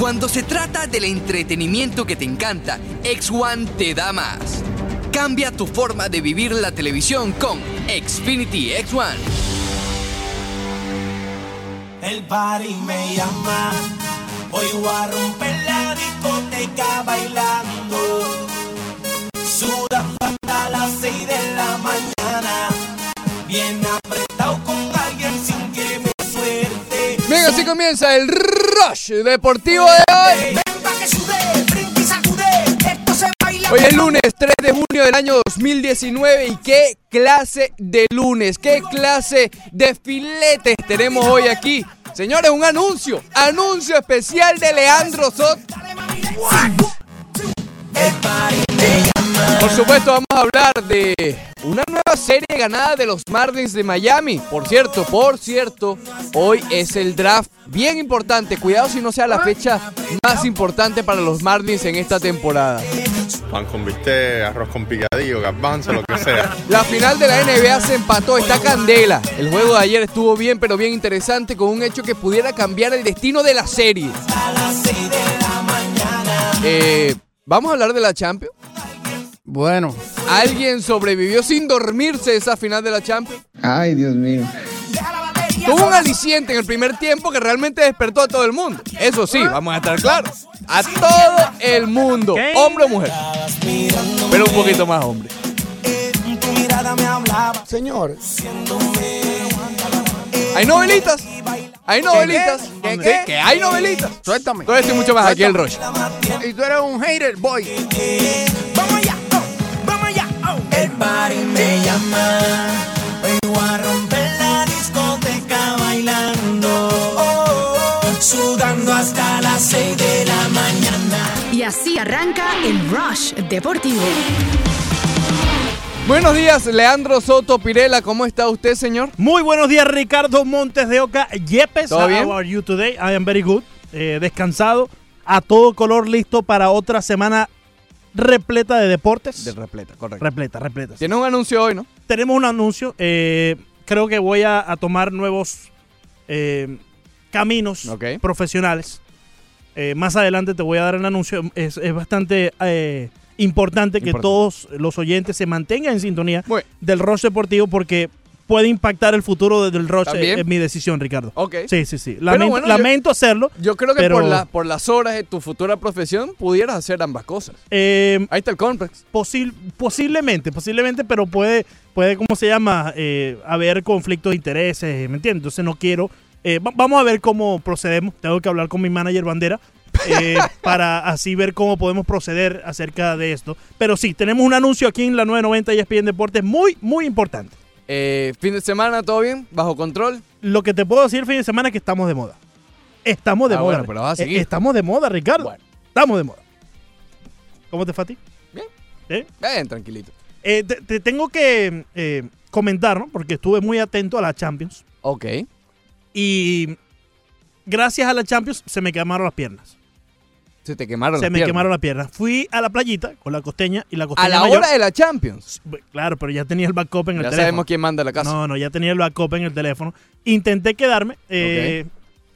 Cuando se trata del entretenimiento que te encanta, X1 te da más. Cambia tu forma de vivir la televisión con Xfinity X1. El party me llama. Voy a romper la discoteca bailando. Sudando hasta las 6 de la mañana. Bien apretado así comienza el Rush Deportivo de hoy. Hoy es lunes 3 de junio del año 2019 y qué clase de lunes, qué clase de filetes tenemos hoy aquí. Señores, un anuncio, anuncio especial de Leandro Soto. Por supuesto, vamos a hablar de una nueva serie ganada de los Marlins de Miami. Por cierto, por cierto, hoy es el draft bien importante. Cuidado si no sea la fecha más importante para los Marlins en esta temporada. Pan con bistec, arroz con picadillo, garbanzo, lo que sea. La final de la NBA se empató, está candela. El juego de ayer estuvo bien, pero bien interesante, con un hecho que pudiera cambiar el destino de la serie. A las 6 de la mañana. Eh, Vamos a hablar de la Champions. Bueno, ¿Alguien sobrevivió sin dormirse esa final de la Champions? ay Dios mío. Tuvo un aliciente en el primer tiempo que realmente despertó a todo el mundo. Eso sí, vamos a estar claros. A todo el mundo, hombre o mujer. Pero un poquito más hombre. Señor, ¿Hay novelitas? ¿Hay novelitas? ¿Qué? ¿Qué? ¿Qué? ¿Hay novelitas? suéltame. Todo esto y mucho más aquí el Rush. Y tú eres un hater, boy. El party me llama. Hoy voy a romper la discoteca bailando. Oh, sudando hasta las 6 de la mañana. Y así arranca el Rush Deportivo. Buenos días, Leandro Soto Pirela. ¿Cómo está usted, señor? Muy buenos días, Ricardo Montes de Oca. Yepes, ¿Todo bien? how are you today? I am very good. Eh, descansado, a todo color, listo para otra semana repleta de deportes. De repleta, correcto. repleta, repleta. Tiene un anuncio hoy, ¿no? Tenemos un anuncio. eh, creo que voy a, a tomar nuevos eh, caminos profesionales. Eh, más adelante te voy a dar el anuncio. Es, es bastante importante que Importante. todos los oyentes se mantengan en sintonía del Rush Deportivo porque puede impactar el futuro del Rush. ¿También? Es mi decisión, Ricardo. Ok. Sí, sí, sí. Lamento, bueno, yo- lamento hacerlo. Yo creo que Pero- por, la- por las horas de tu futura profesión pudieras hacer ambas cosas. Eh, Ahí está el complex. posiblemente, posiblemente, pero puede, puede ¿cómo se llama? Eh, haber conflictos de intereses, ¿me entiendes? Entonces no quiero. eh, va- vamos a ver cómo procedemos. Tengo que hablar con mi manager Bandera eh, para así ver cómo podemos proceder acerca de esto. Pero sí, tenemos un anuncio aquí en la 990 y ESPN Deportes muy, muy importante. Eh, fin de semana, ¿todo bien? ¿Bajo control? Lo que te puedo decir el fin de semana es que estamos de moda. Estamos de Ah, moda. bueno, pero vas a Eh, seguir. Estamos de moda, Ricardo. Bueno. Estamos de moda. ¿Cómo te fue a ti? Bien. ¿Eh? Bien, tranquilito. Eh, te, te tengo que eh, comentar, ¿no? Porque estuve muy atento a la Champions. Ok. Y gracias a la Champions se me quemaron las piernas. Se te quemaron se las me piernas. quemaron las piernas. Fui a la playita con la costeña y la costeña A la mayor- hora de la Champions. Bu- Claro, pero ya tenía el backup en el Ya teléfono. sabemos quién manda la casa. No, no, ya tenía el backup en el teléfono. Intenté quedarme. eh,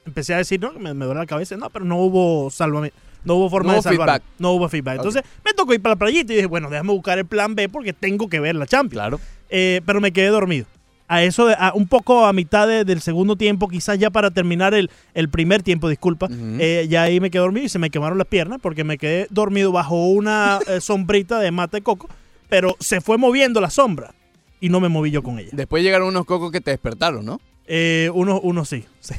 Empecé a decir, no, me, me duele la cabeza. No, pero no hubo salvamento. No hubo forma No de hubo salvarme. feedback. No hubo feedback. Entonces me tocó ir para la playita y dije, bueno, déjame buscar el plan B porque tengo que ver la Champions. Claro. Eh, pero me quedé dormido. A eso, de, a un poco a mitad de- del segundo tiempo, quizás ya para terminar el, el primer tiempo, disculpa, eh, ya ahí me quedé dormido y se me quemaron las piernas porque me quedé dormido bajo una eh, sombrita de mate coco, pero se fue moviendo la sombra y no me moví yo con ella. Después llegaron unos cocos que te despertaron, ¿no? Eh, unos uno sí, sí.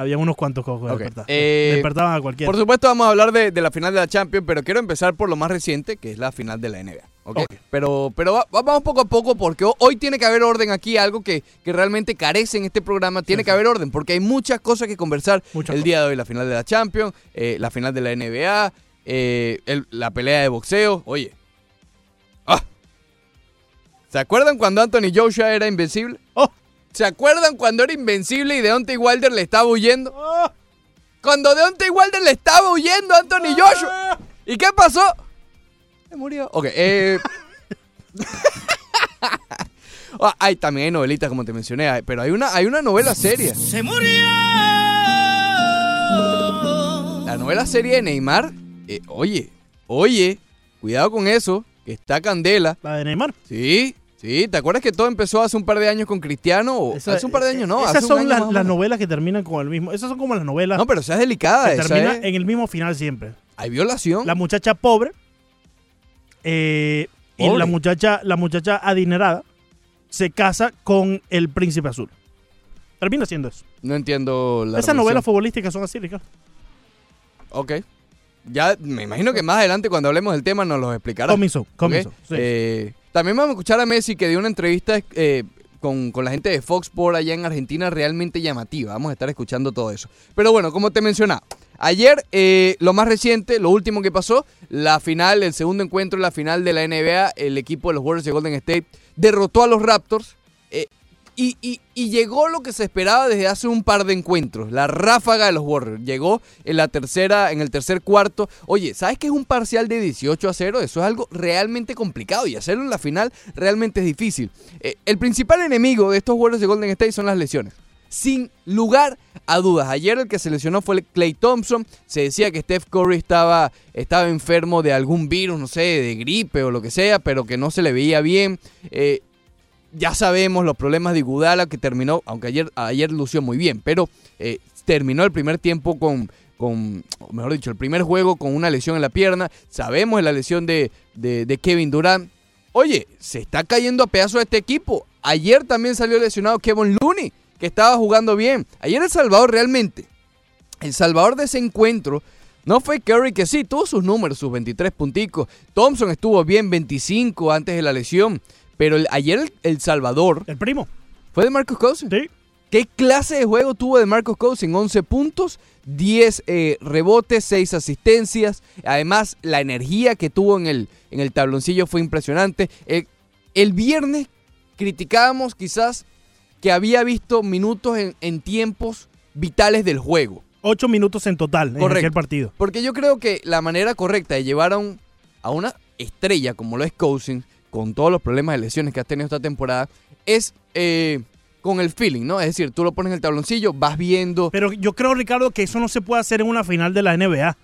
Había unos cuantos cocos Ok. despertados. Eh, Despertaban a cualquiera. Por supuesto vamos a hablar de, de la final de la Champions, pero quiero empezar por lo más reciente, que es la final de la NBA. Pero, pero va- va- vamos poco a poco porque ho- hoy tiene que haber orden aquí, algo que, que realmente carece en este programa, tiene que haber orden, porque hay muchas cosas que conversar Muchas el cosas. día de hoy, la final de la Champions, eh, la final de la NBA, eh, el- la pelea de boxeo, oye. ¡Ah! ¿Se acuerdan cuando Anthony Joshua era invencible? ¡Oh! ¿Se acuerdan cuando era invencible y Deontay Wilder le estaba huyendo? ¡Oh! Cuando Deontay Wilder le estaba huyendo a Anthony Joshua. ¿Y qué pasó? Se murió. Ok, eh. Ah, hay también hay novelitas, como te mencioné, hay- pero hay una, hay una novela seria. Se murió. La nueva serie de Neymar, eh, oye, oye, cuidado con eso, que está candela. La de Neymar. Sí, sí, ¿te acuerdas que todo empezó hace un par de años con Cristiano? Esa- hace un par de años, no. Esas hace un son las, novelas que terminan con el mismo. Esas son como las novelas No, pero esa es delicada, que terminan es- en el mismo final siempre. Hay violación. La muchacha pobre eh, y la muchacha, la muchacha adinerada se casa con el príncipe azul. Termina siendo eso. No entiendo la Esas novelas futbolísticas son así, Ricardo. Ok. Ya me imagino que más adelante cuando hablemos del tema nos lo explicará. Comiso, comiso. ¿ok? sí. Eh, también vamos a escuchar a Messi que dio una entrevista eh, con, con la gente de Fox Sports allá en Argentina realmente llamativa. Vamos a estar escuchando todo eso. Pero bueno, como te mencionaba, ayer eh, lo más reciente, lo último que pasó, la final, el segundo encuentro, la final de la NBA, el equipo de los Warriors de Golden State derrotó a los Raptors. Y, y- y llegó lo que se esperaba desde hace un par de encuentros, la ráfaga de los Warriors. Llegó en la tercera, en el tercer cuarto. Oye, ¿sabes que es un parcial de 18 a 0? Eso es algo realmente complicado y hacerlo en la final realmente es difícil. Eh, el principal enemigo de estos Warriors de Golden State son las lesiones. Sin lugar a dudas. Ayer el que se lesionó fue Clay Thompson. Se decía que Steph Curry estaba, estaba enfermo de algún virus, no sé, de gripe o lo que sea, pero que no se le veía bien. Eh, ya sabemos los problemas de Iguodala que terminó, aunque ayer, ayer lució muy bien, pero eh, terminó el primer tiempo con, mejor dicho, el primer juego con una lesión en la pierna. Sabemos la lesión de, de- de Kevin Durant. Oye, se está cayendo a pedazos este equipo. Ayer también salió lesionado Kevin Looney, que estaba jugando bien. Ayer El Salvador realmente, el Salvador de ese encuentro, no fue Curry que sí, tuvo sus números, sus 23 punticos. Thompson estuvo bien, 25 antes de la lesión. Pero el- ayer el, El Salvador El primo. fue de Marcus Cousins. Sí. ¿Qué clase de juego tuvo de Marcus Cousins? 11 puntos, 10 eh, rebotes, 6 asistencias. Además, la energía que tuvo en el, en el tabloncillo fue impresionante. El, el viernes criticábamos quizás que había visto minutos en, en tiempos vitales del juego. Ocho minutos en total en aquel partido. Porque yo creo que la manera correcta de llevar a, un- a una estrella como lo es Cousins, con todos los problemas de lesiones que ha tenido esta temporada, es eh, con el feeling, ¿no? Es decir, tú lo pones en el tabloncillo, vas viendo. Pero yo creo, Ricardo, que eso no se puede hacer en una final de la NBA.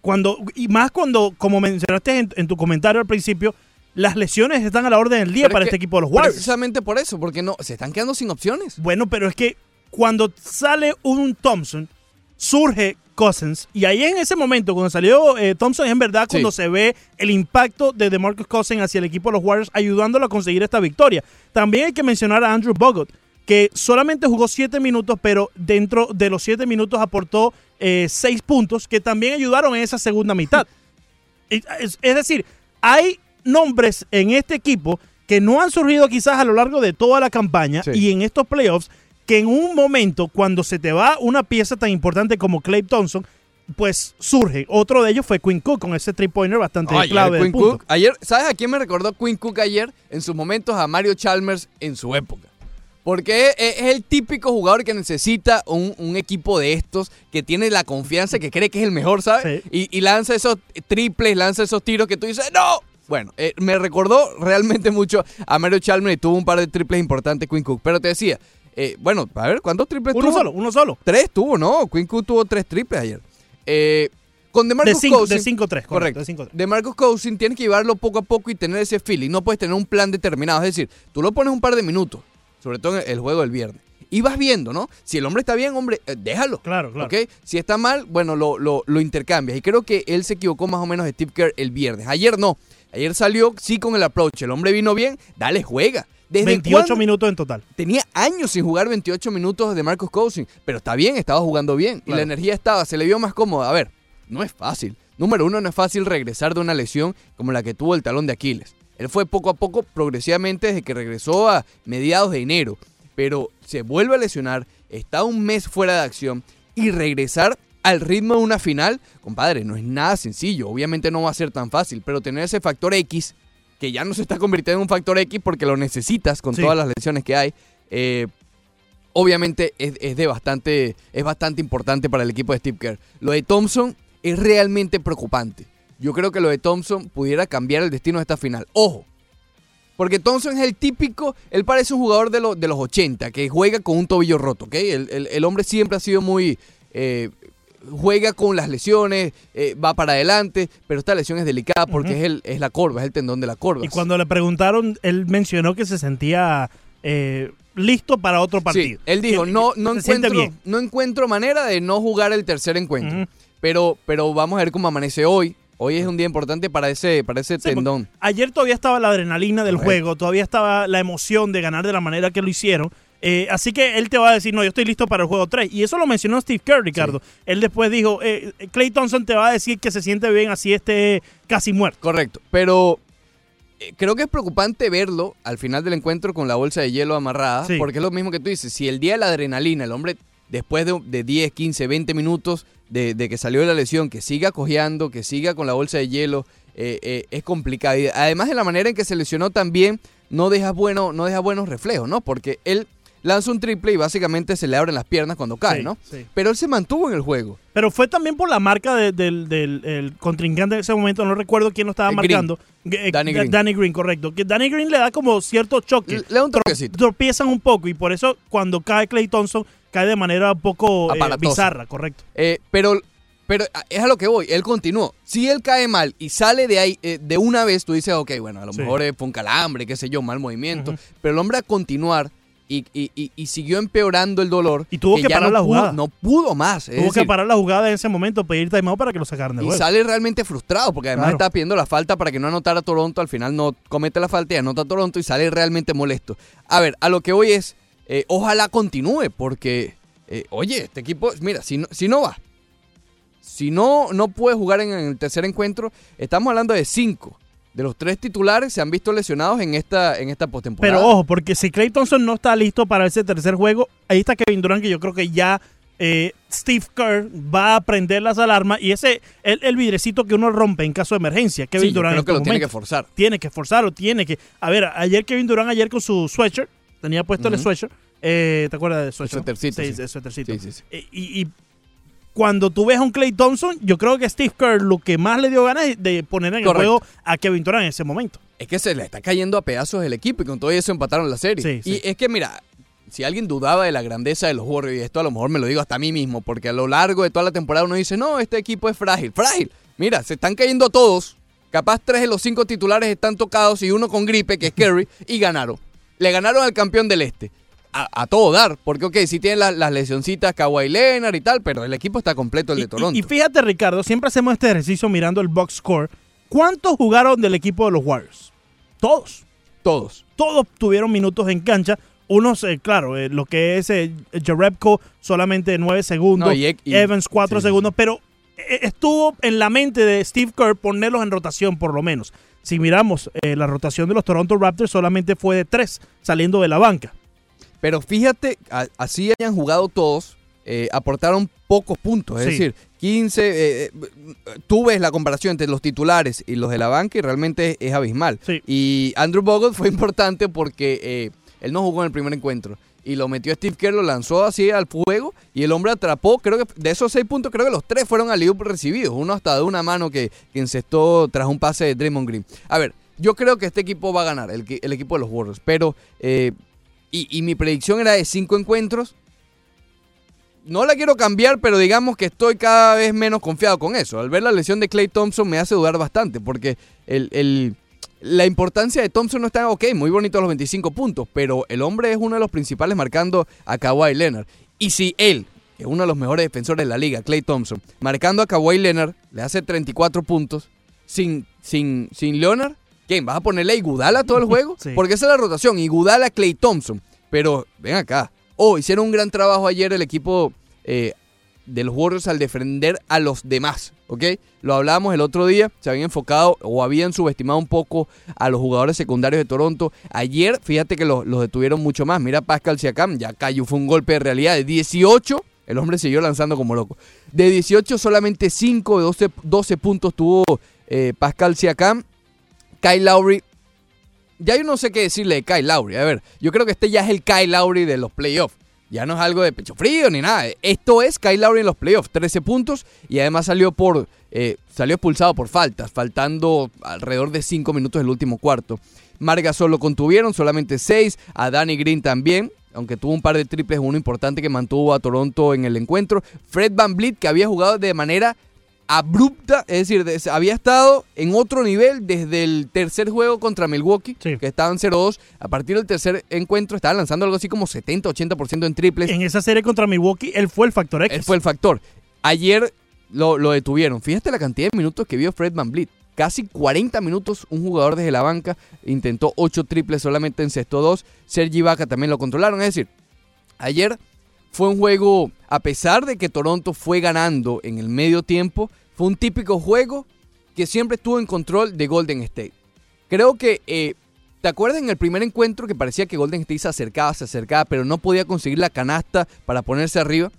Cuando, y más cuando, como mencionaste en, en tu comentario al principio, las lesiones están a la orden del día Pero para es este que equipo de los Warriors. Precisamente por eso, porque no se están quedando sin opciones. Bueno, pero es que cuando sale un Thompson, surge Cousins. Y ahí en ese momento, cuando salió eh, Thompson, es en verdad Sí. cuando se ve el impacto de DeMarcus Cousins hacia el equipo de los Warriors, ayudándolo a conseguir esta victoria. También hay que mencionar a Andrew Bogut, que solamente jugó siete minutos, pero dentro de los siete minutos aportó eh, seis puntos, que también ayudaron en esa segunda mitad. Es, es decir, hay nombres en este equipo que no han surgido quizás a lo largo de toda la campaña Sí. y en estos playoffs que en un momento cuando se te va una pieza tan importante como Clay Thompson, pues surge. Otro de ellos fue Quinn Cook con ese three-pointer bastante Ayer, clave del Quinn punto. Cook, ayer, ¿sabes a quién me recordó Quinn Cook ayer? En sus momentos a Mario Chalmers en su época. Porque es, es el típico jugador que necesita un, un equipo de estos, que tiene la confianza, que cree que es el mejor, ¿sabes? Sí. Y, y lanza esos triples, lanza esos tiros que tú dices, ¡No! Bueno, eh, me recordó realmente mucho a Mario Chalmers y tuvo un par de triples importantes Quinn Cook. Pero te decía, eh, bueno, a ver, ¿cuántos triples Uno tuvo? solo, uno solo. Tres tuvo, ¿no? Quinn Cook tuvo tres triples ayer. Eh, con De DeMarcus 5 Cousins... de 5-3, correcto. Correcto. De 5-3. De Marcus Cousins tienes que llevarlo poco a poco y tener ese feeling. No puedes tener un plan determinado. Es decir, tú lo pones un par de minutos, sobre todo en el juego del viernes. Y vas viendo, ¿no? Si el hombre está bien, hombre, eh, déjalo. Claro, claro. ¿ok? Si está mal, bueno, lo, lo, lo intercambias. Y creo que él se equivocó más o menos de Steve Kerr el viernes. Ayer no. Ayer salió sí con el approach. El hombre vino bien, dale, juega. ¿Desde 28 cuándo? minutos en total. Tenía años sin jugar 28 minutos de Marcus Cousins, pero está bien, estaba jugando bien y la energía estaba, se le vio más cómoda. A ver, no es fácil. Número uno, no es fácil regresar de una lesión como la que tuvo el talón de Aquiles. Él fue poco a poco, progresivamente, desde que regresó a mediados de enero, pero se vuelve a lesionar, está un mes fuera de acción y regresar al ritmo de una final, compadre, no es nada sencillo. Obviamente no va a ser tan fácil, pero tener ese factor X, que ya no se está convirtiendo en un factor X porque lo necesitas con Sí. todas las lesiones que hay, eh, obviamente es, es de bastante, es bastante importante para el equipo de Steve Kerr. Lo de Thompson es realmente preocupante. Yo creo que lo de Thompson pudiera cambiar el destino de esta final. Ojo, porque Thompson es el típico, él parece un jugador de, lo- de los 80, que juega con un tobillo roto, ¿ok? El, el- el hombre siempre ha sido muy, eh, juega con las lesiones, eh, va para adelante, pero esta lesión es delicada porque es, el, es la corva, es el tendón de la corva. Y cuando le preguntaron, él mencionó que se sentía eh, listo para otro Sí, partido. él dijo, Que- no, no, encuentro, bien. no encuentro manera de no jugar el tercer encuentro. Pero, pero vamos a ver cómo amanece hoy. Hoy es un día importante para ese, para ese Sí, tendón. Ayer todavía estaba la adrenalina del Correcto. juego, todavía estaba la emoción de ganar de la manera que lo hicieron. Eh, así que él te va a decir, no, yo estoy listo para el juego 3. Y eso lo mencionó Steve Kerr, Ricardo. Él después dijo, eh, Clay Thompson te va a decir que se siente bien así esté casi muerto. Correcto, pero eh, creo que es preocupante verlo al final del encuentro con la bolsa de hielo amarrada, Sí. porque es lo mismo que tú dices, si el día de la adrenalina, el hombre después de, de 10, 15, 20 minutos de, de que salió de la lesión, que siga cojeando, que siga con la bolsa de hielo, eh, eh, es complicado. Y además de la manera en que se lesionó también, no deja, bueno, no deja buenos reflejos, ¿no? Porque él lanza un triple y básicamente se le abren las piernas cuando cae, Sí, ¿no? sí. Pero él se mantuvo en el juego. Pero fue también por la marca de- del, del- el contrincante en ese momento, no recuerdo quién lo estaba Eh, Green. marcando. Eh, Danny Da- Green. Danny Green, correcto. Que Danny Green le da como cierto choque. Le da un. Tropiezan un poco y por eso cuando cae Clay Thompson cae de manera un poco eh, bizarra, correcto. Eh, pero, pero es a lo que voy. Él continuó. Si él cae mal y sale de ahí eh, de una vez, tú dices, ok, bueno, a lo Sí. mejor eh, fue un calambre, qué sé yo, mal movimiento. Pero el hombre a continuar y, y- y- y siguió empeorando el dolor. Y tuvo que parar no la pudo- jugada. No pudo más. Tuvo que parar la jugada en ese momento, pedir timeout para que lo sacaran de y juego. sale realmente frustrado porque además Claro. estaba pidiendo la falta para que no anotara a Toronto. Al final no comete la falta y anota a Toronto y sale realmente molesto. A ver, a lo que voy es, eh, ojalá continúe porque, eh, oye, este equipo, mira, si no, si no va, si no, no puede jugar en el tercer encuentro, estamos hablando de cinco. De los tres titulares se han visto lesionados en esta, en esta postemporada. Pero ojo, porque si Clay Thompson no está listo para ese tercer juego, ahí está Kevin Durant, que yo creo que ya eh, Steve Kerr va a prender las alarmas y ese el, el vidrecito que uno rompe en caso de emergencia. Kevin Sí, yo Durant creo en que lo estos tiene que forzar. Tiene que forzarlo, tiene que. A ver, ayer Kevin Durant, ayer con su sweatshirt, tenía puesto el sweatshirt. eh, ¿Te acuerdas de sweatshirt? suétercito, Sí, sí. el suétercito. Sí, sí, sí. Eh, Y, y cuando tú ves a un Clay Thompson, yo creo que Steve Kerr lo que más le dio ganas es de poner en Correcto. el juego a Kevin Durant en ese momento. Es que se le está cayendo a pedazos el equipo y con todo eso empataron la serie. Sí, sí. Y es que, mira, si alguien dudaba de la grandeza de los Warriors, y esto a lo mejor me lo digo hasta a mí mismo, porque a lo largo de toda la temporada uno dice, no, este equipo es frágil. ¡Frágil! Mira, se están cayendo todos. Capaz tres de los cinco titulares están tocados y uno con gripe, que es Kerry, y ganaron. Le ganaron al campeón del este. A, a todo dar, porque ok, sí tienen la- las lesioncitas Kawhi Leonard y tal, pero el equipo está completo, el Y- de Toronto. Y, y fíjate, Ricardo, siempre hacemos este ejercicio mirando el box score. ¿Cuántos jugaron del equipo de los Warriors? Todos. Todos. Todos tuvieron minutos en cancha. Unos, eh, claro, eh, lo que es eh, solamente 9 segundos, No, y- y- Evans 4 sí, sí, segundos, pero eh, estuvo en la mente de Steve Kerr ponerlos en rotación por lo menos. Si miramos, eh, la rotación de los Toronto Raptors solamente fue de 3 saliendo de la banca. Pero fíjate, a- así hayan jugado todos, eh, aportaron pocos puntos. Es Sí. decir, 15. eh, eh, tú ves la comparación entre los titulares y los de la banca y realmente es, es abismal. Sí. Y Andrew Bogut fue importante porque eh, él no jugó en el primer encuentro. Y lo metió Steve Kerr, lo lanzó así al fuego y el hombre atrapó, creo que de esos seis puntos, creo que los tres fueron al recibidos. Uno hasta de una mano que, que encestó tras un pase de Draymond Green. A ver, yo creo que este equipo va a ganar, el, el equipo de los Warriors. Pero, eh, y, y mi predicción era de cinco encuentros. No la quiero cambiar, pero digamos que estoy cada vez menos confiado con eso. Al ver la lesión de Clay Thompson me hace dudar bastante, porque el, la importancia de Thompson no está, ok, muy bonito los 25 puntos, pero el hombre es uno de los principales marcando a Kawhi Leonard. Y si él, que es uno de los mejores defensores de la liga, Clay Thompson, marcando a Kawhi Leonard, le hace 34 puntos, sin, sin, sin Leonard, ¿quién? ¿Vas a ponerle a Igudala todo el juego? Sí. Porque esa es la rotación, Igudala, Clay Thompson. Pero ven acá, oh, hicieron un gran trabajo ayer el equipo eh, de los Warriors al defender a los demás, ¿ok? Lo hablábamos el otro día, se habían enfocado o habían subestimado un poco a los jugadores secundarios de Toronto. Ayer, fíjate que los, los detuvieron mucho más. Mira Pascal Siakam, ya cayó, fue un golpe de realidad. De 18, el hombre siguió lanzando como loco. De 18, solamente 5 de 12, 12 puntos tuvo eh, Pascal Siakam. Kyle Lowry ya yo no sé qué decirle de Kyle Lowry. A ver, yo creo que este ya es el Kyle Lowry de los playoffs. Ya no es algo de pecho frío ni nada. Esto es Kyle Lowry en los playoffs. 13 puntos y además salió por eh, salió expulsado por faltas, faltando alrededor de 5 minutos del último cuarto. Marga solo contuvieron, solamente 6. A Danny Green también. aunque tuvo un par de triples, uno importante que mantuvo a Toronto en el encuentro. Fred Van Vliet, que había jugado de manera abrupta, es decir, des- había estado en otro nivel desde el tercer juego contra Milwaukee, Sí. que estaban 0-2. A partir del tercer encuentro estaba lanzando algo así como 70-80% en triples. En esa serie contra Milwaukee, él fue el factor X. Él fue el factor. Ayer lo, lo detuvieron. Fíjate la cantidad de minutos que vio Fred Van Vliet. Casi 40 minutos un jugador desde la banca. Intentó 8 triples, solamente encestó 2. Sergi Vaca también lo controlaron. Es decir, ayer fue un juego, a pesar de que Toronto fue ganando en el medio tiempo, fue un típico juego que siempre estuvo en control de Golden State. Creo que, eh, ¿te acuerdas en el primer encuentro que parecía que Golden State se acercaba, se acercaba, pero no podía conseguir la canasta para ponerse arriba?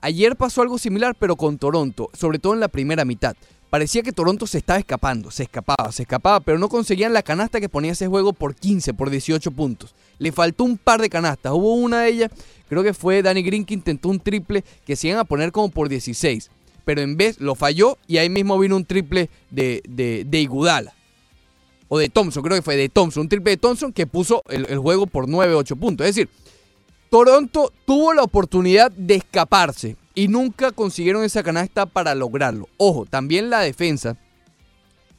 Ayer pasó algo similar, pero con Toronto, sobre todo en la primera mitad. Parecía que Toronto se estaba escapando, se escapaba, se escapaba, pero no conseguían la canasta que ponía ese juego por 15, por 18 puntos. Le faltó un par de canastas. Hubo una de ellas, creo que fue Danny Green que intentó un triple que se iban a poner como por 16. Pero en vez lo falló y ahí mismo vino un triple de, de, de Iguodala. O de Thompson, creo que fue de Thompson. Un triple de Thompson que puso el, el juego por 9, 8 puntos. Es decir, Toronto tuvo la oportunidad de escaparse y nunca consiguieron esa canasta para lograrlo. Ojo, también la defensa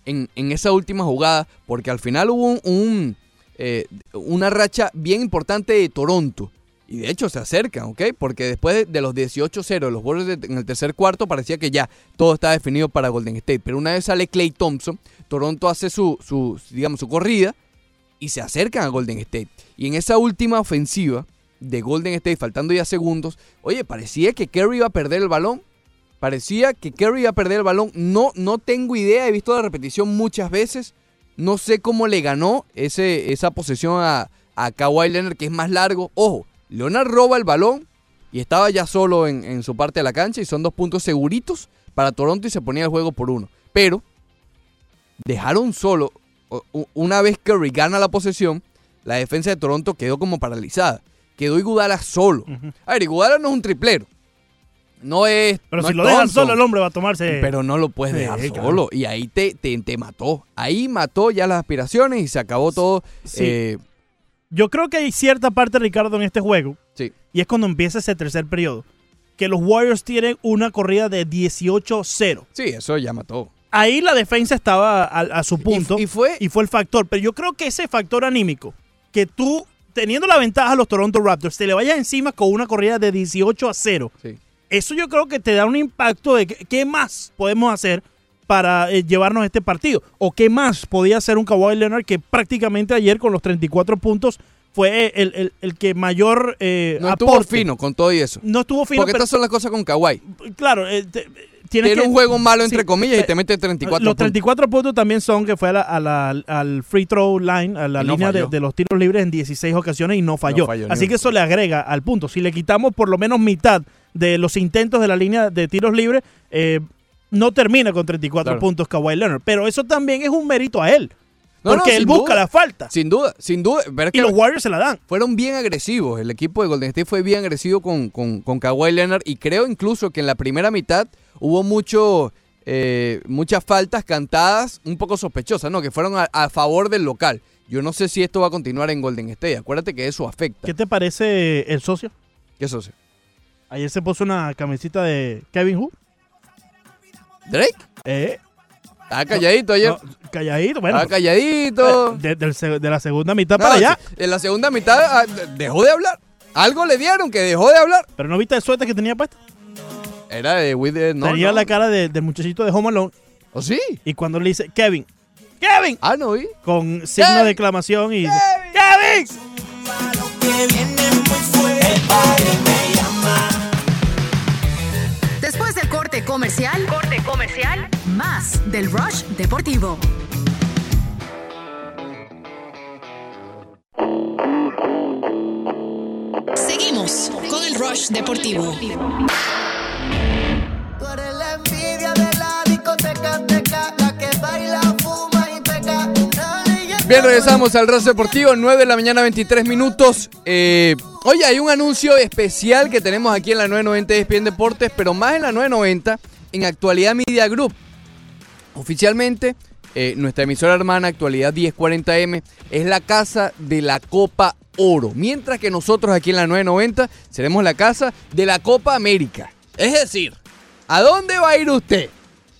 en, esa última jugada, porque al final hubo un, eh, una racha bien importante de Toronto. Y de hecho se acercan, ¿ok? Porque después de, los 18-0, los de- en el tercer cuarto, parecía que ya todo estaba definido para Golden State. Pero una vez sale Clay Thompson, Toronto hace su, su, digamos, su corrida y se acercan a Golden State. Y en esa última ofensiva de Golden State, faltando ya segundos, oye, parecía que Kerry iba a perder el balón. Parecía que Kerry iba a perder el balón. No, no tengo idea, he visto la repetición muchas veces. No sé cómo le ganó ese, esa posesión a, a Kawhi Leonard, que es más largo. Ojo, Leonard roba el balón y estaba ya solo en, en su parte de la cancha y son dos puntos seguritos para Toronto y se ponía el juego por uno. Pero dejaron solo, una vez Curry gana la posesión, la defensa de Toronto quedó como paralizada. Quedó Iguodala solo. A ver, Iguodala no es un triplero. No es. Pero no si es lo dejan solo, el hombre va a tomarse. Pero no lo puedes Sí, dejar claro. solo. Y ahí te, te, te mató. Ahí mató ya las aspiraciones y se acabó todo. Sí. Eh, Yo creo que hay cierta parte, Ricardo, en este juego. sí. Y es cuando empieza ese tercer periodo. Que los Warriors tienen una corrida de 18-0. Sí, eso ya mató. Ahí la defensa estaba a, a su punto. y fue- y fue el factor. Pero yo creo que ese factor anímico, que tú, teniendo la ventaja a los Toronto Raptors, te le vayas encima con una corrida de 18 a 0. Sí. Eso yo creo que te da un impacto de que- qué más podemos hacer para eh, llevarnos este partido. O qué más podía hacer un Kawhi Leonard que prácticamente ayer con los 34 puntos fue el, el- el que mayor eh, No estuvo aporte. fino con todo y eso. No estuvo fino, Porque pero estas son las cosas con Kawhi. claro, eh, te- tienes Tiene que- un juego malo, entre sí, comillas, y eh, te mete 34 los puntos. 34 puntos también son que fue a la- a la- al free throw line, a la no línea de, los tiros libres en 16 ocasiones y no falló. Así que eso le agrega al punto. Si le quitamos por lo menos mitad de los intentos de la línea de tiros libres, eh, no termina con 34 Claro. puntos Kawhi Leonard. Pero eso también es un mérito a él. No, no, porque él busca duda. la falta. Sin duda, sin duda. Pero es y los Warriors se la dan. fueron bien agresivos. El equipo de Golden State fue bien agresivo con, con, con Kawhi Leonard. Y creo incluso que en la primera mitad hubo mucho, eh, muchas faltas cantadas un poco sospechosas, ¿no? Que fueron a, a favor del local. Yo no sé si esto va a continuar en Golden State. Acuérdate que eso afecta. ¿Qué te parece el socio? ¿Qué socio? Ayer se puso una camisita de Kevin Hu. ¿Drake? Eh, Estaba calladito ayer. no, calladito. Bueno, Estaba calladito. eh, de, la segunda mitad No, para allá. En la segunda mitad ah, dejó de hablar. Algo le dieron que dejó de hablar. Pero no viste el suéter que tenía puesto. Era de With the- no, tenía no. la cara de- del muchachito de Home Alone. ¿Oh, sí? Y cuando le dice Kevin, Kevin, Ah, no vi. con signo Kevin. de exclamación y dice, Kevin. que viene muy fuerte. El party me llama. Después del corte comercial, corte comercial, más del Rush Deportivo. Seguimos con el Rush Deportivo. Tú eres la envidia de la discoteca, teca, la que baila, fuma y peca. Bien, regresamos al Razo Deportivo, 9 de la mañana, 23 minutos. Eh, oye, hay un anuncio especial que tenemos aquí en la 990 de ESPN Deportes, pero más en la 990, en Actualidad Media Group. Oficialmente, eh, nuestra emisora hermana Actualidad 1040M es la casa de la Copa Oro. Mientras que nosotros aquí en la 990 seremos la casa de la Copa América. Es decir, ¿a dónde va a ir usted?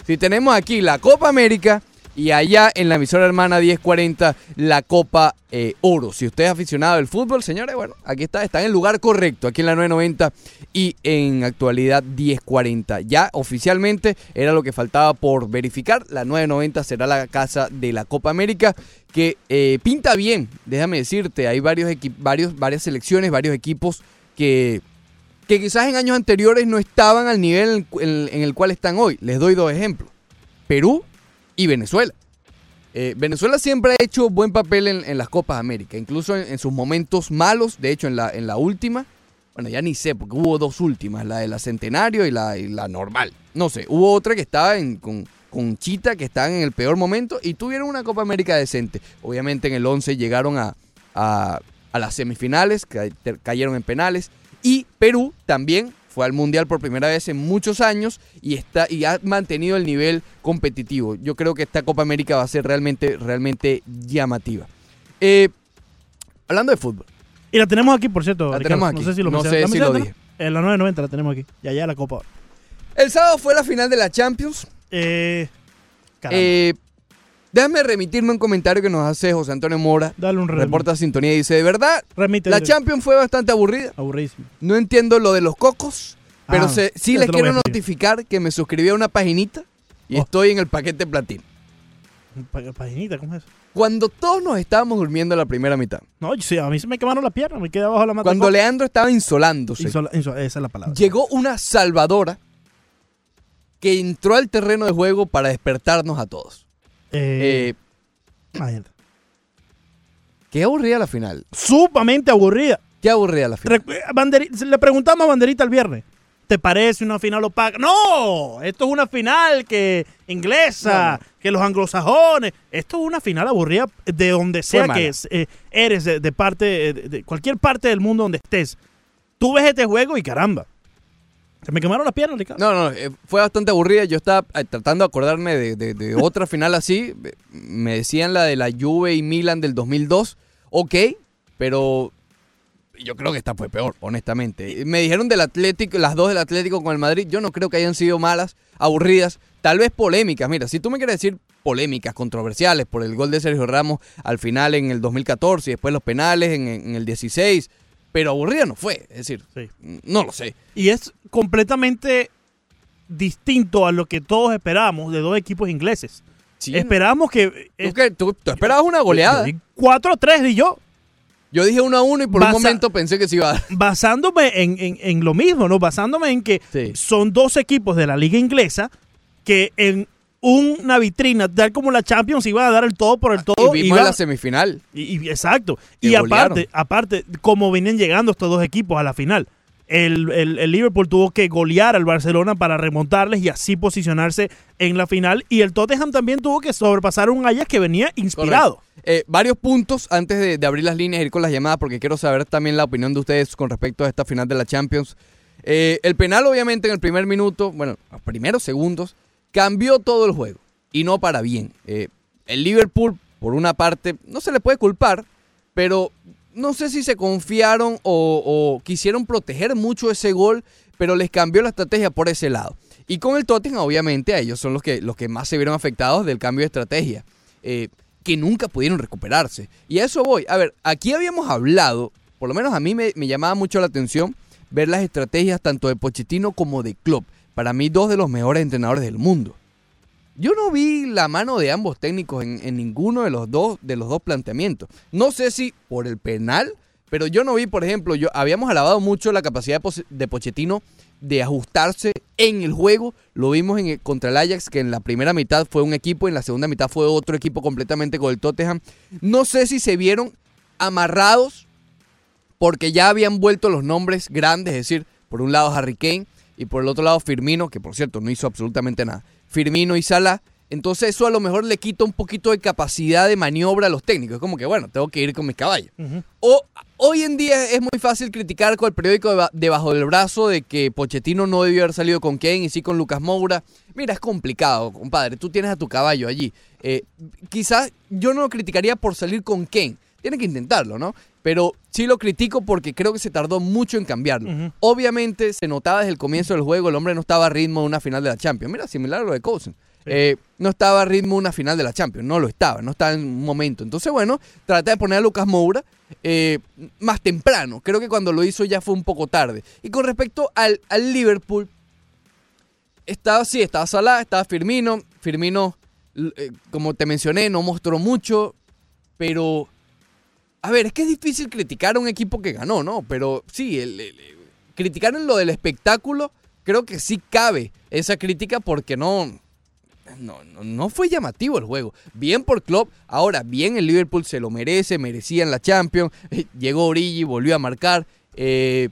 Si tenemos aquí la Copa América y allá en la emisora hermana 1040 la Copa eh, Oro. Si usted es aficionado del fútbol, señores, bueno, aquí está, está en el lugar correcto, aquí en la 990 y en actualidad 1040. Ya oficialmente era lo que faltaba por verificar, la 990 será la casa de la Copa América que eh, pinta bien, déjame decirte, hay varios varias selecciones, varios equipos que que quizás en años anteriores no estaban al nivel en, el cual están hoy. Les doy dos ejemplos. Perú y Venezuela. Eh, Venezuela siempre ha hecho buen papel en, las Copas América, incluso en, sus momentos malos, de hecho en la, en la última, bueno ya ni sé, porque hubo dos últimas, la de la Centenario y la, la normal. No sé, hubo otra que estaba en- con, con Chita, que estaban en el peor momento y tuvieron una Copa América decente. Obviamente en el 11 llegaron a, a, las semifinales, cayeron en penales. Y Perú también fue al Mundial por primera vez en muchos años y, está, y ha mantenido el nivel competitivo. Yo creo que esta Copa América va a ser realmente, realmente llamativa. Eh, hablando de fútbol, Y la tenemos aquí, por cierto. La Ricardo. tenemos No aquí. sé si lo, No sé ¿La si lo no? En la 990 la tenemos aquí. Y allá la Copa. El sábado fue la final de la Champions. Eh, caramba. Eh, déjame remitirme un comentario que nos hace José Antonio Mora. Dale un. Reporta Sintonía y dice, de verdad, la. Champions fue bastante aburrida. Aburridísimo. No entiendo lo de los cocos, pero Ah, se- sí ya les te lo voy quiero a notificar que me suscribí a una paginita y Oh. estoy en el paquete platino. Pa- Paginita, ¿cómo es eso? Cuando todos nos estábamos durmiendo la primera mitad, No, yo sí, a mí se me quemaron las piernas. Me quedé abajo de la mata. cuando Leandro estaba insolándose, Insola- inso- esa es la palabra. llegó una salvadora que entró al terreno de juego para despertarnos a todos. Eh, Eh, qué aburrida la final. Sumamente aburrida. Qué aburrida la final. Recu- eh, le preguntamos a Banderita el viernes. ¿Te parece una final opaca? No, esto es una final que inglesa, que los anglosajones. Esto es una final aburrida de donde sea que es, eh, eres, de, de parte, de, de cualquier parte del mundo donde estés. Tú ves este juego y caramba. Se me quemaron las piernas, Ricardo. No, no, eh, fue bastante aburrida. Yo estaba eh, tratando de acordarme de, de- de otra final así. Me decían la de la Juve y Milan del 2002. Ok, pero yo creo que esta fue peor, honestamente. Me dijeron del Atlético, las dos del Atlético con el Madrid. Yo no creo que hayan sido malas, aburridas, tal vez polémicas. Mira, si tú me quieres decir polémicas, controversiales por el gol de Sergio Ramos al final en el 2014 y después los penales en, en el 16, pero aburrida no fue. Es decir, Sí. no lo sé. Y es completamente distinto a lo que todos esperábamos de dos equipos ingleses. Sí, Esperamos que... ¿Tú, qué? ¿Tú- tú esperabas una goleada? 4-3 di yo. Yo dije 1 a 1 y por Basa- un momento pensé que se iba a dar. basándome en, en- en lo mismo, ¿no? Basándome en que Sí. son dos equipos de la liga inglesa que en una vitrina, tal como la Champions, iban a dar el todo por el todo. Y vimos iban- la semifinal. y- y- exacto. Que Y aparte, golearon. aparte, como vienen llegando estos dos equipos a la final. El, el- el Liverpool tuvo que golear al Barcelona para remontarles y así posicionarse en la final. Y el Tottenham también tuvo que sobrepasar a un Ajax que venía inspirado. Eh, varios puntos antes de, de abrir las líneas e ir con las llamadas, porque quiero saber también la opinión de ustedes con respecto a esta final de la Champions. Eh, el penal, obviamente, en el primer minuto, bueno, los primeros segundos, cambió todo el juego. Y no para bien. Eh, el Liverpool, por una parte, no se le puede culpar, pero no sé si se confiaron o, quisieron proteger mucho ese gol, pero les cambió la estrategia por ese lado. Y con el Tottenham, obviamente, a ellos son los que, los que más se vieron afectados del cambio de estrategia. Eh, que nunca pudieron recuperarse. Y a eso voy. A ver, aquí habíamos hablado, por lo menos a mí me, me llamaba mucho la atención ver las estrategias tanto de Pochettino como de Klopp. Para mí, dos de los mejores entrenadores del mundo. Yo no vi la mano de ambos técnicos en, ninguno de los dos de los dos planteamientos. No sé si por el penal, pero yo no vi, por ejemplo, yo habíamos alabado mucho la capacidad de, de Pochettino de ajustarse en el juego. Lo vimos en contra el Ajax, que en la primera mitad fue un equipo, en la segunda mitad fue otro equipo completamente con el Tottenham. No sé si se vieron amarrados porque ya habían vuelto los nombres grandes, es decir, por un lado Harry Kane y por el otro lado Firmino, que por cierto no hizo absolutamente nada. Firmino y Salah. Entonces eso a lo mejor le quita un poquito de capacidad de maniobra a los técnicos. Es como que, bueno, tengo que ir con mis caballos. O, hoy en día es muy fácil criticar con el periódico deba- debajo del brazo de que Pochettino no debió haber salido con Kane y sí con Lucas Moura. Mira, es complicado, compadre. Tú tienes a tu caballo allí. Eh, quizás yo no lo criticaría por salir con Kane. Tiene que intentarlo, ¿no? Pero sí lo critico porque creo que se tardó mucho en cambiarlo. Obviamente se notaba desde el comienzo del juego, el hombre no estaba a ritmo de una final de la Champions. Mira, similar a lo de Coulson. Eh, no estaba a ritmo de una final de la Champions, no lo estaba, no estaba en un momento. Entonces, bueno, traté de poner a Lucas Moura eh, más temprano. Creo que cuando lo hizo ya fue un poco tarde. Y con respecto al, al Liverpool, estaba sí, estaba Salah, estaba Firmino. Firmino, eh, como te mencioné, no mostró mucho, pero a ver, es que es difícil criticar a un equipo que ganó, ¿no? Pero sí, el- criticar en lo del espectáculo, creo que sí cabe esa crítica porque no, no, no, no fue llamativo el juego. Bien por Klopp, ahora bien el Liverpool se lo merece, merecían la Champions. Llegó Origi, volvió a marcar. eh,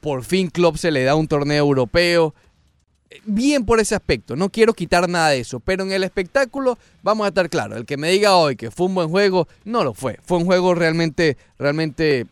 por fin Klopp se le da un torneo europeo. Bien por ese aspecto, no quiero quitar nada de eso, pero en el espectáculo vamos a estar claros, el que me diga hoy que fue un buen juego, no lo fue, fue un juego realmente, realmente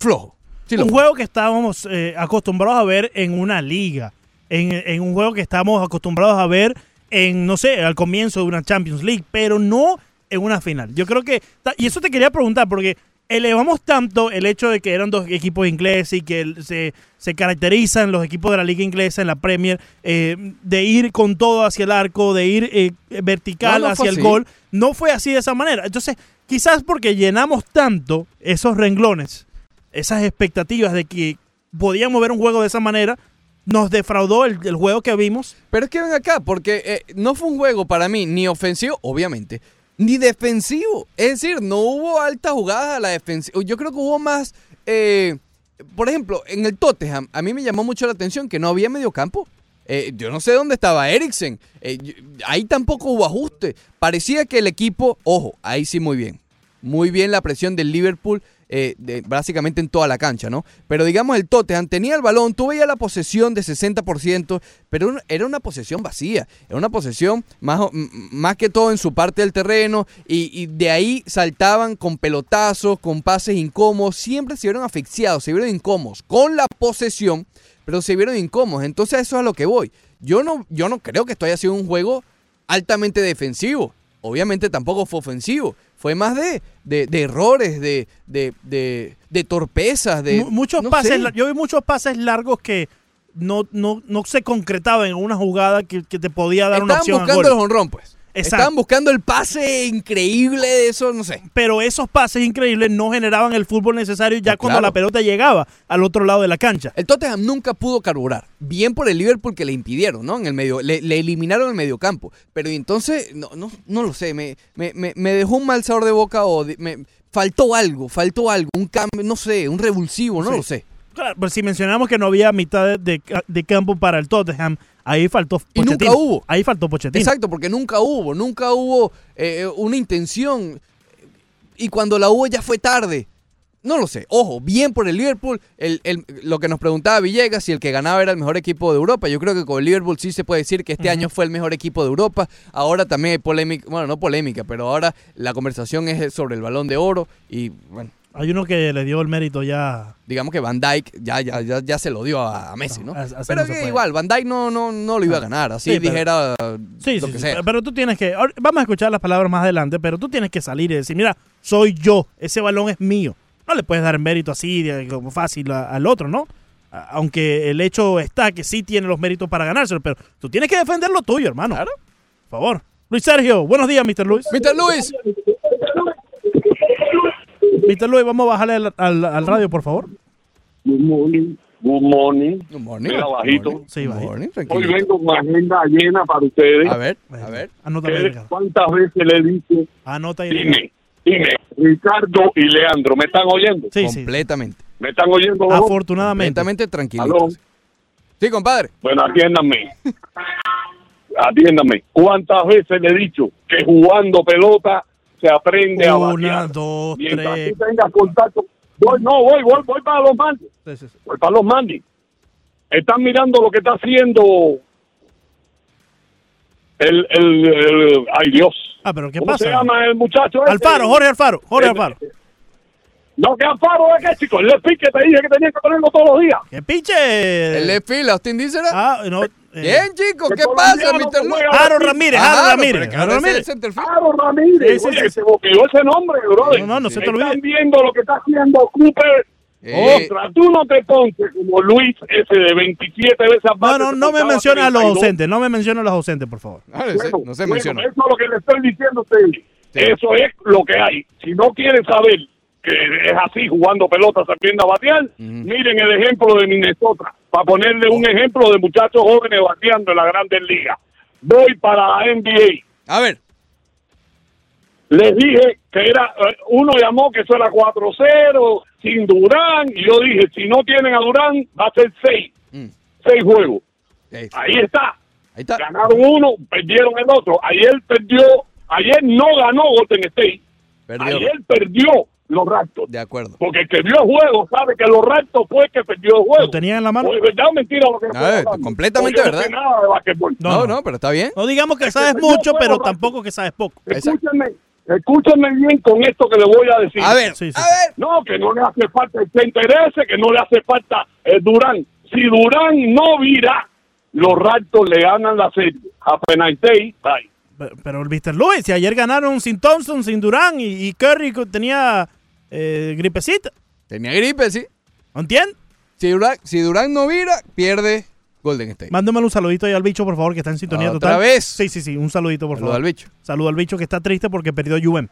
flojo. Sí un fue. juego que estábamos eh, acostumbrados a ver en una liga, en, en un juego que estamos acostumbrados a ver en, no sé, al comienzo de una Champions League, pero no en una final. Yo creo que, y eso te quería preguntar, porque elevamos tanto el hecho de que eran dos equipos ingleses y que se, se caracterizan los equipos de la liga inglesa en la Premier eh, de ir con todo hacia el arco, de ir eh, vertical No, no fue hacia el gol. No fue así de esa manera. Entonces, quizás porque llenamos tanto esos renglones, esas expectativas de que podíamos ver un juego de esa manera, nos defraudó el, el juego que vimos. Pero es que ven acá, porque eh, no fue un juego para mí ni ofensivo, obviamente, ni defensivo. Es decir, no hubo altas jugadas a la defensiva. Yo creo que hubo más. eh, por ejemplo, en el Tottenham, a mí me llamó mucho la atención que no había mediocampo. Eh, yo no sé dónde estaba Eriksen. Eh, ahí tampoco hubo ajuste. Parecía que el equipo, ojo, ahí sí muy bien. Muy bien la presión del Liverpool, eh, básicamente en toda la cancha, ¿no? Pero digamos, el Tottenham tenía el balón, tú veías la posesión de 60%, pero era una posesión vacía. Era una posesión más, más que todo en su parte del terreno, y, y de ahí saltaban con pelotazos, con pases incómodos. Siempre se vieron asfixiados, se vieron incómodos con la posesión, pero se vieron incómodos. Entonces, eso es a lo que voy. Yo no, yo no creo que esto haya sido un juego altamente defensivo. Obviamente tampoco fue ofensivo. Fue más de, de, de errores, de, de, de, de torpezas, de... Mu- muchos no pases, sé. yo vi muchos pases largos que no, no, no se concretaban en una jugada que, que te podía dar una Estaban opción a buscando el honrón, pues. Exacto. Estaban buscando el pase increíble de eso, no sé. Pero esos pases increíbles no generaban el fútbol necesario ya cuando claro. la pelota llegaba al otro lado de la cancha. El Tottenham nunca pudo carburar. Bien por el Liverpool que le impidieron, ¿no? En el medio, le, le eliminaron el mediocampo. Pero entonces, no, no, no lo sé, me, me, me, dejó un mal sabor de boca o de- me faltó algo, faltó algo, un cambio, no sé, un revulsivo, no Sí. lo sé. Claro, pues si mencionamos que no había mitad de, de- de campo para el Tottenham, ahí faltó Y nunca Pochettino. hubo. Ahí faltó Pochettino. Exacto, porque nunca hubo, nunca hubo eh, una intención. Y cuando la hubo ya fue tarde. No lo sé. Ojo, bien por el Liverpool. El, el- lo que nos preguntaba Villegas, si el que ganaba era el mejor equipo de Europa. Yo creo que con el Liverpool sí se puede decir que este año fue el mejor equipo de Europa. Ahora también hay polémica, bueno, no polémica, pero ahora la conversación es sobre el balón de oro. Y bueno, Hay uno que le dio el mérito ya. digamos que Van Dyke ya, ya, ya, ya se lo dio a, a Messi, ¿no? No, así pero que igual, Van Dyke no, no, no lo iba a ganar. Así Sí, pero- dijera Sí, lo sí, que sea. pero tú tienes que. Vamos a escuchar las palabras más adelante, pero tú tienes que salir y decir: Mira, soy yo, ese balón es mío. No le puedes dar mérito así, como fácil a- al otro, ¿no? A- Aunque el hecho está que sí tiene los méritos para ganárselo, pero tú tienes que defender lo tuyo, hermano. Claro. Por favor. Luis Sergio, buenos días, Mr. Luis. Mr. Luis. Mr. Luis, vamos a bajarle al, al- al radio, por favor. Good morning. Good morning. Good morning. Mira, bajito. morning. Sí, Good bajito. morning, Hoy vengo con agenda llena para ustedes. A ver, a ver. Anota. ¿Cuántas veces le dice, Anota ahí. Ricardo. dime, dime, Ricardo y Leandro, ¿me están oyendo? Sí, sí. completamente. ¿Me están oyendo? Afortunadamente. Completamente tranquilito. Aló. Sí, compadre. Bueno, atiéndanme. Atiéndanme. ¿Cuántas veces le he dicho que jugando pelota se aprende a Una, batear? dos, Mientras tres. tú tengas contacto. Voy, no, voy, voy, voy para los mandis. Sí, sí, sí. Voy para los mandis. Están mirando lo que está haciendo el, el, el- ay Dios. Ah, pero ¿qué ¿Cómo pasa? se llama el muchacho? ese? Alfaro, Jorge Alfaro. Jorge Eh, Alfaro. No, que Alfaro es que, chico. El pique te dije que tenía que ponerlo todos los días. ¿Qué pinche? El de fila, Austin Dízera. Ah, no. Eh, Bien, chicos, ¿qué pasa, Mr. Lu? juega Aaron. Ramírez, Ah, Aaron no, Ramírez. Aaron Ramírez. Aaron Ramírez. Sí, sí, Oye, sí, se boqueó ese nombre, brother. No, no, no se te olvide. Están viendo lo que está haciendo Cooper. Eh. Otra, tú no te pontes como Luis ese de 27 veces No, base, no, te no me menciones a los 32. ausentes, no me menciones a los ausentes, por favor. Ah, no no se bueno, menciona. Eso es lo que le estoy diciendo a ustedes. Eso es lo que hay. Si no quieren saber que es así jugando pelota, sabiendo a batear, miren el ejemplo de Minnesota, para ponerle un ejemplo de muchachos jóvenes bateando en la Grandes Ligas. Voy para la NBA. A ver, Les dije que era, eh, uno llamó que eso era 4-0, sin Durán, y yo dije, si no tienen a Durán, va a ser 6. Mm. 6 juegos. eh, Ahí está. ahí está. Ganaron uno, perdieron el otro. Ayer perdió, ayer no ganó Golden State. Perdió. Ayer perdió los Raptors. De acuerdo. Porque el que vio el juego sabe que los Raptors fue el que perdió el juego. ¿Lo tenían en la mano? ¿O es verdad o mentira lo que estoy Ah, hablando? completamente verdad. No sé nada de basquetbol. No, No, pero está bien. No digamos que Es sabes que mucho, pero tampoco que sabes poco. Escúchenme, escúchenme bien con esto que le voy a decir. A ver, Sí, sí. a ver. No, que no le hace falta el que interese, que no le hace falta el Durán. Si Durán no vira, los Raptors le ganan la serie. A Penalty, bye. Pero, el Mr. Lewis, si ayer ganaron sin Thompson, sin Durán y, y Curry tenía eh, gripecita. Tenía gripe, sí. ¿No entiendes? Si Durán, si Durán no vira, pierde Golden State. Mándame un saludito ahí al bicho, por favor, que está en sintonía ¿Otra total. vez? Sí, sí, sí, un saludito, por Saludo favor. al bicho. Saludo al bicho que está triste porque perdió UM.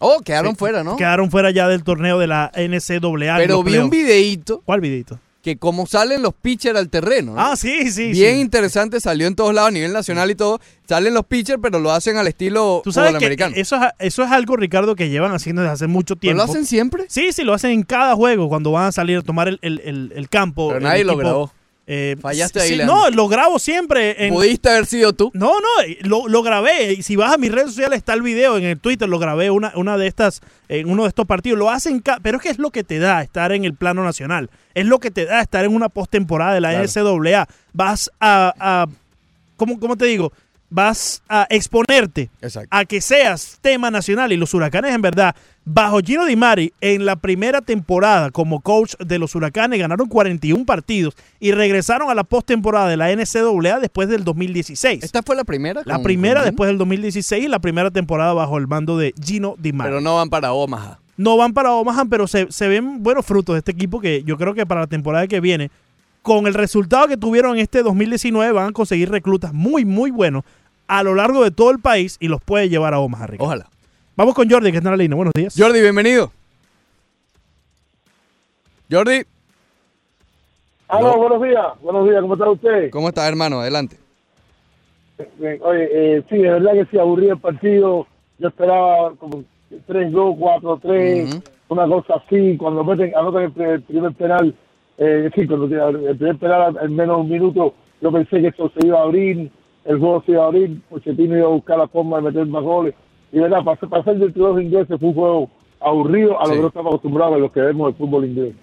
Oh, quedaron Sí, fuera, ¿no? Quedaron fuera ya del torneo de la NCAA. Pero vi un videíto ¿Cuál videito? Que como salen los pitchers al terreno. ¿no? Ah, sí, sí. Bien sí. interesante, salió en todos lados a nivel nacional y todo. Salen los pitchers, pero lo hacen al estilo Tú sabes fútbol que americano. eso es, eso es algo, Ricardo, que llevan haciendo desde hace mucho ¿Pero tiempo. lo hacen siempre? Sí, sí, lo hacen en cada juego cuando van a salir a tomar el, el- el- el campo. Pero nadie lo grabó. Eh, Fallaste ahí, sí. No, lo grabo siempre. En, ¿Pudiste haber sido tú? No, no, eh, lo, lo grabé. Si vas a mis redes sociales está el video. En el Twitter lo grabé una, una de estas, en uno de estos partidos. Lo hacen, pero es que es lo que te da estar en el plano nacional. Es lo que te da estar en una postemporada de la Claro. NCAA. Vas a, a ¿cómo, cómo te digo? Vas a exponerte Exacto. a que seas tema nacional y los huracanes en verdad bajo Gino Di Mari en la primera temporada como coach de los huracanes ganaron 41 partidos y regresaron a la postemporada de la NCAA después del 2016 ¿Esta fue la primera? la con- primera con después del 2016 y la primera temporada bajo el mando de Gino Di Mari Pero no van para Omaha. no van para Omaha pero se, se ven buenos frutos de este equipo que yo creo que para la temporada que viene con el resultado que tuvieron en este 2019 van a conseguir reclutas muy muy buenos a lo largo de todo el país y los puede llevar a Omaha Ricardo. Ojalá. Vamos con Jordi, que está en la línea. Buenos días. Jordi, bienvenido. Jordi, Aló, buenos días. Buenos días, ¿cómo está usted? ¿cómo estás, hermano? Adelante. Bien, Oye, eh, sí, de verdad que sí, aburrí el partido. Yo esperaba como 3-2, 4-3, Ujú. una cosa así. Cuando meten, anotan el, pri- el primer penal, eh, sí, cuando el primer penal en menos de un minuto, yo pensé que esto se iba a abrir, el juego se iba a abrir, Pochettino iba a buscar la forma de meter más goles. Y de verdad, para, ser- del los ingleses fue un juego aburrido a lo Sí. que no estamos acostumbrados a los que vemos el fútbol inglés.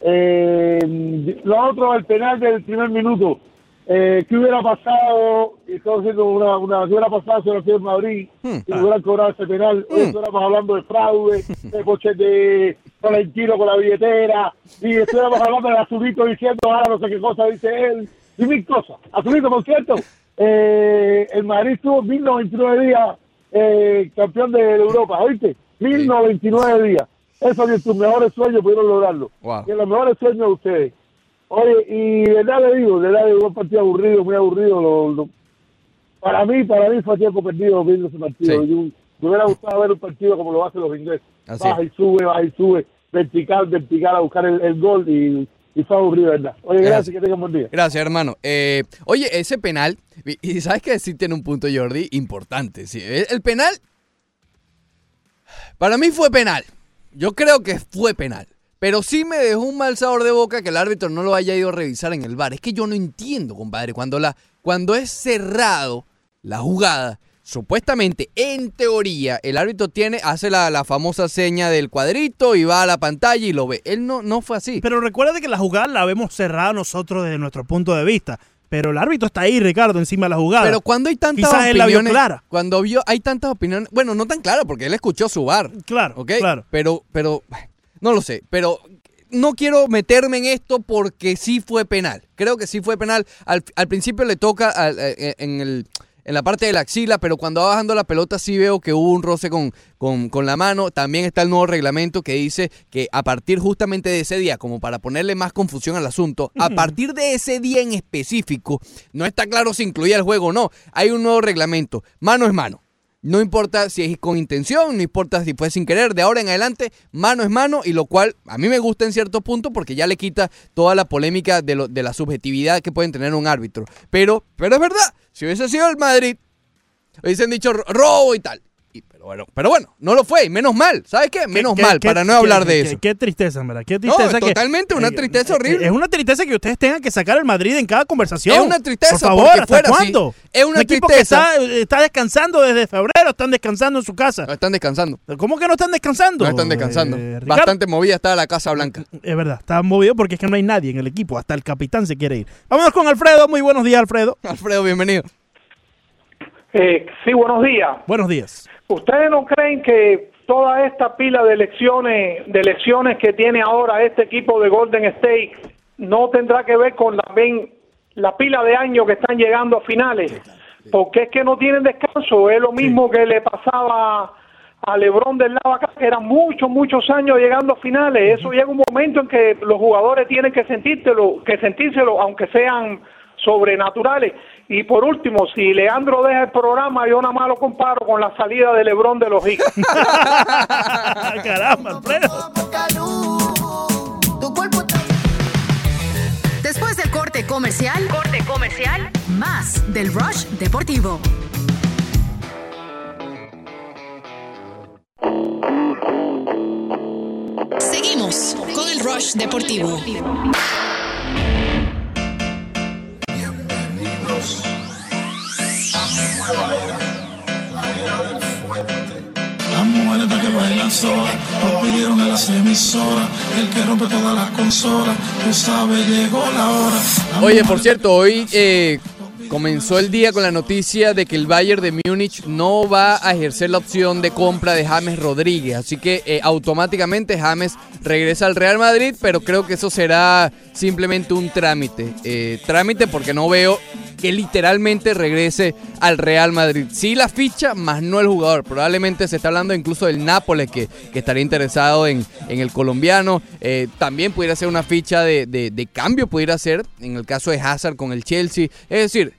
Eh, lo otro, el penal del primer minuto. Eh, ¿Qué hubiera pasado? Haciendo una, una. ¿Qué hubiera pasado si lo en Madrid? Hmm. Si hubieran cobrado ese penal. Hoy Hmm. estuviéramos hablando de fraude, de coche de Valentino con la billetera. Y estuviéramos hablando de Azulito diciendo, ah, no sé qué cosa dice él. Y mil cosas. Azulito, por cierto, eh, el Madrid estuvo 1099 días eh, campeón de Europa, ¿oíste? 1099 días. Eso en tus mejores sueños pudieron lograrlo. Wow. Y en los mejores sueños de ustedes. Oye, y de verdad le digo, de verdad digo, un partido aburrido, muy aburrido. Lo, lo- para mí, para mí fue tiempo perdido viendo ese partido. Sí. Yo- me hubiera gustado ver un partido como lo hacen los ingleses. Así baja y sube, baja y sube, vertical, vertical a buscar el, el gol y, y fue aburrido, de ¿verdad? Oye, gracias, Gracias. que tengan buen día. Gracias, hermano. Eh, oye, ese penal, y, y sabes que sí tiene un punto, Jordi, importante. Sí, el, el penal, para mí fue penal. Yo creo que fue penal. Pero sí me dejó un mal sabor de boca que el árbitro no lo haya ido a revisar en el bar. Es que yo no entiendo, compadre. Cuando, la, cuando es cerrado la jugada, supuestamente, en teoría, el árbitro tiene, hace la, la famosa seña del cuadrito y va a la pantalla y lo ve. Él no, no fue así. Pero recuerda que la jugada la vemos cerrada nosotros desde nuestro punto de vista. Pero el árbitro está ahí, Ricardo, encima de la jugada. Pero cuando hay tantas Quizás él la opiniones, vio clara. cuando vio, hay tantas opiniones, bueno, no tan claras porque él escuchó su bar, Claro, ¿ok? claro. Pero, pero, no lo sé, pero no quiero meterme en esto porque sí fue penal. Creo que sí fue penal. Al, al principio le toca al- eh, en, el, en la parte de la axila, pero cuando va bajando la pelota sí veo que hubo un roce con, con, con la mano. También está el nuevo reglamento que dice que a partir justamente de ese día, como para ponerle más confusión al asunto, a partir de ese día en específico, no está claro si incluía el juego o no. Hay un nuevo reglamento. Mano es mano. No importa si es con intención, no importa si fue sin querer, de ahora en adelante, mano es mano, y lo cual a mí me gusta en cierto punto porque ya le quita toda la polémica de, lo- de la subjetividad que pueden tener un árbitro. Pero, pero es verdad, si hubiese sido el Madrid, hubiesen dicho ro- robo y tal. Y- pero, bueno, pero bueno, no lo fue, y menos mal, ¿sabes qué? Menos Qué- mal, qué- para no hablar de eso. Qué, tristeza, verdad. Qué No, tristeza que- totalmente, una eh, tristeza eh, horrible. Es una tristeza que ustedes tengan que sacar el Madrid en cada conversación. Es una tristeza, Por favor, ¿hasta fuera? Es una Un tristeza. que está, está descansando desde febrero, están descansando en su casa. No están descansando. ¿Cómo que no están descansando? No están descansando. Eh, Bastante movida está la Casa Blanca. Es verdad, está movido porque es que no hay nadie en el equipo. Hasta el capitán se quiere ir. Vámonos con Alfredo. Muy buenos días, Alfredo. Alfredo, bienvenido. Eh, sí, buenos días. Buenos días. ¿Ustedes no creen que toda esta pila de elecciones, de elecciones que tiene ahora este equipo de Golden State no tendrá que ver con también la pila de años que están llegando a finales? Porque es que no tienen descanso. Es lo mismo que le pasaba a LeBron del lado acá, que eran muchos, muchos años llegando a finales. Eso llega un momento en que los jugadores tienen que sentírtelo, que sentírselo, aunque sean sobrenaturales. Y por último, si Leandro deja el programa, yo nada más lo comparo con la salida de LeBron de los Hicks. Caramba, Alfredo. Después del corte comercial, corte comercial, más del Rush Deportivo. Seguimos con el Rush Deportivo. Las mujeres de que bailan solas, lo pidieron en las emisoras. El que rompe todas las consolas, tú sabes, llegó la hora. Las Oye, por cierto, hoy eh, comenzó el día con la noticia de que el Bayern de Múnich no va a ejercer la opción de compra de James Rodríguez. Así que eh, automáticamente James regresa al Real Madrid, pero creo que eso será simplemente un trámite. Eh, trámite porque no veo que literalmente regrese al Real Madrid. Sí la ficha, más no el jugador. Probablemente se está hablando incluso del Nápoles que, que estaría interesado en, en el colombiano. Eh, también pudiera ser una ficha de, de- de cambio, pudiera ser en el caso de Hazard con el Chelsea. Es decir,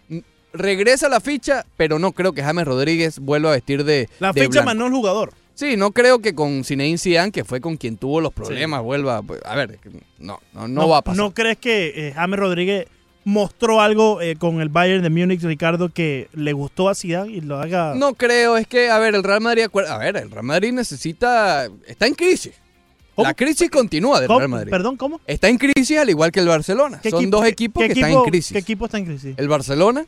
regresa la ficha, pero no creo que James Rodríguez vuelva a vestir de La de blanco. más no el jugador. Sí, no creo que con Zinedine Zidane, que fue con quien tuvo los problemas, vuelva. pues, A ver, no, no, no, va a pasar. ¿No crees que eh, James Rodríguez mostró algo eh, con el Bayern de Múnich, Ricardo, que le gustó a Zidane y lo haga? No creo, es que, a ver, el Real Madrid, a ver, el Real Madrid necesita, está en crisis. ¿Cómo? La crisis continúa del ¿Cómo? Real Madrid. Perdón, ¿cómo? Está en crisis al igual que el Barcelona. ¿Qué Son equipo- dos equipos que están en crisis. ¿Qué equipo está en crisis? El Barcelona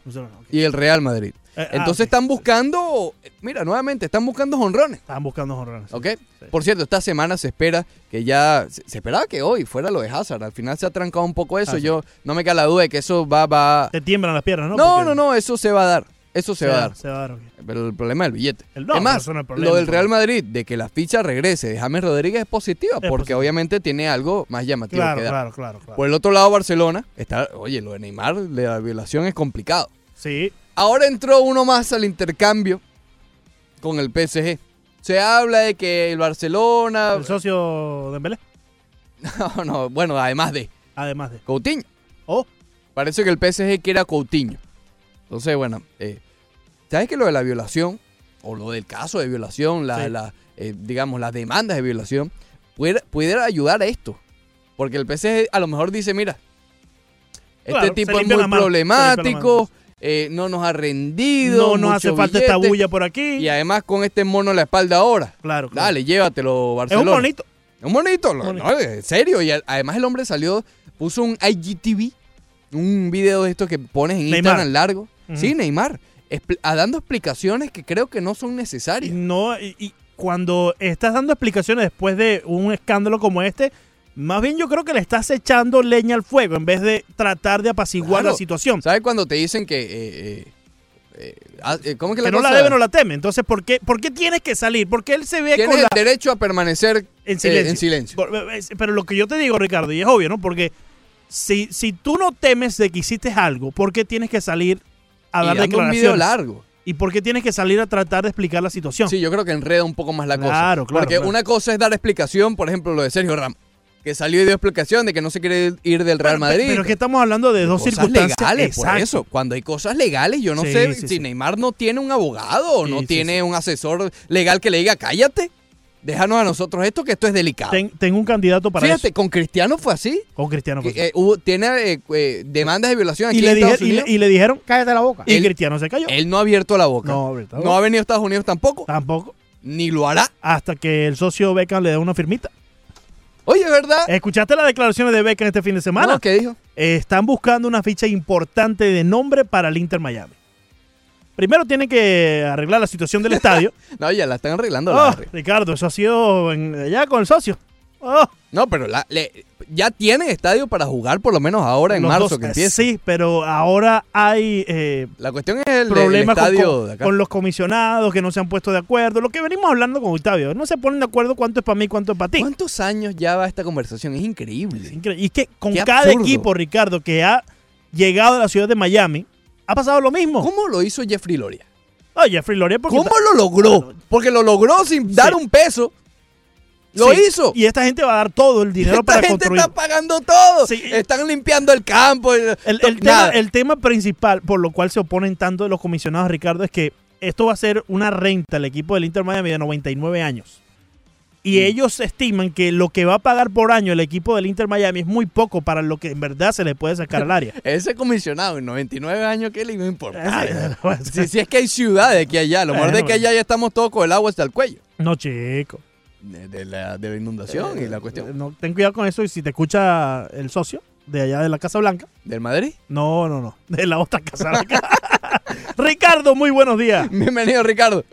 y el Real Madrid. Eh, ah, Entonces están buscando, mira, nuevamente, están buscando honrones. Estaban buscando jorrones. ¿Ok? Por cierto, esta semana se espera que ya. Se, se esperaba que hoy fuera lo de Hazard. Al final se ha trancado un poco eso. Ah, sí. Yo no me queda la duda de que eso va. va... Te tiemblan las piernas, ¿no? No, Porque no, no, eso se va a dar. Eso se, va a dar. Se va a dar. Pero el problema es el billete. El- no, es pero más, eso no es problema, lo del pues. Real Madrid, de que la ficha regrese de James Rodríguez es positiva, Es porque positivo. obviamente tiene algo más llamativo Claro, que dar. claro, claro, claro. Por el otro lado, Barcelona, está, oye, lo de Neymar, de la violación es complicado. Sí. Ahora entró uno más al intercambio con el PSG. Se habla de que el Barcelona... El socio de Mbélé, No, no, bueno, además de además de. Coutinho. Oh, Parece que el PSG quiere a Coutinho. Entonces, bueno, eh, ¿sabes que lo de la violación, o lo del caso de violación, la, Sí. la, eh, digamos, las demandas de violación, pudiera, pudiera ayudar a esto? Porque el PSG a lo mejor dice, mira, este tipo es muy problemático, eh, no nos ha rendido, no nos hace falta esta bulla por aquí. Y además con este mono en la espalda ahora. Claro, claro. Dale, llévatelo, es Barcelona. un bonito. Un lo- Bonito. no, en serio. Y además el hombre salió, puso un IGTV, un video de estos que pones en Neymar. Instagram largo. Ujú. Sí, Neymar. expl- a- dando explicaciones que creo que no son necesarias. No, y, y cuando estás dando explicaciones después de un escándalo como este, más bien yo creo que le estás echando leña al fuego en vez de tratar de apaciguar Claro. la situación. ¿Sabes cuando te dicen que... eh, eh, eh, ah, eh, ¿Cómo es que, Que la no la debe, no la teme. Entonces, ¿por qué, ¿por qué tienes que salir? Porque él se ve Tienes con el la... derecho a permanecer En silencio. en silencio. Es- Pero lo que yo te digo, Ricardo, y es obvio, ¿no? Porque si, si tú no temes de que hiciste algo, ¿por qué tienes que salir a dar dando un declaraciones? video largo. ¿Y por qué tienes que salir a tratar de explicar la situación? Sí, yo creo que enreda un poco más la cosa. Claro, claro, Porque claro. una cosa es dar explicación, por ejemplo, lo de Sergio Ramos, que salió y dio explicación de que no se quiere ir del Real Madrid. Pero es que estamos hablando de dos cosas circunstancias. legales, por eso. Cuando hay cosas legales, yo no Sí, sé sí, si sí. Neymar no tiene un abogado o Sí, no sí, tiene sí. un asesor legal que le diga, cállate, déjanos a nosotros esto, que esto es delicado. Ten- tengo un candidato para Fíjate, eso. con Cristiano fue así. Con Cristiano. Fue eh, hubo- tiene eh, eh, demandas de violación aquí y, le en dije- Estados y, le, Unidos. y le dijeron, Cállate la boca. y Él- Cristiano se cayó. Él no ha abierto la boca. No ha abierto la No ha venido a Estados Unidos tampoco. Tampoco. Ni lo hará. Hasta que el socio Beckham le dé una firmita. Oye, ¿verdad? ¿Escuchaste las declaraciones de Beckham este fin de semana? No, ¿Qué dijo? Eh, están buscando una ficha importante de nombre para el Inter Miami. Primero tienen que arreglar la situación del estadio. No, ya la están arreglando. Oh, Ricardo, eso ha sido en- allá con el socio. Oh, No, pero la- le- ya tienen estadio para jugar por lo menos ahora en los marzo dos. que empieza. Sí, pero ahora hay eh, La cuestión es el, de- el problemas con, estadio con- de acá. con los comisionados que no se han puesto de acuerdo. Lo que venimos hablando con Octavio. No se ponen de acuerdo cuánto es para mí y cuánto es para ti. ¿Cuántos años ya va esta conversación? Es increíble. Increíble. Y es que con Qué cada absurdo. equipo, Ricardo, que ha llegado a la ciudad de Miami, ha pasado lo mismo. ¿Cómo lo hizo Jeffrey Loria? Oye, Jeffrey Loria, porque ¿Cómo lo logró? Porque lo logró sin dar un peso. Lo Sí, hizo. Y esta gente va a dar todo el dinero Esta para gente construir. está pagando todo. Sí. Están limpiando el campo. el- El, tema, nada. el tema principal por lo cual se oponen tanto de los comisionados, Ricardo, es que esto va a ser una renta al equipo del Inter Miami de 99 años. Mm. Y ellos estiman que lo que va a pagar por año el equipo del Inter Miami es muy poco para lo que en verdad se le puede sacar al área. Ese comisionado en 99 años, ¿qué le iba a importar? Ese- Si, si es que hay ciudades aquí allá. Lo mejor de que allá ya estamos todos con el agua hasta el cuello. No, chico. De, de la, de la inundación y la cuestión. Eh, No, ten cuidado con eso y si te escucha el socio de allá de la Casa Blanca. ¿Del Madrid? No, no, no. De la otra Casa Blanca. Ricardo, muy buenos días. Bienvenido, Ricardo.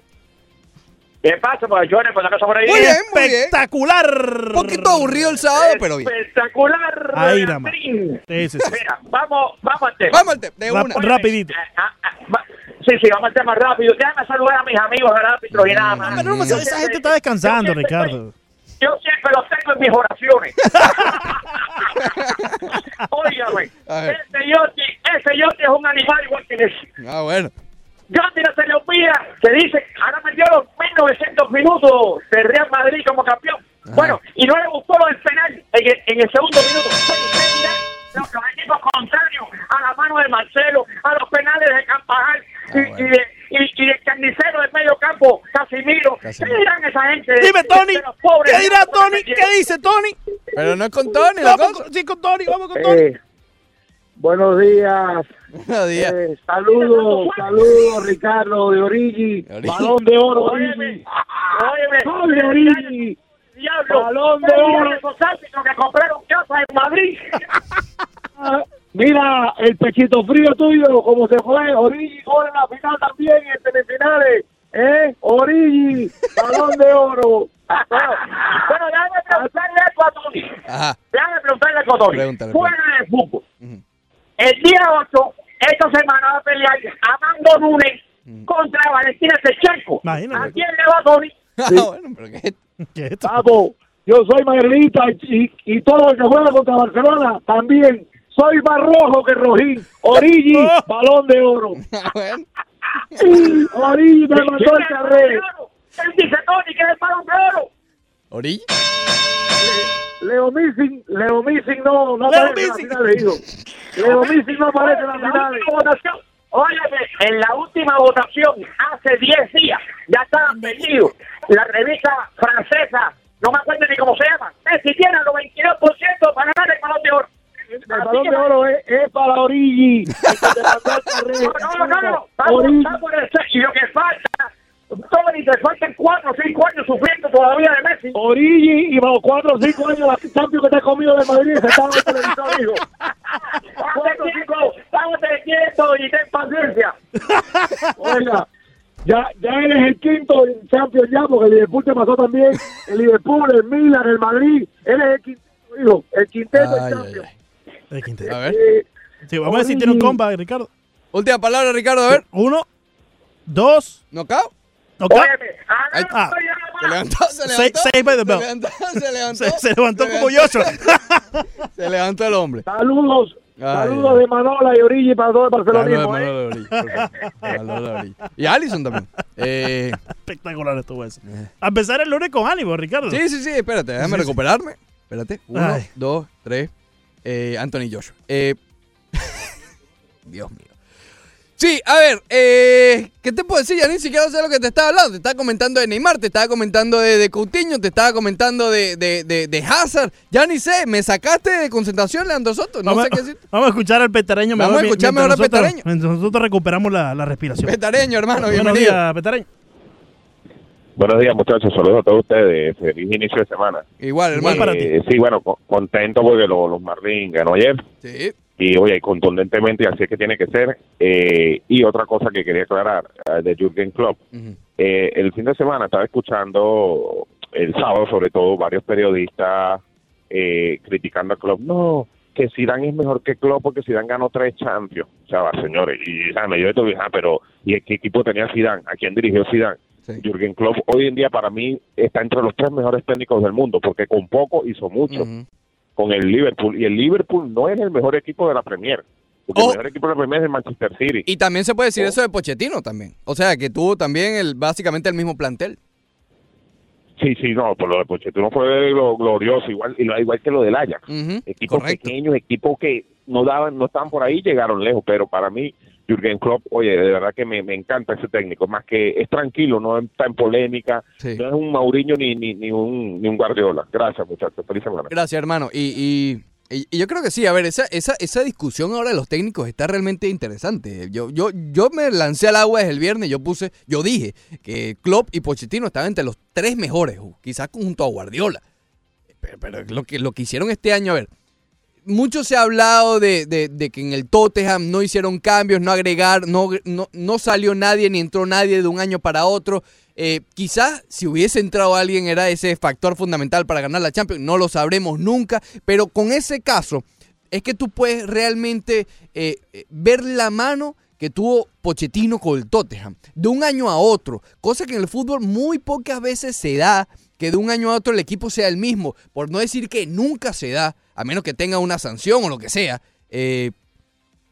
¿Qué pasa, muchachones? Por la casa por ahí. Muy bien, muy bien. Espectacular. Un poquito aburrido el sábado, pero bien. Espectacular. Ahí nada más. Sí, sí, sí. Mira, vamos, vamos al tema. Vamos al tema, de Rap- una. rapidito. Ah, ah, va- Sí, sí, vamos al tema rápido. Déjame saludar a mis amigos árbitros y nada más. Pero no, Yo esa siempre- gente está descansando, yo Ricardo. Yo siempre los tengo en mis oraciones. Óigame, A ese Yoti, ese Yoti es un animal igual que ese. Ah, bueno. Yoti no se le olvida, se dice, ahora metió los 1900 minutos de Real Madrid como campeón. Bueno, y no le gustó lo del penal en el, en el segundo minuto. Los, equipos contrarios, a la mano de Marcelo, a los penales de Campajal bueno. y, de, y, y del carnicero del medio campo, Casimiro. Casimiro. ¿Qué dirán esa gente? de- Dime, Tony. los ¿Qué dirá Tony? ¿Qué dice Tony? Pero no es con Tony Vamos con, sí, con Tony, vamos con Tony. Eh, buenos días. Buenos días. Eh, saludos, saludos, Ricardo de Origi. Balón de oro, Origi. óyeme, de Origi. Diablo, Balón de ¿qué oro. árbitros que compraron casa en Madrid. Mira, el pechito frío tuyo, como se fue. Origi, gol en la final también, en semifinales. ¿Eh? Origi, balón de oro. Bueno, déjame preguntarle algo a Tony. Ajá. Déjame preguntarle algo a Tony. Pregúntale, Fuera de fútbol. Ujú. El día 8, esta semana va a pelear Amando Nunes contra Valentina Sechenko. Imagínate. ¿A quién le va Tony? Ah, bueno, pero ¿qué? ¿Qué es esto? Vamos, yo soy Mayrita y, y todo el que juega contra Barcelona también. Soy más rojo que Rojín. Origi, balón de oro. Origi me mandó el carré. Él dice Tony que es el balón de oro. ¿Orilla? Leo Missing, Leo Missing no, no Leo aparece en la Missing. final, hijo. Leo Missing no aparece en la La final. última votación. Óyeme, en la última votación, hace 10 días, ya estaban perdidos. La revista francesa, no me acuerdo ni cómo se llama, Messi tiene el 92% para ganar el balón de oro. El balón de oro es, es para Origi. el el. No, no, no, no. Vamos, hacer- Y lo que falta, Tony, te faltan 4 o 5 años sufriendo todavía de Messi. Origi y bajo 4 o 5 años la Champions que te ha comido de Madrid se estaba en el televisor, hijo. Cuatro, cinco, Estábate quieto y ten paciencia. Oiga, ya, ya eres el quinto en Champions ya, porque el Liverpool te pasó también. El Liverpool, el Milan, el Madrid. Eres el quinto, hijo. El quinteto Ay, en ay, Champions. ay. De Quintero. A ver. Eh, Sí, vamos a ver si tiene un comeback, Ricardo. Última palabra, Ricardo. A ver. Uno, dos, ¿Knockout? ok. Óyeme, Ahí- ah, se levantó, se levantó. say by the se levantó, se levantó. Se, se levantó como. Joshua. Se levantó el hombre. Saludos, Ay, saludos ay. de Manola y Origi para todo el barcelonismo. ¿eh? Favor. Saludos, Orilla. Y Allison también. Eh, Espectacular estuvo eso. A empezar el lunes con ánimo, Ricardo. sí, sí, sí, espérate, déjame Sí, sí. recuperarme. Espérate. Uno, Ay. dos, tres. Eh, Anthony Joshua. Eh, Dios mío. Sí, a ver, eh, ¿qué te puedo decir? Ya ni siquiera sé lo que te estaba hablando. Te estaba comentando de Neymar, te estaba comentando de, de Coutinho, te estaba comentando de, de, de, de Hazard. Ya ni sé, me sacaste de concentración, Leandro Soto. No vamos, sé qué decir. vamos a escuchar al petareño. Vamos a escuchar mejor al petareño. Nosotros recuperamos la, la respiración. Petareño, hermano, Buenos bienvenido. días, petareño. Buenos días, muchachos. Saludos a todos ustedes. Feliz inicio de semana. Igual, hermano. Eh, sí, bueno, co- contento porque lo- los Marlins ganó ayer. Sí. Y, oye, contundentemente, y así es que tiene que ser. Eh, y otra cosa que quería aclarar eh, de Jürgen Klopp. Eh, el fin de semana estaba escuchando, el sábado sobre todo, varios periodistas eh, criticando a Klopp. No, que Zidane es mejor que Klopp porque Zidane ganó tres Champions. O sea, va, señores, y ¿sabes? yo esto ah, pero ¿y qué equipo tenía Zidane? ¿A quién dirigió Zidane? Jürgen Klopp hoy en día para mí está entre los tres mejores técnicos del mundo porque con poco hizo mucho con el Liverpool y el Liverpool no es el mejor equipo de la Premier. Porque Oh. el mejor equipo de la Premier es el Manchester City. Y también se puede decir eso de Pochettino también. O sea, que tuvo también el básicamente el mismo plantel. Sí, sí, no, por lo de Pochettino fue lo glorioso, igual, y lo- igual que lo del Ajax. Equipos correcto. pequeños, equipos que no daban, no estaban por ahí, llegaron lejos, pero para mí, Jürgen Klopp, oye, de verdad que me, me encanta ese técnico, más que es tranquilo, no está en polémica, no es un Mauriño ni, ni, ni, un, ni un Guardiola. Gracias, muchachos, feliz semana. Gracias, hermano. Y, y- y- y yo creo que sí, a ver, esa, esa, esa discusión ahora de los técnicos está realmente interesante. Yo, yo, yo me lancé al agua desde el viernes, yo puse, yo dije que Klopp y Pochettino estaban entre los tres mejores, quizás junto a Guardiola. Pero, pero lo, que, lo que hicieron este año, a ver, mucho se ha hablado de, de- que en el Tottenham no hicieron cambios, no agregar, no, no, no salió nadie ni entró nadie de un año para otro. Eh, quizás si hubiese entrado alguien era ese factor fundamental para ganar la Champions, no lo sabremos nunca, pero con ese caso es que tú puedes realmente eh, eh, ver la mano que tuvo Pochettino con el Tottenham, de un año a otro, cosa que en el fútbol muy pocas veces se da, que de un año a otro el equipo sea el mismo, por no decir que nunca se da, a menos que tenga una sanción o lo que sea. Eh,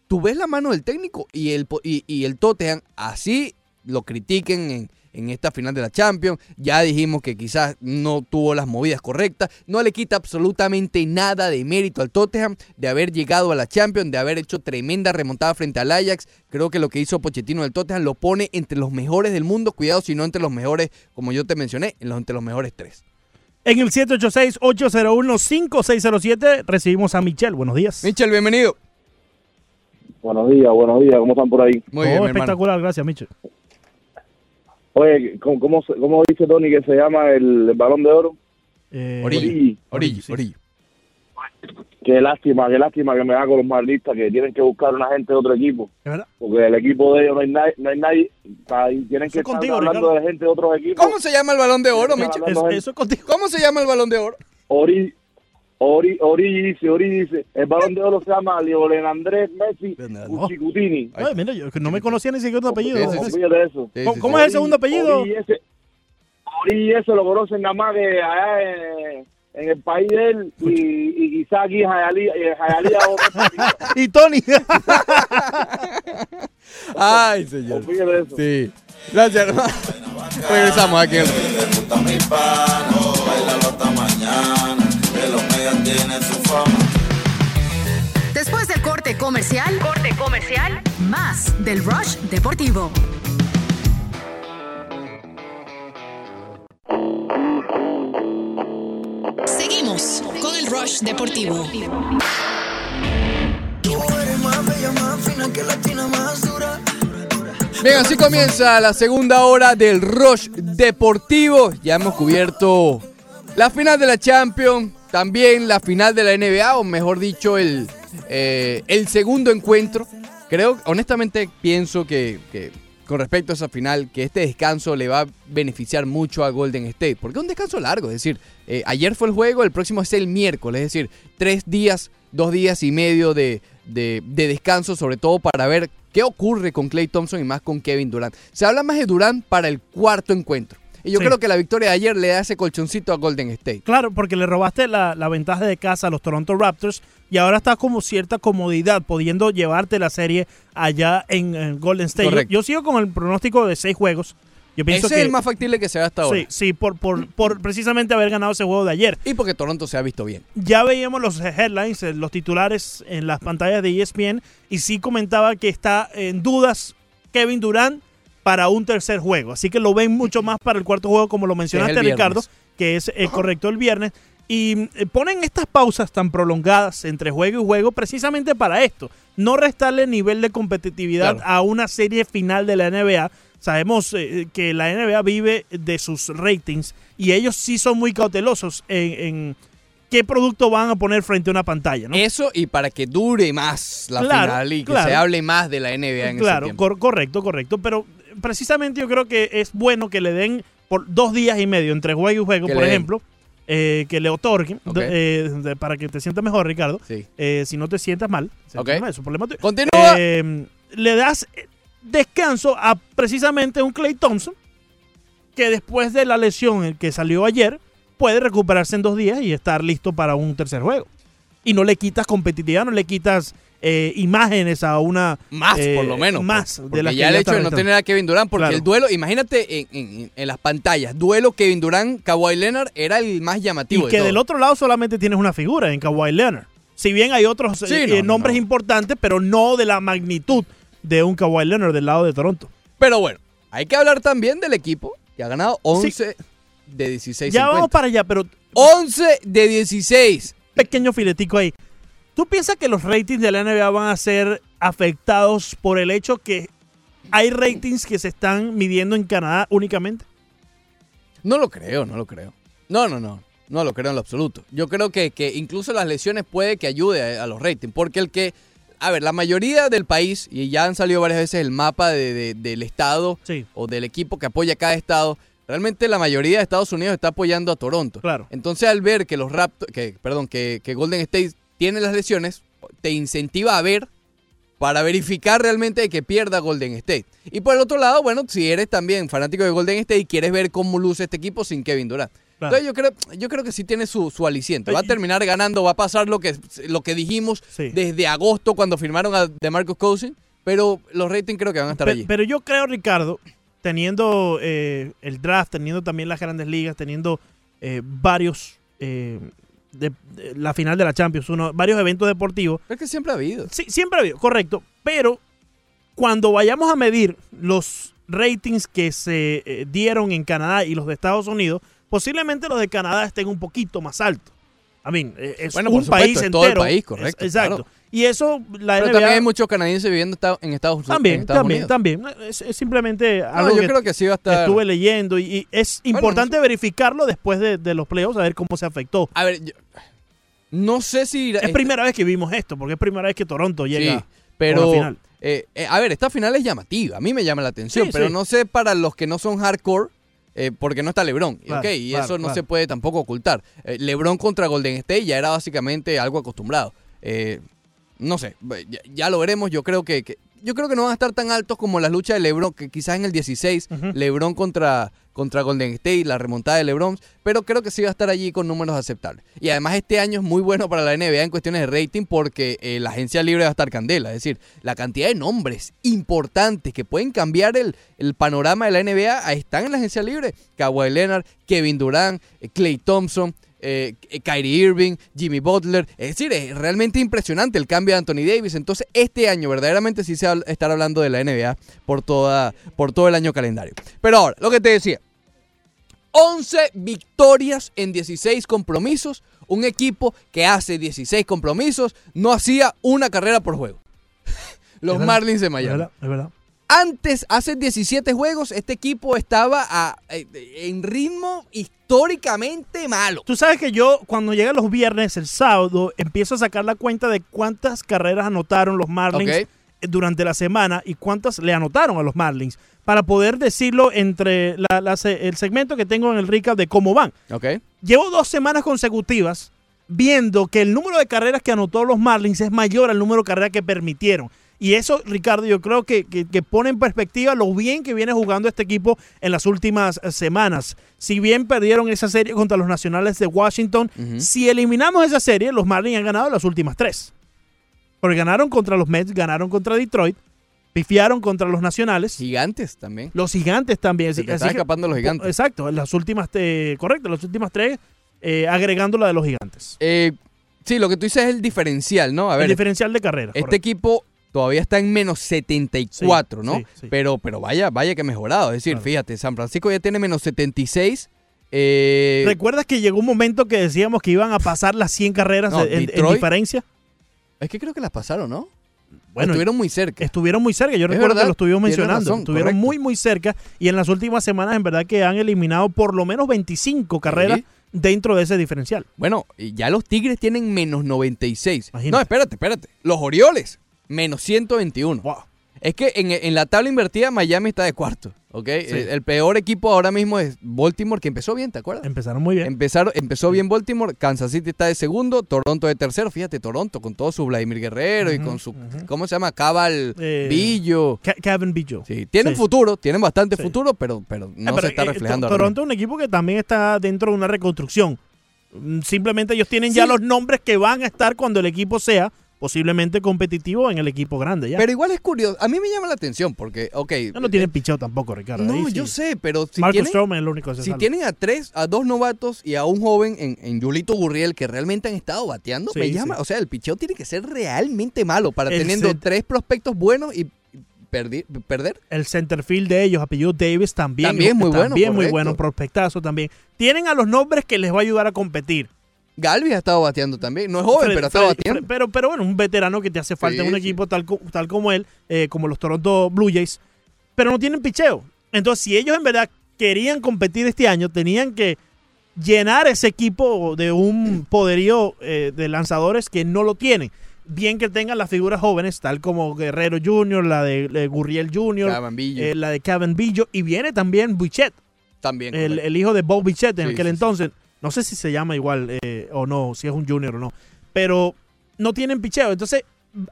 tú ves la mano del técnico y el, y, y el Tottenham así lo critiquen en, en esta final de la Champions. Ya dijimos que quizás no tuvo las movidas correctas. No le quita absolutamente nada de mérito al Tottenham de haber llegado a la Champions, de haber hecho tremenda remontada frente al Ajax. Creo que lo que hizo Pochettino del Tottenham lo pone entre los mejores del mundo. Cuidado si no entre los mejores, como yo te mencioné, en los, entre los mejores tres. En el 786-801-5607 recibimos a Michelle. Buenos días. Michelle, bienvenido. Buenos días, buenos días, ¿cómo están por ahí? Muy Oh, espectacular, gracias, Michelle. Oye, ¿cómo, cómo, se- cómo dice Tony que se llama el, el balón de oro? Eh. Origi, Origi. Qué lástima, qué lástima que me da con los marlistas que tienen que buscar una gente de otro equipo. Porque el equipo de ellos no hay nadie, no hay nadie ahí tienen que estar contigo, hablando Ricardo. de gente de otros equipos. ¿Cómo se llama el balón de oro, Están Michelle? hablando gente- ¿Cómo se llama el balón de oro? Ori, Ori, Ori dice, Ori dice, el balón de oro se llama Lionel Andrés Messi Cuchicutini. Ay, mira, yo no me conocía ni siquiera tu apellido. Sí, sí, sí. Olvídate de eso. ¿Cómo, cómo es el segundo apellido? Ori ese, Ori ese lo conocen nada más que allá en, en el país de él y, y quizá aquí en Jayalía, otro y Tony. Ay, señor. Eso. Sí. Gracias, hermano. Regresamos aquí. Después del corte comercial, corte comercial, más del Rush Deportivo. Seguimos con el Rush Deportivo. Bien, así comienza la segunda hora del Rush Deportivo. Ya hemos cubierto la final de la Champions, también la final de la NBA, o mejor dicho, el, eh, el segundo encuentro. Creo, honestamente, pienso que, que con respecto a esa final, que este descanso le va a beneficiar mucho a Golden State, porque es un descanso largo, es decir, eh, ayer fue el juego, el próximo es el miércoles, es decir, tres días, dos días y medio de, de- de descanso, sobre todo para ver qué ocurre con Clay Thompson y más con Kevin Durant. Se habla más de Durant para el cuarto encuentro. Y yo Sí. creo que la victoria de ayer le da ese colchoncito a Golden State. Claro, porque le robaste la, la ventaja de casa a los Toronto Raptors y ahora está como cierta comodidad pudiendo llevarte la serie allá en, en Golden State. Yo, yo sigo con el pronóstico de seis juegos. Yo pienso Ese que es el más factible que se ve hasta ahora. Sí, sí, por, por, por precisamente haber ganado ese juego de ayer. Y porque Toronto se ha visto bien. Ya veíamos los headlines, eh, los titulares en las pantallas de ESPN y sí comentaba que está en dudas Kevin Durant para un tercer juego. Así que lo ven mucho más para el cuarto juego, como lo mencionaste. Ricardo, que es eh, correcto el viernes. Y eh, ponen estas pausas tan prolongadas entre juego y juego precisamente para esto. No restarle nivel de competitividad Claro. a una serie final de la NBA. Sabemos eh, que la NBA vive de sus ratings y ellos sí son muy cautelosos en, en qué producto van a poner frente a una pantalla. ¿no? Eso y para que dure más la Claro, final y que claro. se hable más de la NBA en ese Claro, tiempo. cor- correcto, correcto. Pero precisamente yo creo que es bueno que le den por dos días y medio entre juego y juego, por ejemplo, eh, que le otorguen eh, de- para que te sientas mejor, Ricardo. Sí. Eh, si no te sientas mal, es Ok. problema tuyo. Continúa. Eh, le das descanso a precisamente un Clay Thompson que después de la lesión que salió ayer puede recuperarse en dos días y estar listo para un tercer juego. Y no le quitas competitividad, no le quitas eh, imágenes a una... Más, eh, por lo menos. Más por- de porque las que ya el hecho de no tener a Kevin Durant, porque Claro. el duelo, imagínate en, en- en las pantallas, duelo Kevin Durant, Kawhi Leonard era el más llamativo. Y de que del otro lado solamente tienes una figura en Kawhi Leonard. Si bien hay otros eh, Sí, eh, no, no, nombres importantes, pero no de la magnitud de un Kawhi Leonard del lado de Toronto. Pero bueno, hay que hablar también del equipo que ha ganado 11 de 16. Ya vamos para allá, pero 11 de 16. pequeño filetico ahí. ¿Tú piensas que los ratings de la NBA van a ser afectados por el hecho que hay ratings que se están midiendo en Canadá únicamente? No lo creo, no lo creo. No, no, no. No lo creo en lo absoluto. Yo creo que, que incluso las lesiones puede que ayude a, a los ratings. Porque el que. A ver, la mayoría del país, y ya han salido varias veces el mapa de- de- del estado Sí. o del equipo que apoya a cada estado. Realmente la mayoría de Estados Unidos está apoyando a Toronto. Claro. Entonces al ver que los Raptors, que, perdón, que, que Golden State tiene las lesiones, te incentiva a ver para verificar realmente que pierda Golden State. Y por el otro lado, bueno, si eres también fanático de Golden State y quieres ver cómo luce este equipo sin Kevin Durant. Claro. Entonces yo creo, yo creo que sí tiene su, su aliciente. Va a terminar ganando, va a pasar lo que, lo que dijimos Sí. desde agosto cuando firmaron a DeMarcus Cousins, pero los ratings creo que van a estar Pe- allí. Pero yo creo, Ricardo, teniendo eh, el draft, teniendo también las grandes ligas, teniendo eh, varios eh, de, de la final de la Champions, uno, varios eventos deportivos. Es que siempre ha habido. Sí, siempre ha habido, correcto. Pero cuando vayamos a medir los ratings que se eh, dieron en Canadá y los de Estados Unidos, posiblemente los de Canadá estén un poquito más altos. I mean, eh, es Bueno, por un supuesto, país es entero. todo el país, correcto, Es- exacto. claro. Y eso la Pero NBA también hay muchos canadienses viviendo en Estados, en también, Estados también, Unidos. también. Es, es simplemente algo yo que creo que sí va a estar- estuve leyendo y, y es importante verificarlo después de, de los playoffs, a ver cómo se afectó. A ver, yo- no sé si... Es primera vez que vimos esto, porque es primera vez que Toronto llega Sí, pero... a la final. eh, eh, a ver, esta final es llamativa. A mí me llama la atención, Sí, pero sí. no sé para los que no son hardcore, eh, porque no está LeBron. Claro, ¿ok? Y claro, eso no claro. se puede tampoco ocultar. Eh, LeBron contra Golden State ya era básicamente algo acostumbrado. Eh, no sé, ya, ya lo veremos. Yo creo que, que- yo creo que no van a estar tan altos como las luchas de LeBron, que quizás en el 16, LeBron contra, contra Golden State, la remontada de LeBron, pero creo que sí va a estar allí con números aceptables. Y además este año es muy bueno para la NBA en cuestiones de rating porque eh, la agencia libre va a estar candela, es decir, la cantidad de nombres importantes que pueden cambiar el, el panorama de la NBA están en la agencia libre. Kawhi Leonard, Kevin Durant, Clay Thompson, eh, Kyrie Irving, Jimmy Butler. Es decir, es realmente impresionante el cambio de Anthony Davis. Entonces, este año verdaderamente sí se va a estar hablando de la NBA por, toda, por todo el año calendario. Pero ahora, lo que te decía. 11 victorias en 16 compromisos. Un equipo que hace 16 compromisos no hacía una carrera por juego. Los Es verdad, Marlins de Es Miami. verdad, es verdad. Antes, hace 17 juegos, este equipo estaba a- eh, en ritmo históricamente malo. Tú sabes que yo, cuando llegan los viernes, el sábado, empiezo a sacar la cuenta de cuántas carreras anotaron los Marlins durante la semana y cuántas le anotaron a los Marlins, para poder decirlo entre la- la el segmento que tengo en el recap de cómo van. Llevo dos semanas consecutivas viendo que el número de carreras que anotó los Marlins es mayor al número de carreras que permitieron. Y eso, Ricardo, yo creo que, que- que pone en perspectiva lo bien que viene jugando este equipo en las últimas eh, semanas. Si bien perdieron esa serie contra los Nacionales de Washington, si eliminamos esa serie, los Marlins han ganado las últimas tres. Porque ganaron contra los Mets, ganaron contra Detroit, pifiaron contra los Nacionales. Gigantes también. Los gigantes también. Se te Así están escapando los gigantes. Exacto, las últimas, eh, correcto, las últimas tres, eh, agregando la de los gigantes. Eh, sí, lo que tú dices es el diferencial, ¿no? A ver, el diferencial de carrera. este equipo todavía está en menos 74, Sí, ¿no? sí, sí. Pero, pero vaya, vaya que ha mejorado. Es decir, fíjate, San Francisco ya tiene menos 76. Eh, ¿Recuerdas que llegó un momento que decíamos que iban a pasar las 100 carreras No, en- diferencia? es que creo que las pasaron, ¿no? Bueno, estuvieron muy cerca. Estuvieron muy cerca, yo recuerdo verdad, que lo estuvimos mencionando. razón, estuvieron correcto. muy, muy cerca y en las últimas semanas en verdad que han eliminado por lo menos 25 carreras dentro de ese diferencial. Bueno, ya los Tigres tienen menos 96. No, espérate, espérate. Los Orioles, menos 121. Es que en, en la tabla invertida Miami está de cuarto, ¿ok? El, el peor equipo ahora mismo es Baltimore, que empezó bien, ¿te acuerdas? Empezaron muy bien. Empezaron, empezó bien Baltimore, Kansas City está de segundo, Toronto de tercero. Fíjate, Toronto con todo su Vladimir Guerrero y con su, ¿cómo se llama? Cabal Eh, Billo. Kevin Billo. Sí, tienen Sí. futuro, tienen bastante futuro, pero, pero no pero, se está eh, reflejando. To- ahora Toronto es un equipo que también está dentro de una reconstrucción. Mm, Simplemente ellos tienen ya los nombres que van a estar cuando el equipo sea posiblemente competitivo en el equipo grande. Ya. Pero igual es curioso. A mí me llama la atención porque, ok. Ya no tienen picheo tampoco, Ricardo. No, sí. yo sé, pero si Marcus tienen, es lo único que se si tienen a tres, a dos novatos y a un joven en, en Yulito Gurriel que realmente han estado bateando, Sí, me sí. llama, o sea, el picheo tiene que ser realmente malo para El teniendo tres prospectos buenos y perdi- perder. El centerfield de ellos, apellido Davis, también. También muy bueno, También muy bueno, prospectazo también. Tienen a los nombres que les va a ayudar a competir. Galvis ha estado bateando también. No es joven, Fred- pero ha estado Fred- bateando. Fred- pero, pero bueno, un veterano que te hace falta en un sí. equipo tal, tal como él, eh, como los Toronto Blue Jays. Pero no tienen picheo. Entonces, si ellos en verdad querían competir este año, tenían que llenar ese equipo de un poderío eh, de lanzadores que no lo tienen. Bien que tengan las figuras jóvenes, tal como Guerrero Jr., la de, eh, Gurriel Jr., Cavan eh, la de Kevin Billo, y viene también Buchet, También. el, el hijo de Bob Bichette en Sí, aquel sí, sí. No sé si se llama igual eh, o no, si es un junior o no. Pero no tienen picheo. Entonces,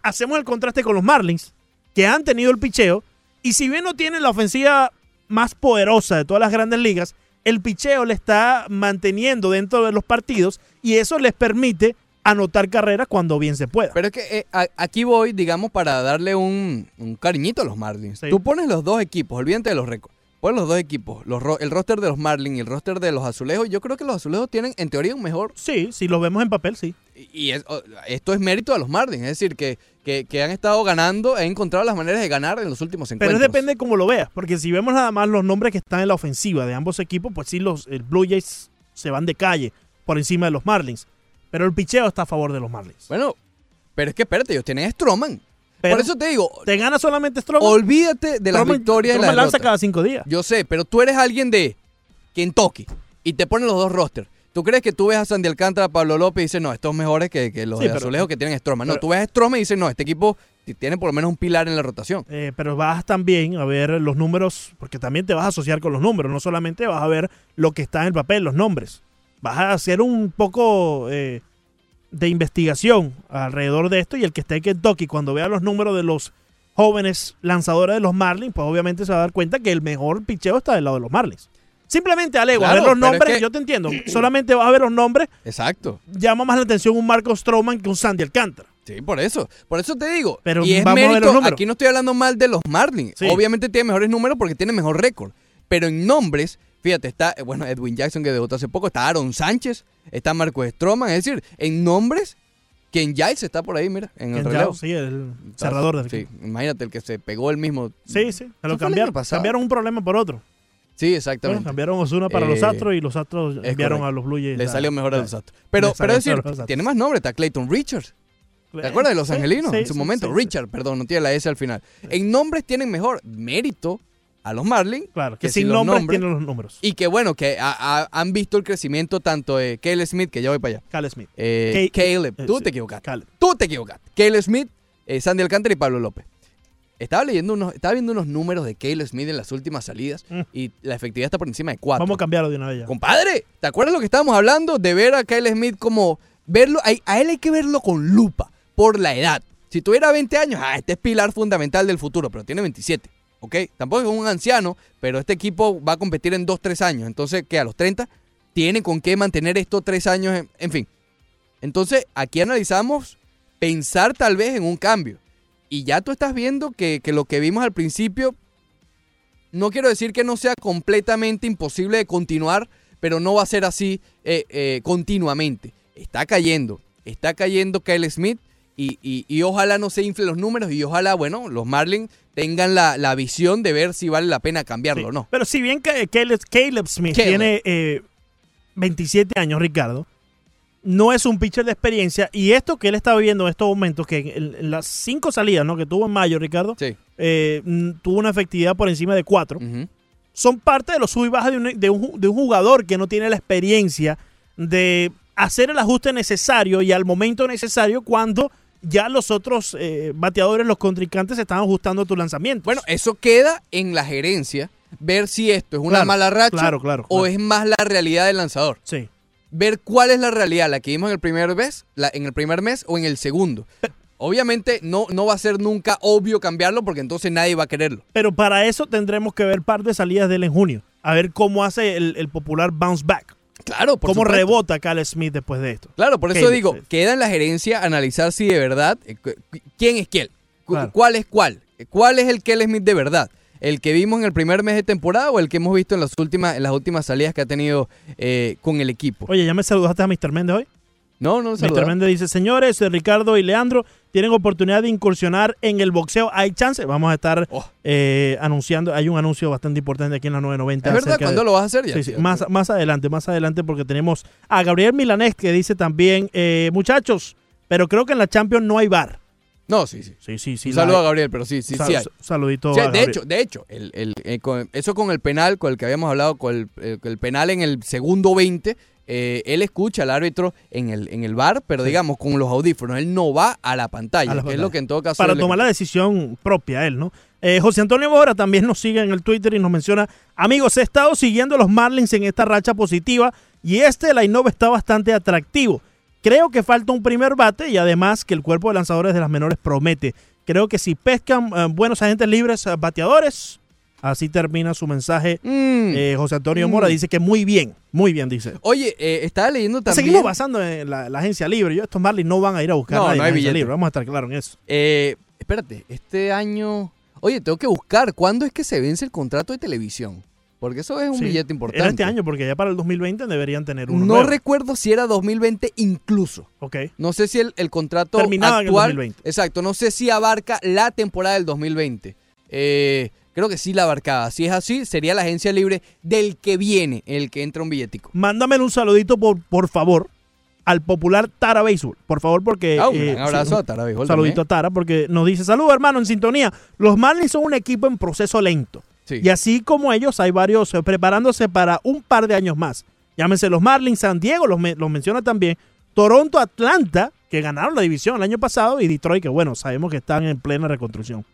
hacemos el contraste con los Marlins, que han tenido el picheo. Y si bien no tienen la ofensiva más poderosa de todas las grandes ligas, el picheo le está manteniendo dentro de los partidos y eso les permite anotar carreras cuando bien se pueda. Pero es que eh, a- aquí voy, digamos, para darle un, un cariñito a los Marlins. Sí. Tú pones los dos equipos, olvídate de los récords. Pones los dos equipos, los ro- el roster de los Marlins y el roster de los Azulejos. Yo creo que los Azulejos tienen, en teoría, un mejor. Sí, si los vemos en papel, sí. Y y es- o- esto es mérito de los Marlins. Es decir, que, que, que han estado ganando, han encontrado las maneras de ganar en los últimos Pero encuentros. depende de cómo lo veas, porque si vemos nada más los nombres que están en la ofensiva de ambos equipos, pues sí, los el Blue Jays se van de calle por encima de los Marlins. Pero el picheo está a favor de los Marlins. Bueno, pero es que espérate, ellos tienen a Stroman. Pero Por eso te digo, ¿Te gana solamente Stroman? olvídate de las Stroman- victorias y Stroman las lanza cada cinco días. Yo sé, pero tú eres alguien de Kentucky y te ponen los dos rosters. ¿Tú crees que tú ves a Sandy Alcántara, Pablo López y dices, no, estos mejores que, que los Sí, de pero- Azulejo que tienen Stroman? No, pero- tú ves a y dices, no, este equipo tiene por lo menos un pilar en la rotación. Eh, pero vas también a ver los números, porque también te vas a asociar con los números, no solamente vas a ver lo que está en el papel, los nombres. Vas a hacer un poco eh, de investigación alrededor de esto y el que esté en Kentucky, cuando vea los números de los jóvenes lanzadores de los Marlins, pues obviamente se va a dar cuenta que el mejor picheo está del lado de los Marlins. Simplemente, Alego, a ver los es nombres, que- yo te entiendo, solamente vas a ver los nombres, Exacto. llama más la atención un Marcos Stroman que un Sandy Alcántara. Sí, por eso. Por eso te digo. Pero y es vamos a ver mérito, los números. aquí no estoy hablando mal de los Marlins. Sí. Obviamente tiene mejores números porque tiene mejor récord. Pero en nombres, fíjate, está, eh, bueno, Edwin Jackson que debutó hace poco, está Aaron Sánchez, está Marco Stroman. Es decir, en nombres, Ken Giles está por ahí, mira, en el Ken relevo. Giles, sí, el cerrador del Sí, imagínate el que se pegó el mismo. Sí, sí, se lo cambiaron. Cambiaron un problema por otro. Sí, Bueno, exactamente. cambiaron Osuna para los Eh, Astros y los Astros enviaron correcto. a los Blue Jays. Le salió mejor a los Astros. Pero, pero es decir, tiene más nombre, está Clayton Richards. ¿Te acuerdas de los sí, angelinos sí, en su sí, momento? Richard, perdón, no tiene la S al final. En nombres tienen mejor mérito a los Marlins. Claro, que, si sin nombres nombres- tienen los números. Y que bueno, que ha- ha- han visto el crecimiento tanto de Caleb Smith, que ya voy para allá. Caleb Smith. Eh, Ca- Caleb, eh, tú sí, te equivocaste. Caleb. Tú te equivocaste. Caleb Smith, eh, Sandy Alcántara y Pablo López. Estaba leyendo unos, estaba viendo unos números de Caleb Smith en las últimas salidas Mm. y la efectividad está por encima de 4. Vamos a cambiarlo de una vez ya. Compadre, ¿te acuerdas lo que estábamos hablando? De ver a Kyle Smith como verlo, a, a él hay que verlo con lupa por la edad. Si tuviera 20 años, ah, este es pilar fundamental del futuro, pero tiene 27. ¿Ok? Tampoco es un anciano, pero este equipo va a competir en 2-3 años. Entonces, que a los 30 tiene con qué mantener estos 3 años, en, en fin. Entonces, aquí analizamos pensar tal vez en un cambio. Y ya tú estás viendo que, que lo que vimos al principio, no quiero decir que no sea completamente imposible de continuar, pero no va a ser así eh, eh, continuamente. Está cayendo, está cayendo Kyle Smith y, y- y ojalá no se inflen los números y ojalá, bueno, los Marlins tengan la, la visión de ver si vale la pena cambiarlo o no. Pero si bien que Caleb, Caleb Smith Caleb. tiene eh, 27 años, Ricardo, no es un pitcher de experiencia. Y esto que él está viviendo en estos momentos, que en, las cinco salidas ¿no? que tuvo en mayo, Ricardo, eh, mm, tuvo una efectividad por encima de cuatro. Son parte de los sub y bajas de un, de, un, de un jugador que no tiene la experiencia de hacer el ajuste necesario y al momento necesario cuando ya los otros eh, bateadores, los contrincantes, se están ajustando a tu lanzamiento. Bueno, eso queda en la gerencia, ver si esto es una Claro, mala racha claro, claro, o es más la realidad del lanzador. Sí. Ver cuál es la realidad, la que vimos en el primer mes, la- en el primer mes o en el segundo. Obviamente no, no va a ser nunca obvio cambiarlo porque entonces nadie va a quererlo. Pero para eso tendremos que ver par de salidas de él en junio. A ver cómo hace el, el popular bounce back. Claro, por Cómo supuesto. rebota Cal Smith después de esto. Claro, por eso Caleb, digo, queda en la gerencia analizar si de verdad, eh, quién es quién, Claro. cuál es cuál, cuál es el Kelly Smith de verdad. ¿El que vimos en el primer mes de temporada o el que hemos visto en las últimas, en las últimas salidas que ha tenido eh, con el equipo? Oye, ¿ya me saludaste a Mr. Méndez hoy? No, no, Mr. saludado. Méndez dice, señores, eh, Ricardo y Leandro tienen oportunidad de incursionar en el boxeo. ¿Hay chance? Vamos a estar eh, anunciando, hay un anuncio bastante importante aquí en la 990. Oh. ¿Es verdad? ¿Cuándo de- lo vas a hacer ya? Sí, sí, más, más adelante, más adelante, porque tenemos a Gabriel Milanés que dice también, eh, muchachos, pero creo que en la Champions no hay bar. No, sí, sí. Sí, sí, sí. Un la saludo hay. a Gabriel, pero sí, sí, Sal- sí hay. Saludito Sí, a de Gabriel. hecho, de hecho, el, el- eh, con- eso con el penal, con el que habíamos hablado, con el, eh, con el penal en el segundo 20, eh, él escucha al árbitro en el, en el bar, pero digamos con los audífonos, él no va a la pantalla, A la que es lo que en todo caso... para tomar la decisión propia él, ¿no? Eh, José Antonio Bora también nos sigue en el Twitter y nos menciona, amigos, he estado siguiendo a los Marlins en esta racha positiva y este line-up está bastante atractivo. Creo que falta un primer bate y además que el cuerpo de lanzadores de las menores promete. Creo que si pescan eh, buenos agentes libres bateadores, así termina su mensaje. Eh, José Antonio Mm. Mora dice que muy bien, muy bien, dice. Oye, eh, estaba leyendo también... Seguimos basando en la, la agencia libre. Yo, estos Marlins no van a ir a buscar No, nadie no en hay la agencia libre. Vamos a estar claros en eso. Eh, espérate, este año... Oye, tengo que buscar cuándo es que se vence el contrato de televisión. Porque eso es un Sí, billete importante. Era este año, porque ya para el 2020 deberían tener uno. No nuevo. recuerdo si era 2020 incluso. Ok. No sé si el, el contrato Terminaba en el actual... 2020. Exacto, no sé si abarca la temporada del 2020. Eh, creo que sí la abarcaba. Si es así, sería la agencia libre del que viene, el que entra un billetico. Mándamele un saludito, por, por favor, al popular Tara Béisbol. Por favor, porque. Ah, un eh, abrazo sí, a Tara Béisbol saludito también. a Tara, porque nos dice: Saludos, hermano, en sintonía. Los Marlins son un equipo en proceso lento. Y así como ellos, hay varios eh, preparándose para un par de años más. Llámense los Marlins, San Diego, los, me- los menciona también. Toronto, Atlanta, que ganaron la división el año pasado, y Detroit, que bueno, sabemos que están en plena reconstrucción.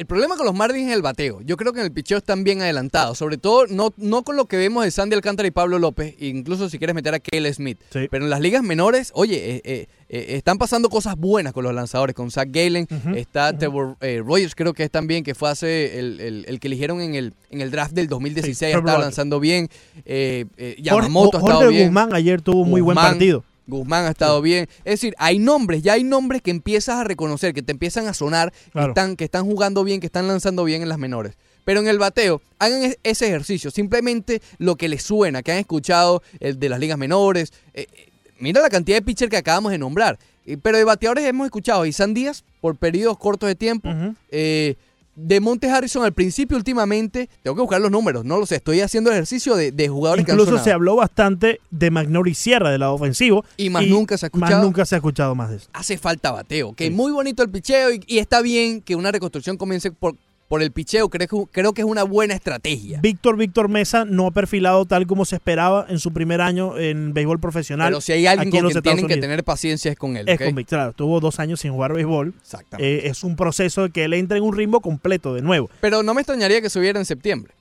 El problema con los Marlins es el bateo. Yo creo que en el picheo están bien adelantados. Sobre todo, no, no con lo que vemos de Sandy Alcántara y Pablo López, incluso si quieres meter a Kale Smith. Pero en las ligas menores, oye, eh, eh, eh, están pasando cosas buenas con los lanzadores. Con Zach Galen, está Trevor eh, Rogers, creo que es también, que fue hace el, el- el que eligieron en el, en el draft del 2016. Sí, Rogers. lanzando bien. Eh, eh, Jorge, Yamamoto ha estado Jorge bien. Guzmán ayer tuvo un muy buen partido. Guzmán ha estado bien. Es decir, hay nombres, ya hay nombres que empiezas a reconocer, que te empiezan a sonar, que, están, que están jugando bien, que están lanzando bien en las menores. Pero en el bateo, hagan es- ese ejercicio. Simplemente lo que les suena, que han escuchado el de las ligas menores. Eh, eh, mira la cantidad de pitchers que acabamos de nombrar. Eh, pero de bateadores hemos escuchado a Isan Díaz por periodos cortos de tiempo. Eh, de Montes Harrison al principio, últimamente, tengo que buscar los números, no lo sé. Estoy haciendo ejercicio de, de jugadores que han Incluso se habló bastante de Magnori Sierra del lado ofensivo. Y más nunca se ha escuchado. Más nunca se ha escuchado más de eso. hace falta bateo. Que muy bonito el picheo y, y está bien que una reconstrucción comience por, por el picheo. Creo que, creo que es una buena estrategia. Víctor Víctor Mesa no ha perfilado tal como se esperaba en su primer año en béisbol profesional. Pero si hay alguien con Estados tienen que tener paciencia es con él. Es con Víctor, claro, tuvo dos años sin jugar béisbol. Exactamente. Eh, es un proceso de que él entre en un ritmo completo de nuevo. Pero no me extrañaría que subiera en septiembre.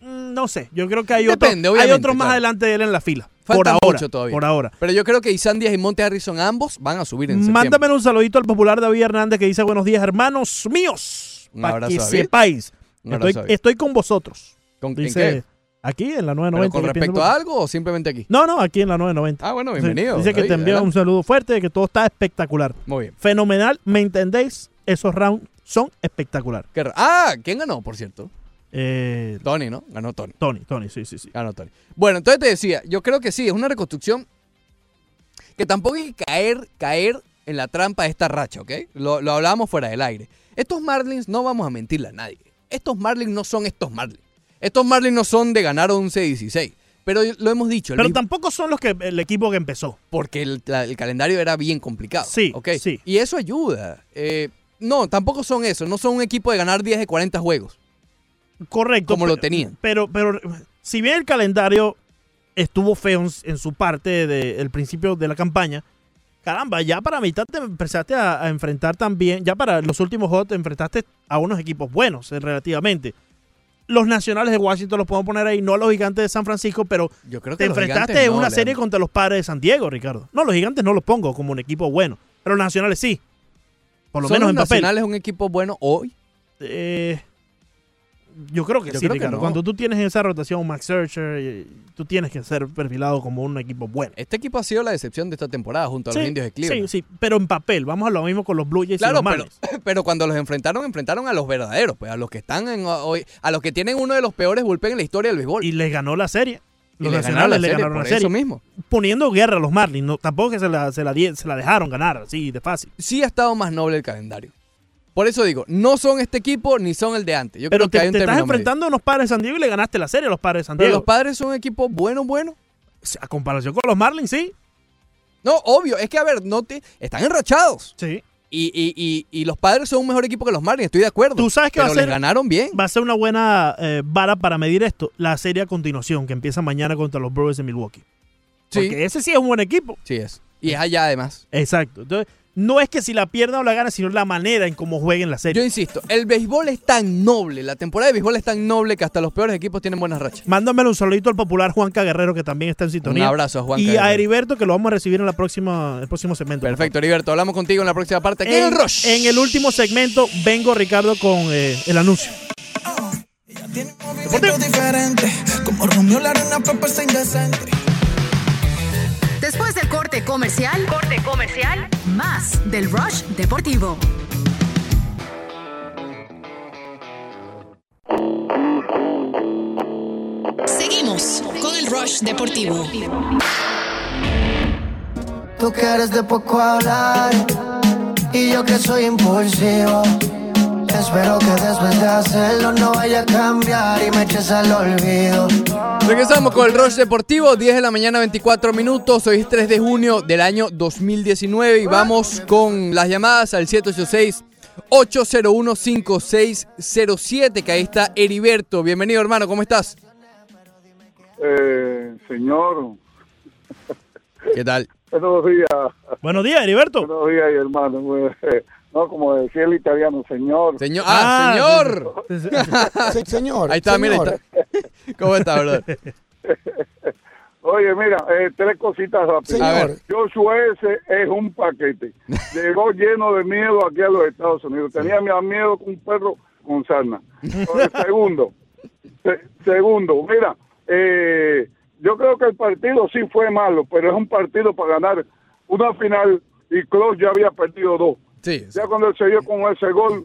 Mm, no sé. Yo creo que hay, Depende, otro, hay otros más claro. adelante de él en la fila. Falta por ahora. mucho todavía. Por ahora. Pero yo creo que Isan Díaz y Monte Harrison ambos van a subir en septiembre. Mándame un saludito al popular David Hernández que dice buenos días, hermanos míos. Un Para que sepáis. Un Estoy, estoy con vosotros. ¿Con, ¿en Dice qué? aquí en la ¿Pero 990. con le respecto a algo o simplemente aquí? No, no, aquí en la 990. Ah, bueno, bienvenido. Dice que te envía un saludo fuerte, que todo está espectacular. Muy bien. Fenomenal, ¿me entendéis? Esos rounds son espectacular. Qué Ah, ¿quién ganó, por cierto? Eh, Tony, ¿no? Ganó Tony. Tony, Tony, sí, sí, sí. Ganó Tony. Bueno, entonces te decía, yo creo que sí, es una reconstrucción que tampoco hay que caer, caer en la trampa de esta racha, ¿ok? Lo, lo hablábamos fuera del aire. Estos Marlins, no vamos a mentirle a nadie. Estos Marlins no son estos Marlins. Estos Marlins no son de ganar 11-16. Pero lo hemos dicho. Pero tampoco son los que el equipo que empezó. porque el, la- el calendario era bien complicado. Sí, ¿ok? sí. Y eso ayuda. Eh, no, tampoco son eso. No son un equipo de ganar 10 de 40 juegos. Correcto. Como lo tenían. Pero, pero si bien el calendario estuvo feo en, en su parte del principio de la campaña, caramba, ya para mitad te empezaste a, a enfrentar también, ya para los últimos juegos te enfrentaste a unos equipos buenos eh, relativamente. Los nacionales de Washington los podemos poner ahí, no a los gigantes de San Francisco, pero Yo creo que te enfrentaste en no, una Leandro. serie contra los padres de San Diego, Ricardo. No, los gigantes no los pongo como un equipo bueno, pero los nacionales sí. Por lo ¿Son menos los en papel. Nacionales un equipo bueno hoy? Eh, yo creo que Yo sí, creo que Ricardo. no. Cuando tú tienes esa rotación, Max Searcher, tú tienes que ser perfilado como un equipo bueno. Este equipo ha sido la decepción de esta temporada junto a los indios de Cleveland. Sí, sí, pero en papel. Vamos a lo mismo con los Blue Jays y Claro, los pero, pero cuando los enfrentaron, enfrentaron a los verdaderos, pues a los que están en hoy, a los que tienen uno de los peores bullpen en la historia del béisbol. Y les ganó la serie. Y Los ganaron nacionales la le serie, ganaron la serie. eso mismo. Poniendo guerra a los Marlins. No, tampoco que se la, se, la se la dejaron ganar así de fácil. Sí ha estado más noble el calendario. Por eso digo, no son este equipo ni son el de antes. Yo pero creo que te, hay un te estás medio. enfrentando a unos padres de San Diego y le ganaste la serie a los padres de San Pero Diego. los padres son un equipo bueno, bueno. A comparación con los Marlins, sí. No, obvio, es que a ver, no te, están enrachados. Sí. Y, y, y, y los padres son un mejor equipo que los Marlins, estoy de acuerdo. Tú sabes que pero va a ser. les ganaron bien. Va a ser una buena eh, vara para medir esto. La serie a continuación, que empieza mañana contra los Brewers de Milwaukee. Sí. Porque ese sí es un buen equipo. Sí es. Y es allá además. Exacto. Entonces, no es que si la pierda o la gana, sino la manera en cómo jueguen la serie. Yo insisto, el béisbol es tan noble, la temporada de béisbol es tan noble que hasta los peores equipos tienen buenas rachas. Mándamelo un saludito al popular Juanca Guerrero, que también está en sintonía. Un abrazo a Juanca Y a. Heriberto, que lo vamos a recibir en la próxima, el próximo segmento. Perfecto, Heriberto, hablamos contigo en la próxima parte. Aquí en, En, el Rush. en el último segmento vengo, Ricardo, con eh, el anuncio. Movimiento diferente, como Romeo la arena, indecente. Después del corte comercial, corte comercial, más del Rush Deportivo. Seguimos con el Rush Deportivo. Tú que eres de poco hablar y yo que soy impulsivo. Espero que después de hacerlo no vaya a cambiar y me eches al olvido. Regresamos con el Rush Deportivo, 10 de la mañana, 24 minutos. Hoy es 3 de junio del año 2019 y vamos con las llamadas al 786-801-5607, que ahí está Heriberto. Bienvenido, hermano, ¿cómo estás? Eh, señor, ¿Qué tal? buenos días. Buenos días, Heriberto. Buenos días, hermano. No, como decía el italiano, señor. Señor, ah, señor. señor. Ahí está, mira, ahí está. ¿Cómo está, brother? Oye, mira, eh, tres cositas rápidas. Señor. Joshua S. es un paquete. Llegó lleno de miedo aquí a los Estados Unidos. Tenía más miedo que un perro con sarna. Segundo, se- segundo, mira, eh, yo creo que el partido sí fue malo, pero es un partido para ganar una final y Klopp ya había perdido dos. Sí. Ya cuando él se dio con ese gol,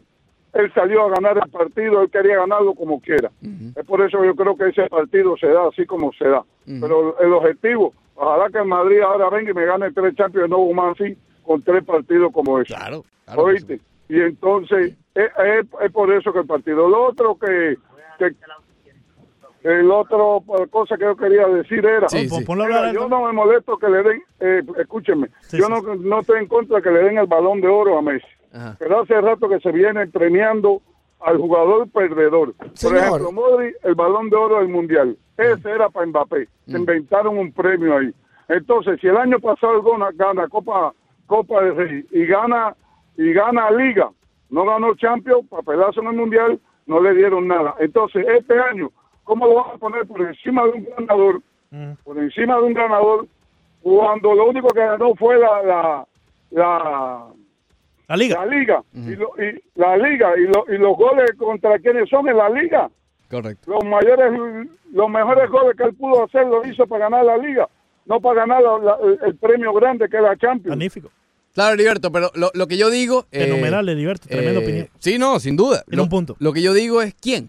él salió a ganar el partido, él quería ganarlo como quiera. Es por eso yo creo que ese partido se da así como se da. Pero el objetivo, ojalá que el Madrid ahora venga y me gane tres Champions, no más así, con tres partidos como ese. Claro. ¿Oíste? Y entonces, es, es- es por eso que el partido. Lo otro que... que el otro eh, cosa que yo quería decir era, Sí, sí. Yo no me molesto que le den, eh, escúcheme, Sí, yo sí, no, no estoy en contra de que le den el balón de oro a Messi, Ajá. pero hace rato que se viene premiando al jugador perdedor. Por Señor. ejemplo, Modri, el balón de oro del Mundial, ese era para Mbappé, se inventaron un premio ahí. Entonces, si el año pasado gana, gana Copa Copa de Rey y gana y gana Liga, no ganó Champions, papelazo en el Mundial, no le dieron nada. Entonces, este año ¿cómo lo van a poner por encima de un ganador? Por encima de un ganador, cuando lo único que ganó fue la, la, la, la liga. La liga. y, lo- y la liga. Y, lo- y los goles contra quienes son en la liga. Correcto. Los mayores, los mejores goles que él pudo hacer lo hizo para ganar la liga, no para ganar la- la- el, premio grande que es la Champions. Magnífico. Claro, Heriberto, pero lo, lo que yo digo... eh, Fenomenal, Heriberto, tremenda eh, opinión. Sí, no, sin duda. Lo, un punto. lo que yo digo es quién.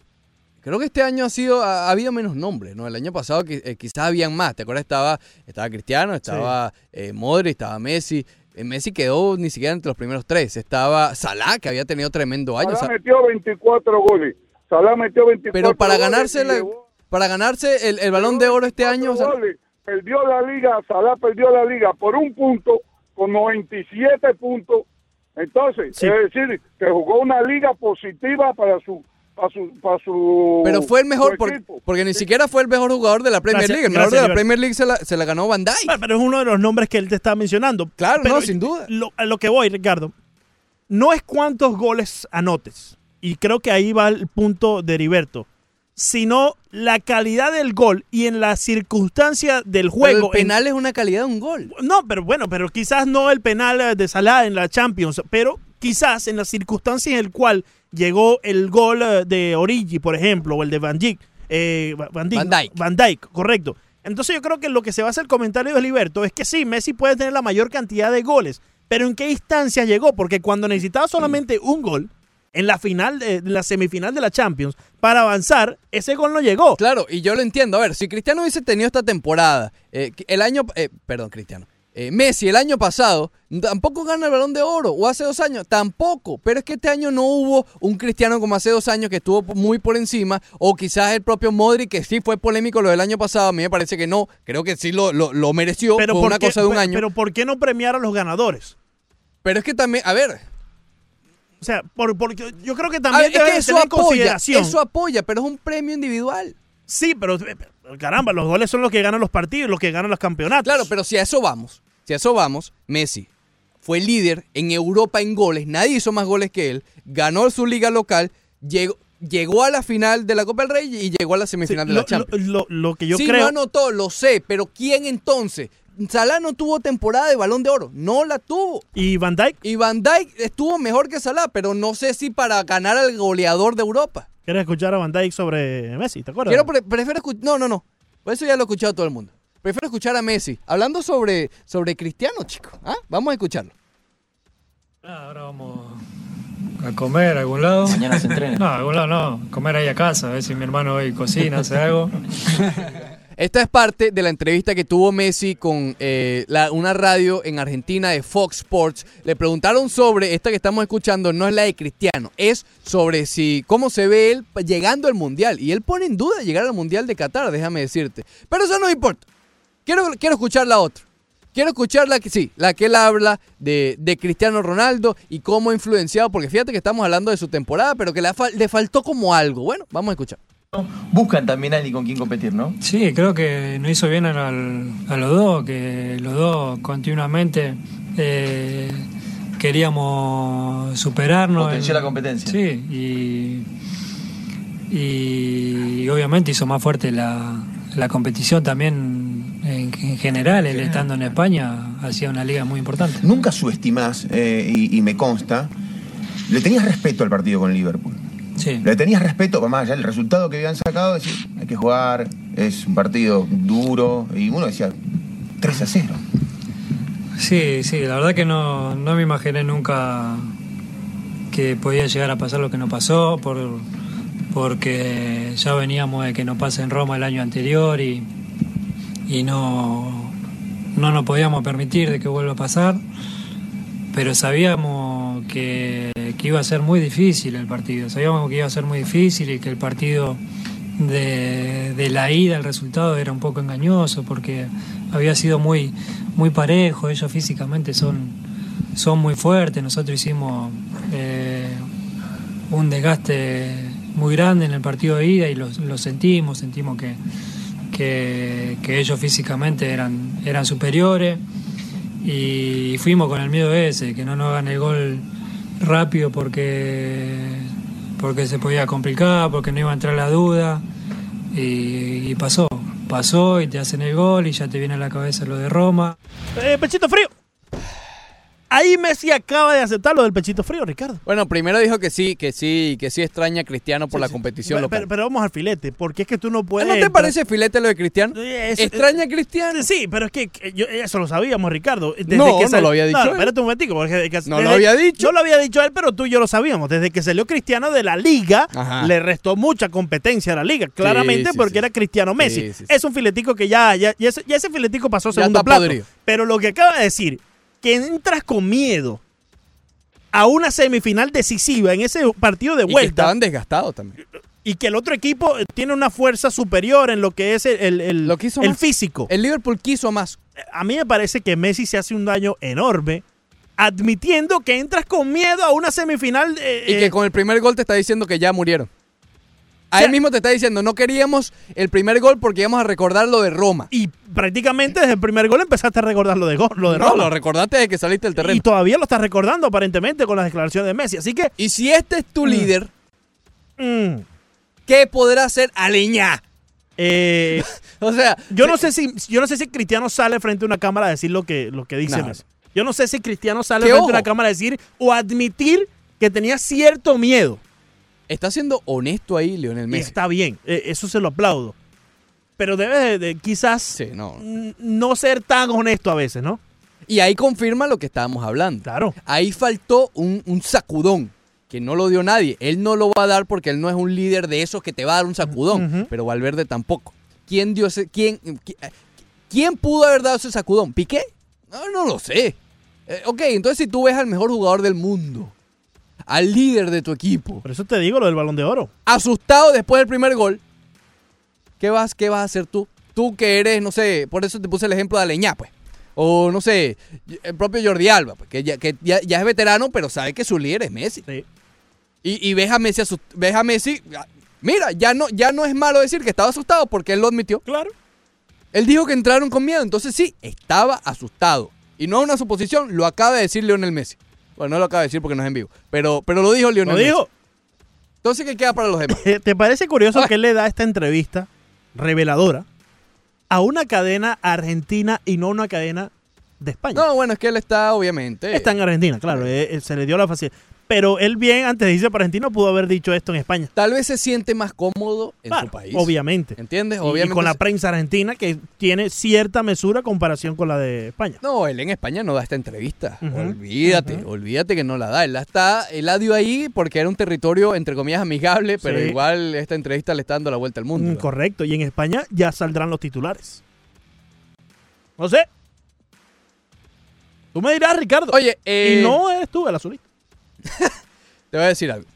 Creo que este año ha sido ha, ha habido menos nombres, ¿no? El año pasado qui- eh, quizás habían más. ¿Te acuerdas? Estaba, estaba Cristiano, estaba eh, Modric, estaba Messi. Eh, Messi quedó ni siquiera entre los primeros tres. Estaba Salah, que había tenido tremendo año. Salah Sa- metió 24 goles. Salah metió 24 pero para goles ganarse la- para ganarse el, el balón de oro este año... goles. Perdió la liga, Salah perdió la liga por un punto, con 97 puntos. Entonces, Sí. es decir, que jugó una liga positiva para su para su, Pero fue el mejor porque, ni siquiera fue el mejor jugador de la Premier Gracias, League. El mejor gracias, de la. Premier League se la, se la ganó Van Dijk. Ah, Pero es uno de los nombres que él te está mencionando. Claro, Pero no, sin duda. Lo, a lo que voy, Ricardo, no es cuántos goles anotes. Y creo que ahí va el punto de Heriberto. Sino la calidad del gol y en la circunstancia del Pero juego. el en- penal es una calidad de un gol. No, pero bueno, pero quizás no el penal eh, de Salah en la Champions, pero quizás en las circunstancias en el cual llegó el gol eh, de Origi, por ejemplo, o el de Van Dijk, eh, Va- Van, Dijk, Van Dijk. Van Dijk, correcto. Entonces yo creo que lo que se basa el comentario de Liberto es que sí, Messi puede tener la mayor cantidad de goles, pero ¿en qué instancias llegó? Porque cuando necesitaba solamente un gol en la final, de, en la semifinal de la Champions, para avanzar, ese gol no llegó. Claro, y yo lo entiendo. A ver, si Cristiano hubiese tenido esta temporada, eh, el año, eh, perdón, Cristiano, eh, Messi el año pasado tampoco gana el balón de oro, o hace dos años, tampoco. Pero es que este año no hubo un Cristiano como hace dos años que estuvo muy por encima, o quizás el propio Modric, que sí fue polémico lo del año pasado, a mí me parece que no, creo que sí lo, lo, lo mereció, Pero fue ¿por una qué- cosa de un año. Pero ¿por qué no premiar a los ganadores? Pero es que también, a ver, O sea, por, porque yo creo que también ver, es que eso tener apoya, consideración. eso apoya, pero es un premio individual. Sí, pero eh, caramba, los goles son los que ganan los partidos, los que ganan los campeonatos. Claro, pero si a eso vamos, si a eso vamos, Messi fue líder en Europa en goles, nadie hizo más goles que él, ganó su liga local, llegó, llegó a la final de la Copa del Rey y llegó a la semifinal de lo, la Champions. lo- lo- lo que yo sí, creo. no anotó, lo sé, pero ¿quién entonces? Salah no tuvo temporada de Balón de Oro, no la tuvo. ¿Y Van Dijk? Y Van Dijk estuvo mejor que Salah, pero no sé si para ganar al goleador de Europa. ¿Quieres escuchar a Van Dijk sobre Messi? ¿Te acuerdas? Quiero pre- prefiero escuchar. No, no, no. Por eso ya lo ha escuchado todo el mundo. Prefiero escuchar a Messi. Hablando sobre, sobre Cristiano, chico. ¿Ah? Vamos a escucharlo. Ahora vamos a comer a algún lado. Mañana se entrena. No, a algún lado no. Comer ahí a casa, a ver si mi hermano hoy cocina, hace algo. Esta es parte de la entrevista que tuvo Messi con eh, la- una radio en Argentina de Fox Sports. Le preguntaron sobre esta que estamos escuchando, no es la de Cristiano, es sobre si cómo se ve él llegando al Mundial. Y él pone en duda llegar al Mundial de Qatar, déjame decirte. Pero eso no importa. Quiero, quiero escuchar la otra. Quiero escuchar la que sí, la que él habla de, de Cristiano Ronaldo y cómo ha influenciado, porque fíjate que estamos hablando de su temporada, pero que le, le faltó como algo. Bueno, vamos a escuchar. Buscan también a alguien con quien competir, ¿no? Sí, creo que nos hizo bien al- a los dos, que los dos continuamente eh, queríamos superarnos. Potenciar en- la competencia. Sí, y, y obviamente hizo más fuerte la, la competición también en, en general, él estando en España hacía una liga muy importante. Nunca subestimás, eh, y, y me consta, le tenías respeto al partido con Liverpool. Sí. Le tenías respeto, más allá del resultado que habían sacado, decir, hay que jugar, es un partido duro, y uno decía, 3 a 0. Sí, sí, la verdad que no, no me imaginé nunca que podía llegar a pasar lo que nos pasó, por, porque ya veníamos de que nos pase en Roma el año anterior y, y no, no nos podíamos permitir de que vuelva a pasar, pero sabíamos que, que iba a ser muy difícil el partido, sabíamos que iba a ser muy difícil y que el partido de, la ida, el resultado era un poco engañoso porque había sido muy, muy parejo, ellos físicamente son, son muy fuertes, nosotros hicimos eh, un desgaste muy grande en el partido de ida y lo sentimos, sentimos que, que, ellos físicamente eran, eran superiores y fuimos con el miedo ese, que no nos hagan el gol rápido porque, porque se podía complicar, porque no iba a entrar la duda y, y pasó. Pasó y te hacen el gol y ya te viene a la cabeza lo de Roma. Eh, pechito frío. Ahí Messi acaba de aceptar lo del pechito frío, Ricardo. Bueno, primero dijo que sí, que sí, que sí extraña a Cristiano por la competición Pero, local. pero- pero vamos al filete, porque es que tú no puedes... ¿No te parece filete lo de Cristiano? Es- ¿Extraña a Cristiano? Sí, pero es que yo- eso lo sabíamos, Ricardo. Desde No, que no lo había dicho No, él. espérate un momentico. Porque desde que- No desde- lo había dicho. No lo había dicho él, pero tú y yo lo sabíamos. Desde que salió Cristiano de la liga, Ajá. le restó mucha competencia a la liga. Claramente sí, porque era Cristiano Messi. Sí, sí, sí. Es un filetico que ya, ya, ya ese, ya ese filetico pasó a segundo plato. podrido. Pero lo que acaba de decir, que entras con miedo a una semifinal decisiva en ese partido de Y que vuelta estaban desgastados también. y que el otro equipo tiene una fuerza superior en lo que es el, el, el- Lo quiso el más. físico. El Liverpool quiso más. A mí me parece que Messi se hace un daño enorme admitiendo que entras con miedo a una semifinal. eh, Y que eh, con el primer gol te está diciendo que ya murieron. A él mismo te está diciendo, no queríamos el primer gol porque íbamos a recordar lo de Roma. Y prácticamente desde el primer gol empezaste a recordar lo de, gol, lo de No, Roma. lo recordaste desde que saliste del terreno. Y todavía lo estás recordando aparentemente con las declaraciones de Messi. Así que... Y si este es tu Mm. líder, mm, ¿qué podrá hacer Aleñá? eh, O sea, yo no sé si yo no sé si Cristiano sale frente a una cámara a decir lo que, lo que dice. Messi. Yo no sé si Cristiano sale frente ojo. a una cámara a decir o admitir que tenía cierto miedo. Está siendo honesto ahí Lionel Y Messi. está bien, eh, eso se lo aplaudo. Pero debe de, de quizás Sí, no. ser tan honesto a veces, ¿no? Y ahí confirma lo que estábamos hablando. Claro. Ahí faltó un, un sacudón que no lo dio nadie. Él no lo va a dar porque él no es un líder de esos que te va a dar un sacudón. Pero Valverde tampoco. ¿Quién dio ese, quién, qui- quién pudo haber dado ese sacudón? ¿Piqué? No, no lo sé. Eh, ok, entonces si tú ves al mejor jugador del mundo, al líder de tu equipo, Por eso te digo lo del balón de oro. asustado después del primer gol, ¿qué vas, qué vas a hacer tú? Tú que eres, no sé, por eso te puse el ejemplo de Aleñá, pues. O no sé, el propio Jordi Alba, pues, que, ya, que ya, ya es veterano, pero sabe que su líder es Messi. Sí. Y, y ves a Messi, asust- ves a Messi, ah, mira, ya no, ya no es malo decir que estaba asustado porque él lo admitió. Claro. Él dijo que entraron con miedo, entonces sí, estaba asustado. Y no es una suposición, lo acaba de decir Lionel Messi. Bueno, no lo acaba de decir porque no es en vivo, pero, pero lo dijo Lionel Lo Messi. dijo. Entonces, ¿qué queda para los demás? ¿Te parece curioso Ay. que él le da esta entrevista reveladora a una cadena argentina y no a una cadena de España? No, bueno, es que él está, obviamente. Está en Argentina, claro, eh, eh, se le dio la facilidad. Pero él bien, antes de irse para Argentina, pudo haber dicho esto en España. Tal vez se siente más cómodo en Claro, su país. Obviamente. ¿Entiendes? Obviamente. Y con la prensa argentina que tiene cierta mesura a comparación con la de España. No, él en España no da esta entrevista. Olvídate, olvídate que no la da. Él la está, él la dio ahí porque era un territorio, entre comillas, amigable, pero Sí. igual esta entrevista le está dando la vuelta al mundo. Mm, correcto. Y en España ya saldrán los titulares. No sé. Tú me dirás, Ricardo. Oye, eh, Y no eres tú el azulito. Te voy a decir algo.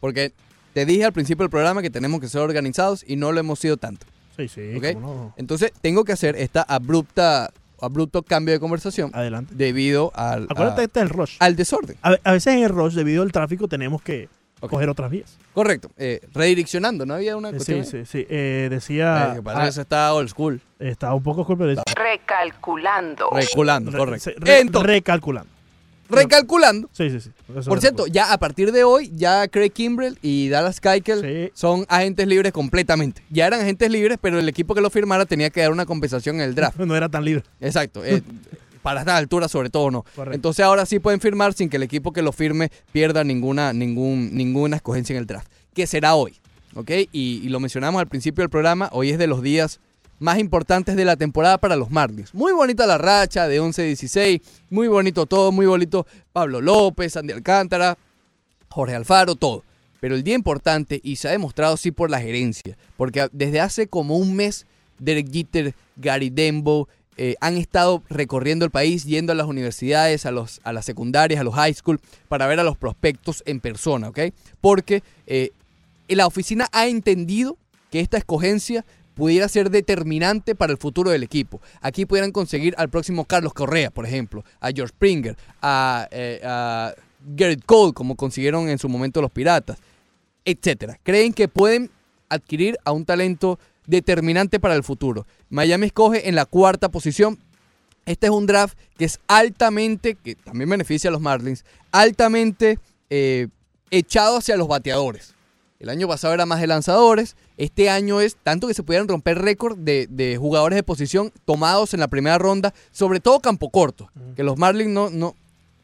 Porque te dije al principio del programa que tenemos que ser organizados y no lo hemos sido tanto. Sí, sí. ¿ok? cómo no. Entonces tengo que hacer esta abrupta, abrupto cambio de conversación Adelante. debido al, Acuérdate, a- este es el rush. al desorden. A, a veces en el rush, debido al tráfico, tenemos que coger otras vías. Correcto. Eh, redireccionando, ¿no había una Eh, cuestión? Sí, sí, sí. Eh, decía. Eh, que para ah, eso está old school. estaba un poco culpa de Recalculando. Reculando, Re- correcto. re- Entonces, recalculando. Recalculando. Sí, sí, sí. Por cierto, ya a partir de hoy, ya Craig Kimbrell y Dallas Keuchel Sí. son agentes libres completamente. Ya eran agentes libres, pero el equipo que lo firmara tenía que dar una compensación en el draft. No era tan libre. Exacto. eh, para esta altura, sobre todo, no. Correcto. Entonces ahora sí pueden firmar sin que el equipo que lo firme pierda ninguna, ningún, ninguna escogencia en el draft. Que será hoy. ¿Ok? Y, y lo mencionamos al principio del programa. Hoy es de los días más importantes de la temporada para los Marlins. Muy bonita la racha de 11-16. Muy bonito todo. Muy bonito Pablo López, Andy Alcántara, Jorge Alfaro, todo. Pero el día importante, y se ha demostrado sí por la gerencia, porque desde hace como un mes, Derek Jeter, Gary Dembo, eh, han estado recorriendo el país, yendo a las universidades, a, los, a las secundarias, a los high school, para ver a los prospectos en persona, ¿ok? Porque eh, la oficina ha entendido que esta escogencia pudiera ser determinante para el futuro del equipo. Aquí pudieran conseguir al próximo Carlos Correa, por ejemplo, a George Springer, a, eh, a Cole, como consiguieron en su momento los Piratas, etcétera. Creen que pueden adquirir a un talento determinante para el futuro. Miami escoge en la cuarta posición. Este es un draft que es altamente, que también beneficia a los Marlins, altamente eh, echado hacia los bateadores. El año pasado era más de lanzadores. Este año es tanto que se pudieran romper récord de, de jugadores de posición tomados en la primera ronda, sobre todo campo corto. Que los Marlins no, no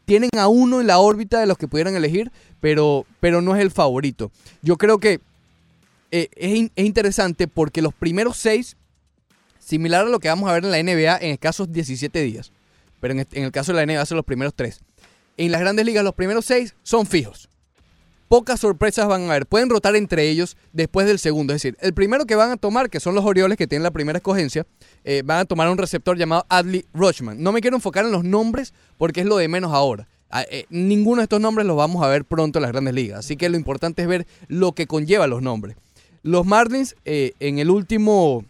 tienen a uno en la órbita de los que pudieran elegir, pero, pero no es el favorito. Yo creo que eh, es, in- es interesante porque los primeros seis, similar a lo que vamos a ver en la NBA en escasos 17 días, pero en, en el caso de la NBA son los primeros tres. En las grandes ligas los primeros seis son fijos. Pocas sorpresas van a haber. Pueden rotar entre ellos después del segundo. Es decir, el primero que van a tomar, que son los Orioles que tienen la primera escogencia, eh, van a tomar un receptor llamado Adley Rushman. No me quiero enfocar en los nombres porque es lo de menos ahora. Ah, eh, ninguno de estos nombres los vamos a ver pronto en las grandes ligas. Así que lo importante es ver lo que conlleva los nombres. Los Marlins eh, en el último,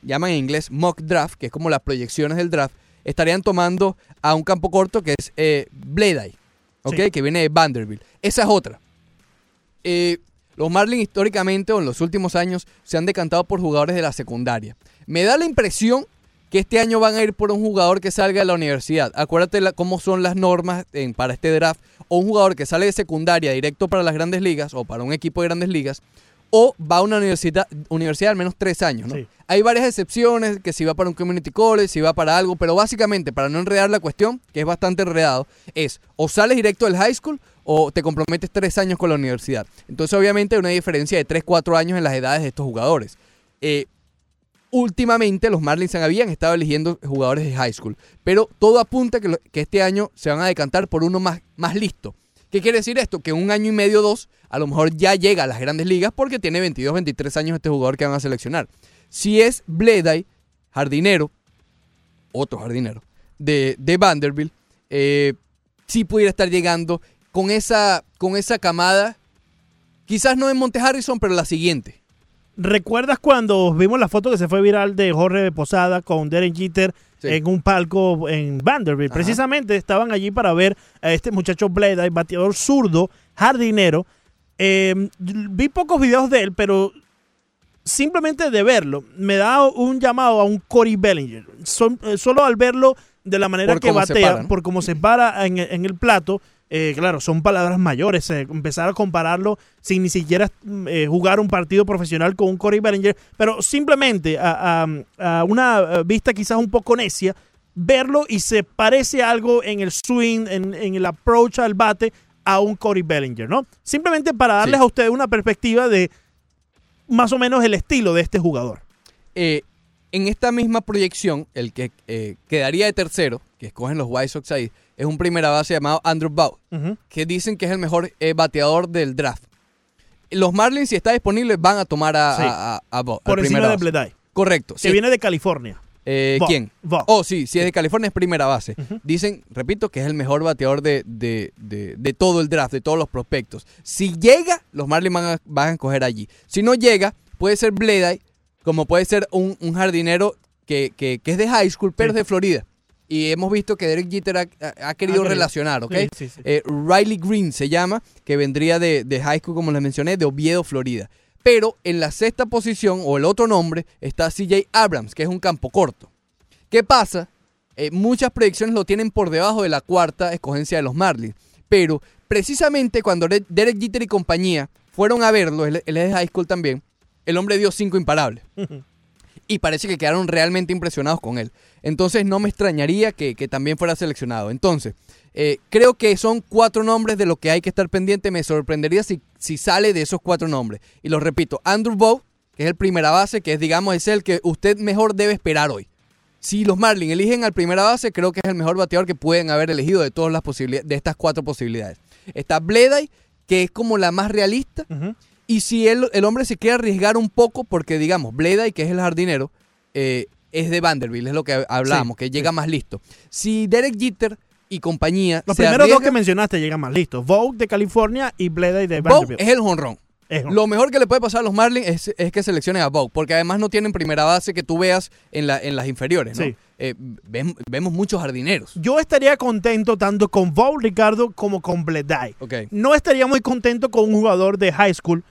llaman en inglés mock draft, que es como las proyecciones del draft, estarían tomando a un campo corto que es eh, Bledai, ¿ok? Sí. que viene de Vanderbilt. Esa es otra. Eh, los Marlins históricamente o en los últimos años se han decantado por jugadores de la secundaria. Me da la impresión que este año van a ir por un jugador que salga de la universidad. Acuérdate la- cómo son las normas en- para este draft. O un jugador que sale de secundaria directo para las grandes ligas o para un equipo de grandes ligas. O va a una universidad, universidad al menos tres años. ¿no? Hay varias excepciones, que si va para un community college, si va para algo, pero básicamente para no enredar la cuestión, que es bastante enredado, es o sales directo del high school o te comprometes tres años con la universidad. Entonces obviamente hay una diferencia de 3, 4 años en las edades de estos jugadores. Eh, últimamente los Marlins habían estado eligiendo jugadores de high school, pero todo apunta que, que este año se van a decantar por uno más, más listo. ¿Qué quiere decir esto? Que un año y medio, dos, a lo mejor ya llega a las grandes ligas porque tiene 22, 23 años este jugador que van a seleccionar. Si es Bleday, jardinero, otro jardinero, de, de Vanderbilt, eh, sí pudiera estar llegando con esa, con esa camada, quizás no en Monte Harrison, pero la siguiente. ¿Recuerdas cuando vimos la foto que se fue viral de Jorge Posada con Derek Jeter en un palco en Vanderbilt? Precisamente estaban allí para ver a este muchacho Bleda, bateador zurdo, jardinero. Eh, vi pocos videos de él, pero simplemente de verlo me da un llamado a un Corey Bellinger. Son- eh, solo al verlo de la manera Por que batea, para, ¿no? por cómo se para en, en el plato. Eh, claro, son palabras mayores. eh, empezar a compararlo sin ni siquiera mm, eh, jugar un partido profesional con un Corey Bellinger, pero simplemente a, a- a una vista quizás un poco necia, verlo y se parece algo en el swing, en, en el approach al bate a un Corey Bellinger, ¿no? Simplemente para darles Sí. a ustedes una perspectiva de más o menos el estilo de este jugador. En esta misma proyección, el que quedaría de tercero, que escogen los White Sox ahí, es un primera base llamado Andrew Bow, que dicen que es el mejor eh, bateador del draft. Los Marlins, si está disponible, van a tomar a, Sí. a, a- a Bow, al Por encima de. Bleday. Correcto. Que sí. viene de California. Eh. ¿Quién? Bow. Oh, sí, si es de California es primera base. Dicen, repito, que es el mejor bateador de, de- de- de todo el draft, de todos los prospectos. Si llega, los Marlins van a, van a escoger allí. Si no llega, puede ser Bleday, como puede ser un, un jardinero que, que- que es de high school, pero es de Florida. Y hemos visto que Derek Jeter ha, querido relacionar, ¿ok? Sí, sí, sí. Eh, Riley Green se llama, que vendría de, de high school, como les mencioné, de Oviedo, Florida. Pero en la sexta posición, o el otro nombre, está CJ Abrams, que es un campo corto. ¿Qué pasa? Eh, muchas predicciones lo tienen por debajo de la cuarta escogencia de los Marlins. Pero precisamente cuando Re- Derek Jeter y compañía fueron a verlo, él, él es de high school también, el hombre dio cinco imparables. Y parece que quedaron realmente impresionados con él. Entonces no me extrañaría que, que también fuera seleccionado. Entonces, eh, creo que son cuatro nombres de los que hay que estar pendiente. Me sorprendería si, si sale de esos cuatro nombres. Y los repito, Andrew Bow, que es el primera base, que es, digamos, es el que usted mejor debe esperar hoy. Si los Marlins eligen al primera base, creo que es el mejor bateador que pueden haber elegido de todas las posibilidades, de estas cuatro posibilidades. Está Bleday, que es como la más realista. Y si el, el hombre se quiere arriesgar un poco, porque digamos, Bleday, que es el jardinero, eh, es de Vanderbilt, es lo que hablábamos, que llega más listo. Si Derek Jeter y compañía. Los primeros dos que mencionaste llegan más listos. Vogue de California y Bleday de Vanderbilt. es el jonrón. Lo mejor que le puede pasar a los Marlins es, es que seleccionen a Bow, porque además no tienen primera base que tú veas en, la, en las inferiores, ¿no? Sí. Eh, ven- vemos muchos jardineros. Yo estaría contento tanto con Vogue, Ricardo, como con Bleday. No estaría muy contento con un jugador de high school,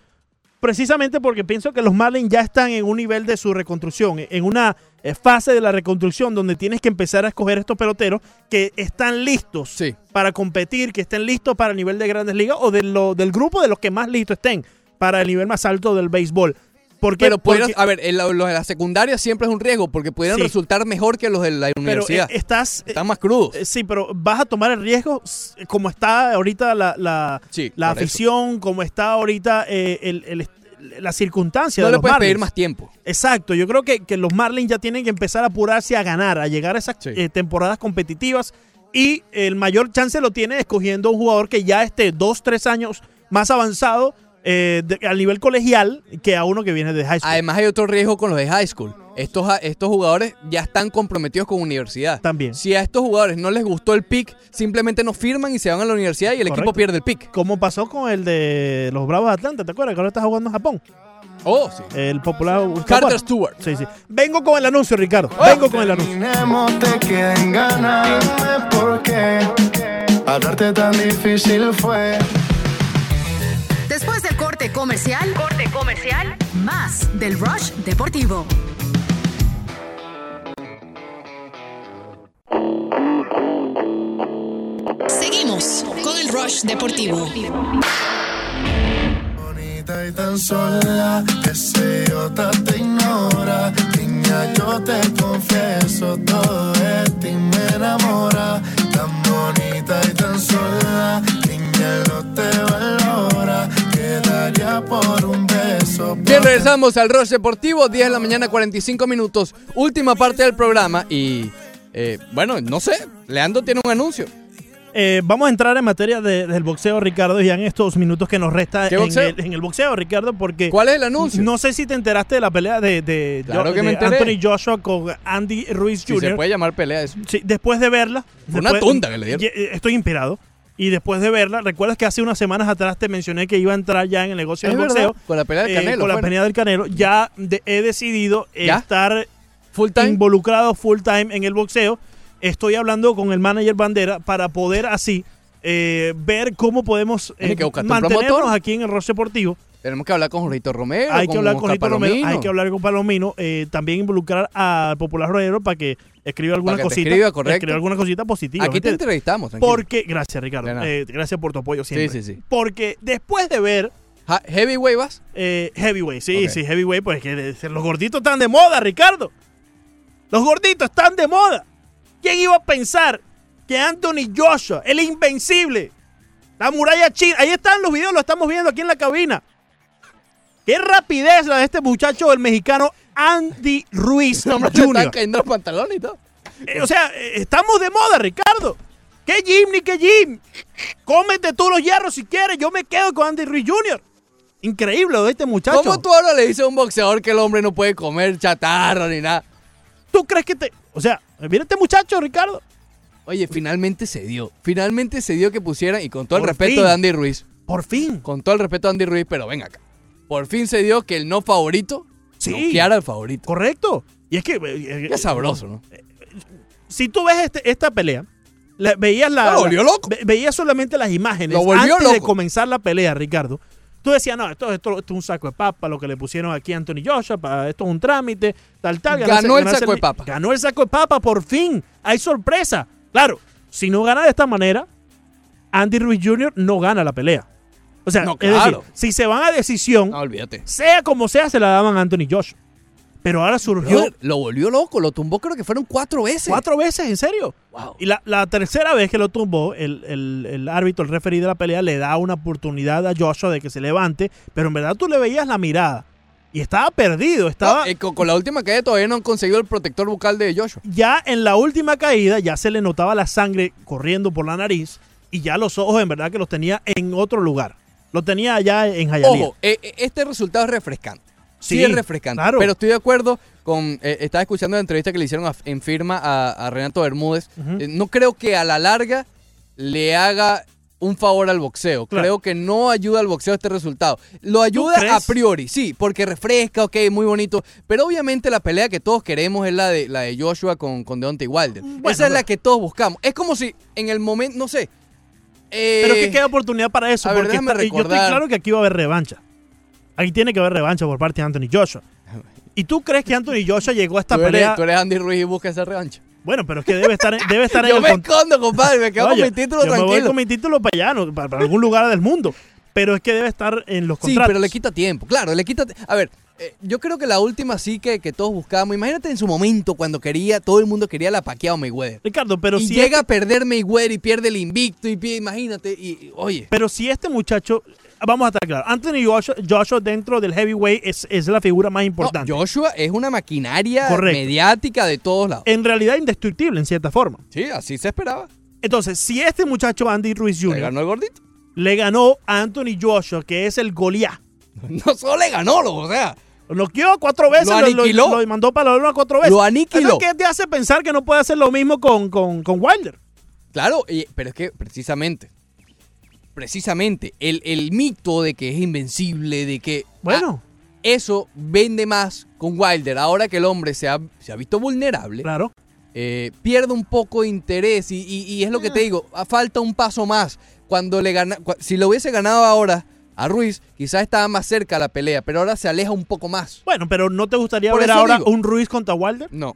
precisamente porque pienso que los Marlins ya están en un nivel de su reconstrucción, en una eh, fase de la reconstrucción donde tienes que empezar a escoger estos peloteros que están listos para competir, que estén listos para el nivel de grandes ligas o de lo- del grupo de los que más listos estén. para el nivel más alto del béisbol. Pero Porque- a ver, el- los de la secundaria siempre es un riesgo porque pudieran Sí. resultar mejor que los de la pero universidad. eh, estás Están más crudos. Eh, Sí, pero vas a tomar el riesgo como está ahorita la, la, la eso. afición, como está ahorita eh, el- el- la circunstancia No de le los puedes pedir Marlins. más tiempo. Exacto, yo creo que, que los Marlins ya tienen que empezar a apurarse a ganar, a llegar a esas eh, temporadas competitivas y el mayor chance lo tiene escogiendo un jugador que ya esté dos, tres años más avanzado eh, de- al nivel colegial que a uno que viene de high school. Además hay otro riesgo con los de high school. Estos, estos jugadores ya están comprometidos con universidad. También. Si a estos jugadores no les gustó el pick, simplemente no firman y se van a la universidad y el equipo pierde el pick. Como pasó con el de los Bravos de Atlanta, ¿te acuerdas? Que ahora está jugando en Japón. Oh, sí. El popular Carter Stewart. Sí, sí. Vengo con el anuncio, Ricardo. Vengo con el anuncio. Te queden ganas. Dime por qué hablarte tan difícil fue. Después del corte comercial, corte comercial, más del Rush Deportivo. Seguimos con el Rush Deportivo. Bonita y tan sola, que ese idiota te ignora. Niña, yo te confieso, todo de ti me enamora. Tan bonita y tan sola, niña, no te valora. Por un beso. Bien, regresamos al Rush Deportivo, 10 de la mañana, 45 minutos. Última parte del programa y, eh, bueno, no sé, Leandro tiene un anuncio. Eh, vamos a entrar en materia de- del boxeo, Ricardo, ya en estos minutos que nos resta ¿Qué en boxeo? el, en el boxeo, Ricardo, porque... ¿Cuál es el anuncio? No sé si te enteraste de la pelea de, de- Claro de. Anthony Joshua con Andy Ruiz Si Jr. se puede llamar pelea eso. Sí, después de verla... Fue una después- tunda que le dieron. eh, Estoy inspirado. Y después de verla, recuerdas que hace unas semanas atrás te mencioné que iba a entrar ya en el negocio del boxeo. con la pelea del Eh, Canelo, con la pelea del Canelo. Ya de- he decidido ¿Ya? estar Full time. involucrado full time en el boxeo. Estoy hablando con el manager Bandera para poder así eh, ver cómo podemos eh, mantenernos aquí en el Roche Deportivo. Tenemos que hablar con Jorrito Romero. Hay que hablar con Romero, hay que hablar con Palomino, eh, también involucrar al Popular Rodero para que escriba alguna Para que te cosita, escriba, escriba alguna cosita positiva. Aquí te entrevistamos, tranquilo. Porque, gracias Ricardo, eh, gracias por tu apoyo siempre. Sí, sí, sí. Porque después de ver... ¿Heavyweight vas? Eh, heavyweight, sí, Ok. sí, heavyweight, pues que los gorditos están de moda, Ricardo. Los gorditos están de moda. ¿Quién iba a pensar que Anthony Joshua, el invencible, la muralla china, ahí están los videos, lo estamos viendo aquí en la cabina. Qué rapidez la de este muchacho, el mexicano Andy Ruiz Jr. cayendo los pantalones y todo. Eh, o sea, eh, estamos de moda, Ricardo. ¿Qué Jim ni qué Jim? Cómete tú los hierros si quieres. Yo me quedo con Andy Ruiz Jr. Increíble lo de este muchacho. ¿Cómo tú ahora le dices a un boxeador que el hombre no puede comer chatarra ni nada? ¿Tú crees que te.? O sea, mira este muchacho, Ricardo. Oye, finalmente se dio. Finalmente se dio que pusieran, y con todo el respeto fin. de Andy Ruiz. Por fin. Con todo el respeto de Andy Ruiz, pero ven acá. Por fin se dio que el no favorito Sí. noqueara al favorito. Correcto. Y es que. eh, Qué sabroso, ¿no? Si tú ves este- esta pelea, la- veías la. Lo volvió loco. ve- veías solamente las imágenes. Lo volvió antes de comenzar la pelea, Ricardo. Tú decías, no, esto, esto- esto es un saco de papa, lo que le pusieron aquí a Anthony Joshua, pa- esto es un trámite, tal, tal. Ganó el saco de papa. Ganó el saco de papa, por fin. Hay sorpresa. Claro, si no gana de esta manera, Andy Ruiz Jr. no gana la pelea. O sea, No, es decir, si se van a decisión, No, olvídate. sea como sea, se la daban a Anthony Joshua. Pero ahora surgió lo volvió loco, lo tumbó creo que fueron cuatro veces. cuatro veces, ¿en serio? Y la, la tercera vez que lo tumbó, el, el- el árbitro, el referee de la pelea, le da una oportunidad a Joshua de que se levante, pero en verdad tú le veías la mirada. Y estaba perdido, estaba... No, eh, con, con la última caída todavía no han conseguido el protector bucal de Joshua. ya en la última caída ya se le notaba la sangre corriendo por la nariz y ya los ojos en verdad que los tenía en otro lugar. Los tenía allá en Jayalía. Ojo, eh, eh, este resultado es refrescante. Sí, Sí, es refrescante. claro. Pero estoy de acuerdo con. eh, estaba escuchando la entrevista que le hicieron a- en firma a, a Renato Bermúdez. Eh, no creo que a la larga le haga un favor al boxeo. Claro. Creo que no ayuda al boxeo este resultado. Lo ayuda a priori, sí, porque refresca, ok, muy bonito. Pero obviamente la pelea que todos queremos es la de, la de Joshua con, con Deontay Wilder. Esa es la que todos buscamos. Es como si en el momento, no sé. Eh, Pero que queda oportunidad para eso, a porque está- yo estoy claro que aquí va a haber revancha. Aquí tiene que haber revancha por parte de Anthony Joshua. ¿Y tú crees que Anthony Joshua llegó a esta tú, eres, pelea? tú eres Andy Ruiz y busca esa revancha. Bueno, pero es que debe estar, en- debe estar Yo me con- escondo, compadre. Me quedo con mi título yo me voy tranquilo. con mi título para allá, no, para, para algún lugar del mundo. pero es que debe estar en los Sí, contratos. pero le quita tiempo. Claro, le quita. A ver, eh, yo creo que la última sí que, que todos buscábamos. Imagínate en su momento cuando quería, todo el mundo quería la paqueado Mayweather. Ricardo, pero y si llega este- a perder Mayweather y pierde el invicto y pie- imagínate y, y- oye. Pero si este muchacho, vamos a estar claros, Anthony Joshua, Joshua dentro del heavyweight es, es la figura más importante. Joshua es una maquinaria Correcto. mediática de todos lados. En realidad indestructible en cierta forma. Sí, así se esperaba. Entonces, si este muchacho Andy Ruiz Jr. Le ganó el gordito. le ganó a Anthony Joshua, que es el Goliath. No solo le ganó, lo- o sea. Lo noqueó cuatro veces, Lo lo, lo- aniquiló. lo mandó para la luna cuatro veces. Lo aniquiló. Que te hace pensar que no puede hacer lo mismo con, con, con Wilder. Claro, y- pero es que precisamente, precisamente, el, el mito de que es invencible, de que... Bueno. ah, eso vende más con Wilder. Ahora que el hombre se ha, se ha visto vulnerable, Claro. eh, pierde un poco de interés y, y- y es lo que te digo, a- falta un paso más. Cuando le gana, si lo hubiese ganado ahora a Ruiz, quizás estaba más cerca a la pelea, pero ahora se aleja un poco más. Bueno, pero ¿no te gustaría Por ver ahora digo. un Ruiz contra Wilder? No.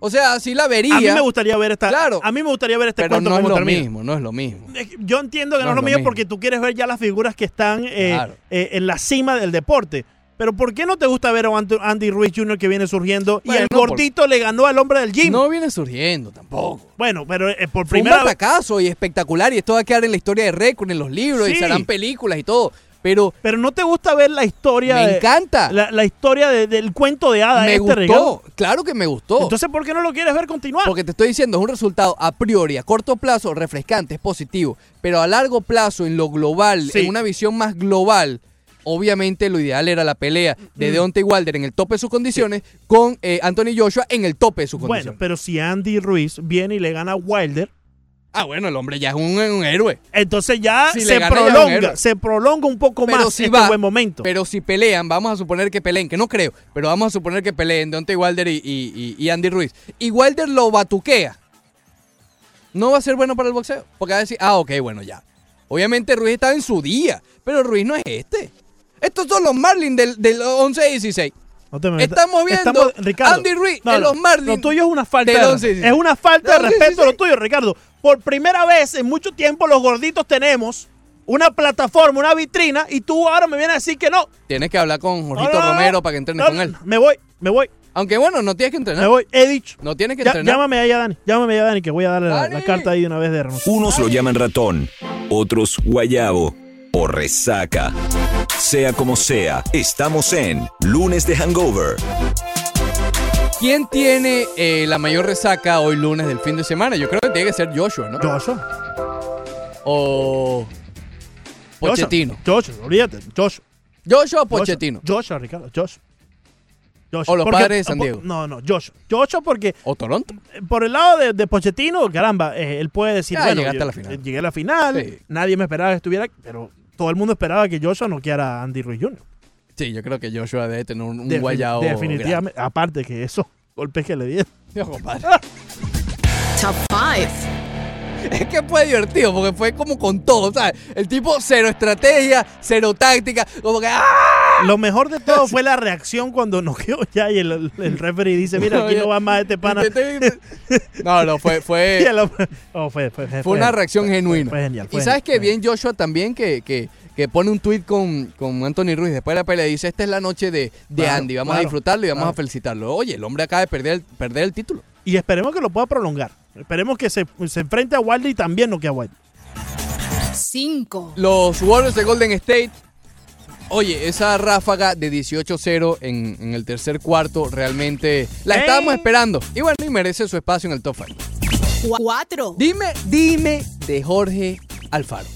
O sea, sí la vería. A mí me gustaría ver esta. Claro. A mí me gustaría ver este pero cuento no es lo termina. mismo, no es lo mismo. Yo entiendo que no, es lo mismo porque tú quieres ver ya las figuras que están eh, Claro. eh, en la cima del deporte. Pero ¿por qué no te gusta ver a Andy Ruiz Jr. que viene surgiendo y el por- gordito le ganó al hombre del gym? No viene surgiendo tampoco. Bueno, pero eh, por Fue un primera vez. batacazo y espectacular y esto va a quedar en la historia de récord, en los libros y se harán películas y todo. Pero Pero no te gusta ver la historia. Me de- encanta. La, la historia de- del cuento de hada me este, gustó, claro que me gustó. Entonces, ¿por qué no lo quieres ver continuar? Porque te estoy diciendo, es un resultado a priori, a corto plazo, refrescante, es positivo. Pero a largo plazo, en lo global, Sí. en una visión más global, obviamente lo ideal era la pelea de Mm. Deontay Wilder en el tope de sus condiciones con eh, Anthony Joshua en el tope de sus Bueno, condiciones. pero si Andy Ruiz viene y le gana a Wilder, Ah, bueno, el hombre ya es un, un héroe. entonces ya Si se gana, prolonga, se prolonga un poco Pero más si este va, buen momento. Pero si pelean, vamos a suponer que peleen, que no creo, pero vamos a suponer que peleen Deontay Wilder y, y- y- Andy Ruiz. Y Wilder lo batuquea. No va a ser bueno para el boxeo. Porque va a decir, ah, ok, bueno, ya. Obviamente Ruiz está en su día, pero Ruiz no es este. Estos son los Marlins del, del 11-16. No te. Estamos viendo Estamos- Ricardo, Andy Ruiz no, en los Marlins. Lo tuyo es una falta de 11-16. Es una falta de respeto sí, lo tuyo, Ricardo. Por primera vez en mucho tiempo los gorditos tenemos una plataforma, una vitrina, y tú ahora me vienes a decir que no. Tienes que hablar con Jorgito No, no, no, Romero no. para que entrenes No, con él. Me voy, me voy, Aunque bueno, no tienes que entrenar. me voy. He dicho. No tienes que Ya- entrenar. llámame ahí a Dani, llámame ahí a Dani que voy a darle la, la carta ahí de una vez de renuncia. Unos lo llaman ratón, otros guayabo o resaca. Sea como sea, estamos en Lunes de Hangover. ¿Quién tiene eh, la mayor resaca hoy lunes del fin de semana? Yo creo que tiene que ser Joshua, ¿no? Joshua. O Pochettino. Joshua, olvídate, Joshua. Joshua o Pochettino. Joshua, Ricardo, Joshua. Joshua. O los Porque- padres de San Diego. No, no, Joshua. Joshua porque O Toronto. por el lado de, de Pochettino, caramba, eh, él puede decir, Ya, bueno, llegaste yo- a la final. eh, llegué a la final, Sí. nadie me esperaba que estuviera, pero todo el mundo esperaba que Joshua noqueara a Andy Ruiz Jr. Sí, yo creo que Joshua debe tener un, un Defin- guayao. Definitivamente, aparte que esos golpes que le dieron. No, compadre. Top 5. Es que fue divertido porque fue como con todo, ¿sabes? El tipo cero estrategia, cero táctica, como que ¡ah! Lo mejor de todo fue la reacción cuando noqueó ya y el, el referee dice, mira, aquí no va más este pana. No, no, fue, fue, hombre- oh, fue, fue- fue- fue una reacción fue- genuina. Fue genial. y sabes genial, que bien Joshua también que, que, que pone un tweet con, con Anthony Ruiz después de la pelea. Dice, esta es la noche de, de Claro, Andy, vamos a disfrutarlo y vamos claro. a felicitarlo. Oye, el hombre acaba de perder el, perder el título. Y esperemos que lo pueda prolongar. Esperemos que se, se enfrente a Wilder y también no que a Wilder. 5. Los Warriors de Golden State. Oye, esa ráfaga de 18-0 en, en el tercer cuarto realmente la ¡Eh! estábamos esperando. Y bueno, y merece su espacio en el top 5. 4. Dime, dime de Jorge Alfaro.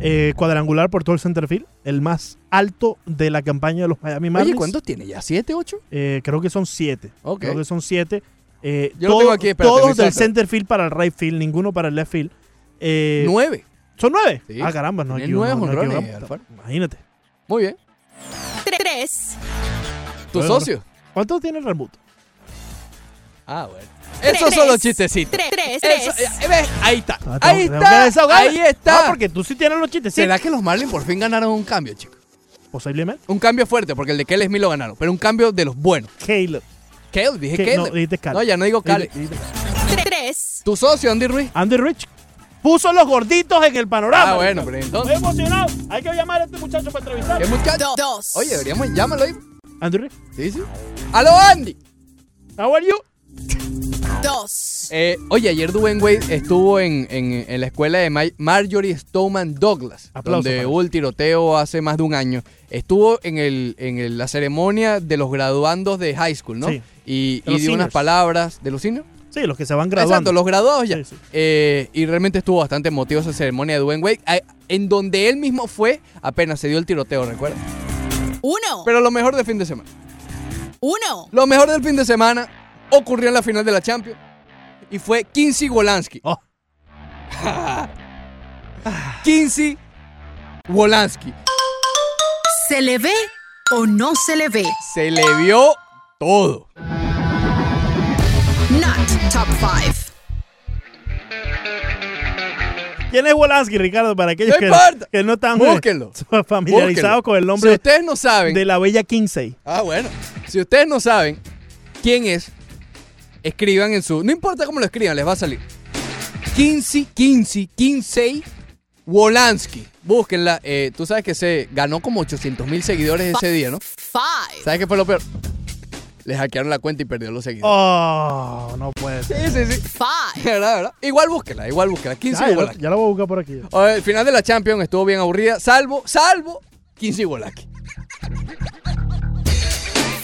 Eh, cuadrangular por todo el centerfield, el más alto de la campaña de los Miami Marlins. Oye, ¿cuántos tiene ya? ¿7, 8? Eh, creo que son siete. Ok. Creo que son siete. Eh, Yo lo todo- tengo aquí, espérate, todos del centerfield para el right field, ninguno para el left field. Eh, 9. ¿Son nueve? Sí. Ah, caramba, no equivo- nueve jonrones. Alfaro. Imagínate. Muy bien. 3. ¿Tu Bueno, socio? ¿Cuántos tiene el Remuto? Ah, bueno. Esos son los chistecitos. 3. Eso, eh, ¿ves? Ahí está. Ah, tengo- Ahí tengo que está. desahogarme. Ahí está. Ah, porque tú sí tienes los chistes. sí. ¿Será que los Marlins por fin ganaron un cambio, chicos? Posiblemente. Un cambio fuerte, porque el de Kelly Smith lo ganaron, pero un cambio de los buenos. Caleb. Caleb, dije Que- Caleb. no, dijiste Caleb. No, ya no digo Caleb. Dijiste- dijiste Caleb. 3. Tu socio, Andy Ruiz. Andy Rich. Puso los gorditos en el panorama. Ah, bueno, pero entonces- Estoy emocionado. Hay que llamar a este muchacho para entrevistar. ¿Qué muchacho? Dos. Oye, deberíamos, llámalo ahí. Andrew, Sí, sí. ¡Aló, Andy! how are you? Dos. Eh, oye, ayer Dwayne Wade estuvo en, en- en la escuela de Ma- Marjorie Stoneman Douglas, Aplauso donde hubo el tiroteo hace más de un año. Estuvo en, el, en el- la ceremonia de los graduandos de high school, ¿no? Sí. Y, y dio unas palabras de los seniors. Sí, los que se van graduando. Exacto, los graduados ya. Sí, sí. Eh, y realmente estuvo bastante emotivo esa ceremonia de Dwayne Wade, eh, en donde él mismo fue apenas se dio el tiroteo, ¿recuerdas? Uno. Pero lo mejor del fin de semana. Uno. Lo mejor del fin de semana ocurrió en la final de la Champions y fue Kinsey Wolansky. Oh. Kinsey Wolansky. ¿Se le ve o no se le ve? Se le vio todo. Top 5. ¿Quién es Wolansky, Ricardo? Para aquellos No que, importa. que no están Búsquenlo. familiarizados Búsquenlo. con el Si nombre ustedes no saben. de la bella Kinsey. Ah, bueno. Si ustedes no saben quién es, escriban en su. No importa cómo lo escriban, les va a salir. Kinsey, Kinsey, Kinsey Wolansky. Búsquenla. Eh, tú sabes que se ganó como 800 mil seguidores ese día, ¿no? Five. ¿Sabes qué fue lo peor? Le hackearon la cuenta y perdió los seguidores. Oh, no puede ser. Sí, sí, sí. Five. ¿Verdad, verdad? Igual búsquela, igual búsquela. 15 Ah, ya, lo, Wolansky. ya lo voy a buscar por aquí. El final de la Champions estuvo bien aburrida, salvo, salvo 15 Wolansky.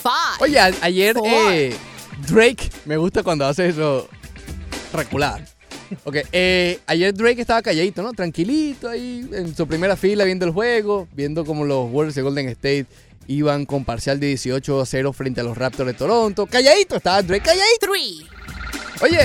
Five. Oye, a- ayer Four. eh, Drake, me gusta cuando hace eso recular. Ok, eh, ayer Drake estaba calladito, ¿no? Tranquilito ahí, en su primera fila viendo el juego, viendo como los Warriors de Golden State iban con parcial de 18 a 0 frente a los Raptors de Toronto. Calladito estaba Drake, calladito. Three. Oye,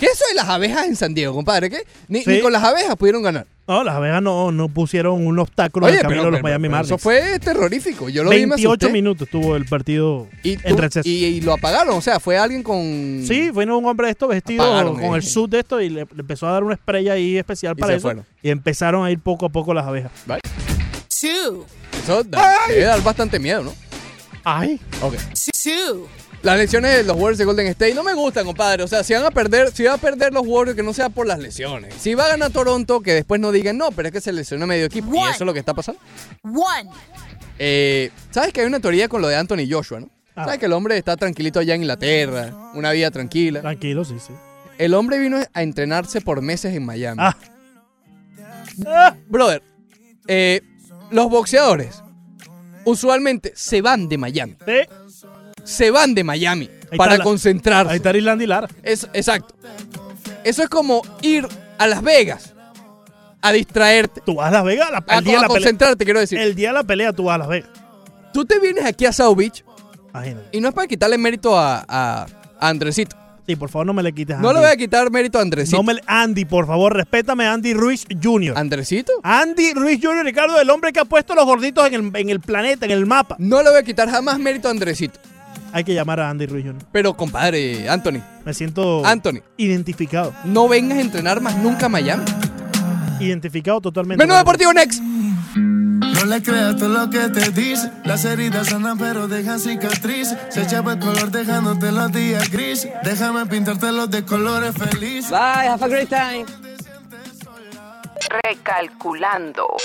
¿qué es eso de las abejas en San Diego, compadre? ¿Qué? Ni, Sí. ni con las abejas pudieron ganar. No, las abejas no, no pusieron un obstáculo en Oye, el camino pero, de los pero- Miami Marlins. eso fue terrorífico. Yo lo vi y me 28 asusté. minutos tuvo el partido Y, en tú- receso. y, y lo apagaron, o sea, fue alguien con... Sí, fue un hombre de esto vestido Apagaron, con eh. el suit de esto y le, le empezó a dar una spray ahí especial Y para se eso. fueron. Y empezaron a ir poco a poco las abejas. Vale. Two. Eso da- debe dar bastante miedo, ¿no? Ay. Ok. Two. Las lesiones de los Warriors de Golden State no me gustan, compadre. O sea, si van a perder, si van a perder los Warriors, que no sea por las lesiones. Si va a ganar Toronto, que después no digan, no, pero es que se lesionó medio equipo. Y One. eso es lo que está pasando. One. Eh, ¿Sabes que hay una teoría con lo de Anthony Joshua, no? Ah. ¿Sabes que el hombre está tranquilito allá en Inglaterra? Una vida tranquila. Tranquilo, sí, sí. El hombre vino a entrenarse por meses en Miami. Ah. Ah. Brother, eh, los boxeadores usualmente se van de Miami. Sí. Se van de Miami Ahí para la- concentrarse. Ahí está Irlanda Lara. Es, exacto. Eso es como ir a Las Vegas a distraerte. Tú vas a Las Vegas la- A, el día de a la pelea. concentrarte, quiero decir. El día de la pelea tú vas a Las Vegas. Tú te vienes aquí a South Beach Imagínate. y no es para quitarle mérito a, a- a Andresito. Sí, por favor, no me le quites a No le voy a quitar mérito a Andresito. No me le- Andy, por favor, respétame a Andy Ruiz Jr. ¿Andresito? Andy Ruiz Jr., Ricardo, el hombre que ha puesto los gorditos en el, en el planeta, en el mapa. No le voy a quitar jamás mérito a Andresito. Hay que llamar a Andy Ruiz Jr. Pero, compadre, Anthony, Me siento Anthony, identificado. no vengas a entrenar más nunca a Miami. Identificado totalmente. Menú Deportivo Next. No le creas todo lo que te dice. Las heridas sanan pero dejan cicatrices. Se echaba el color dejándote los días grises. Déjame pintarte los de colores felices. Bye, have a great time. Recalculando.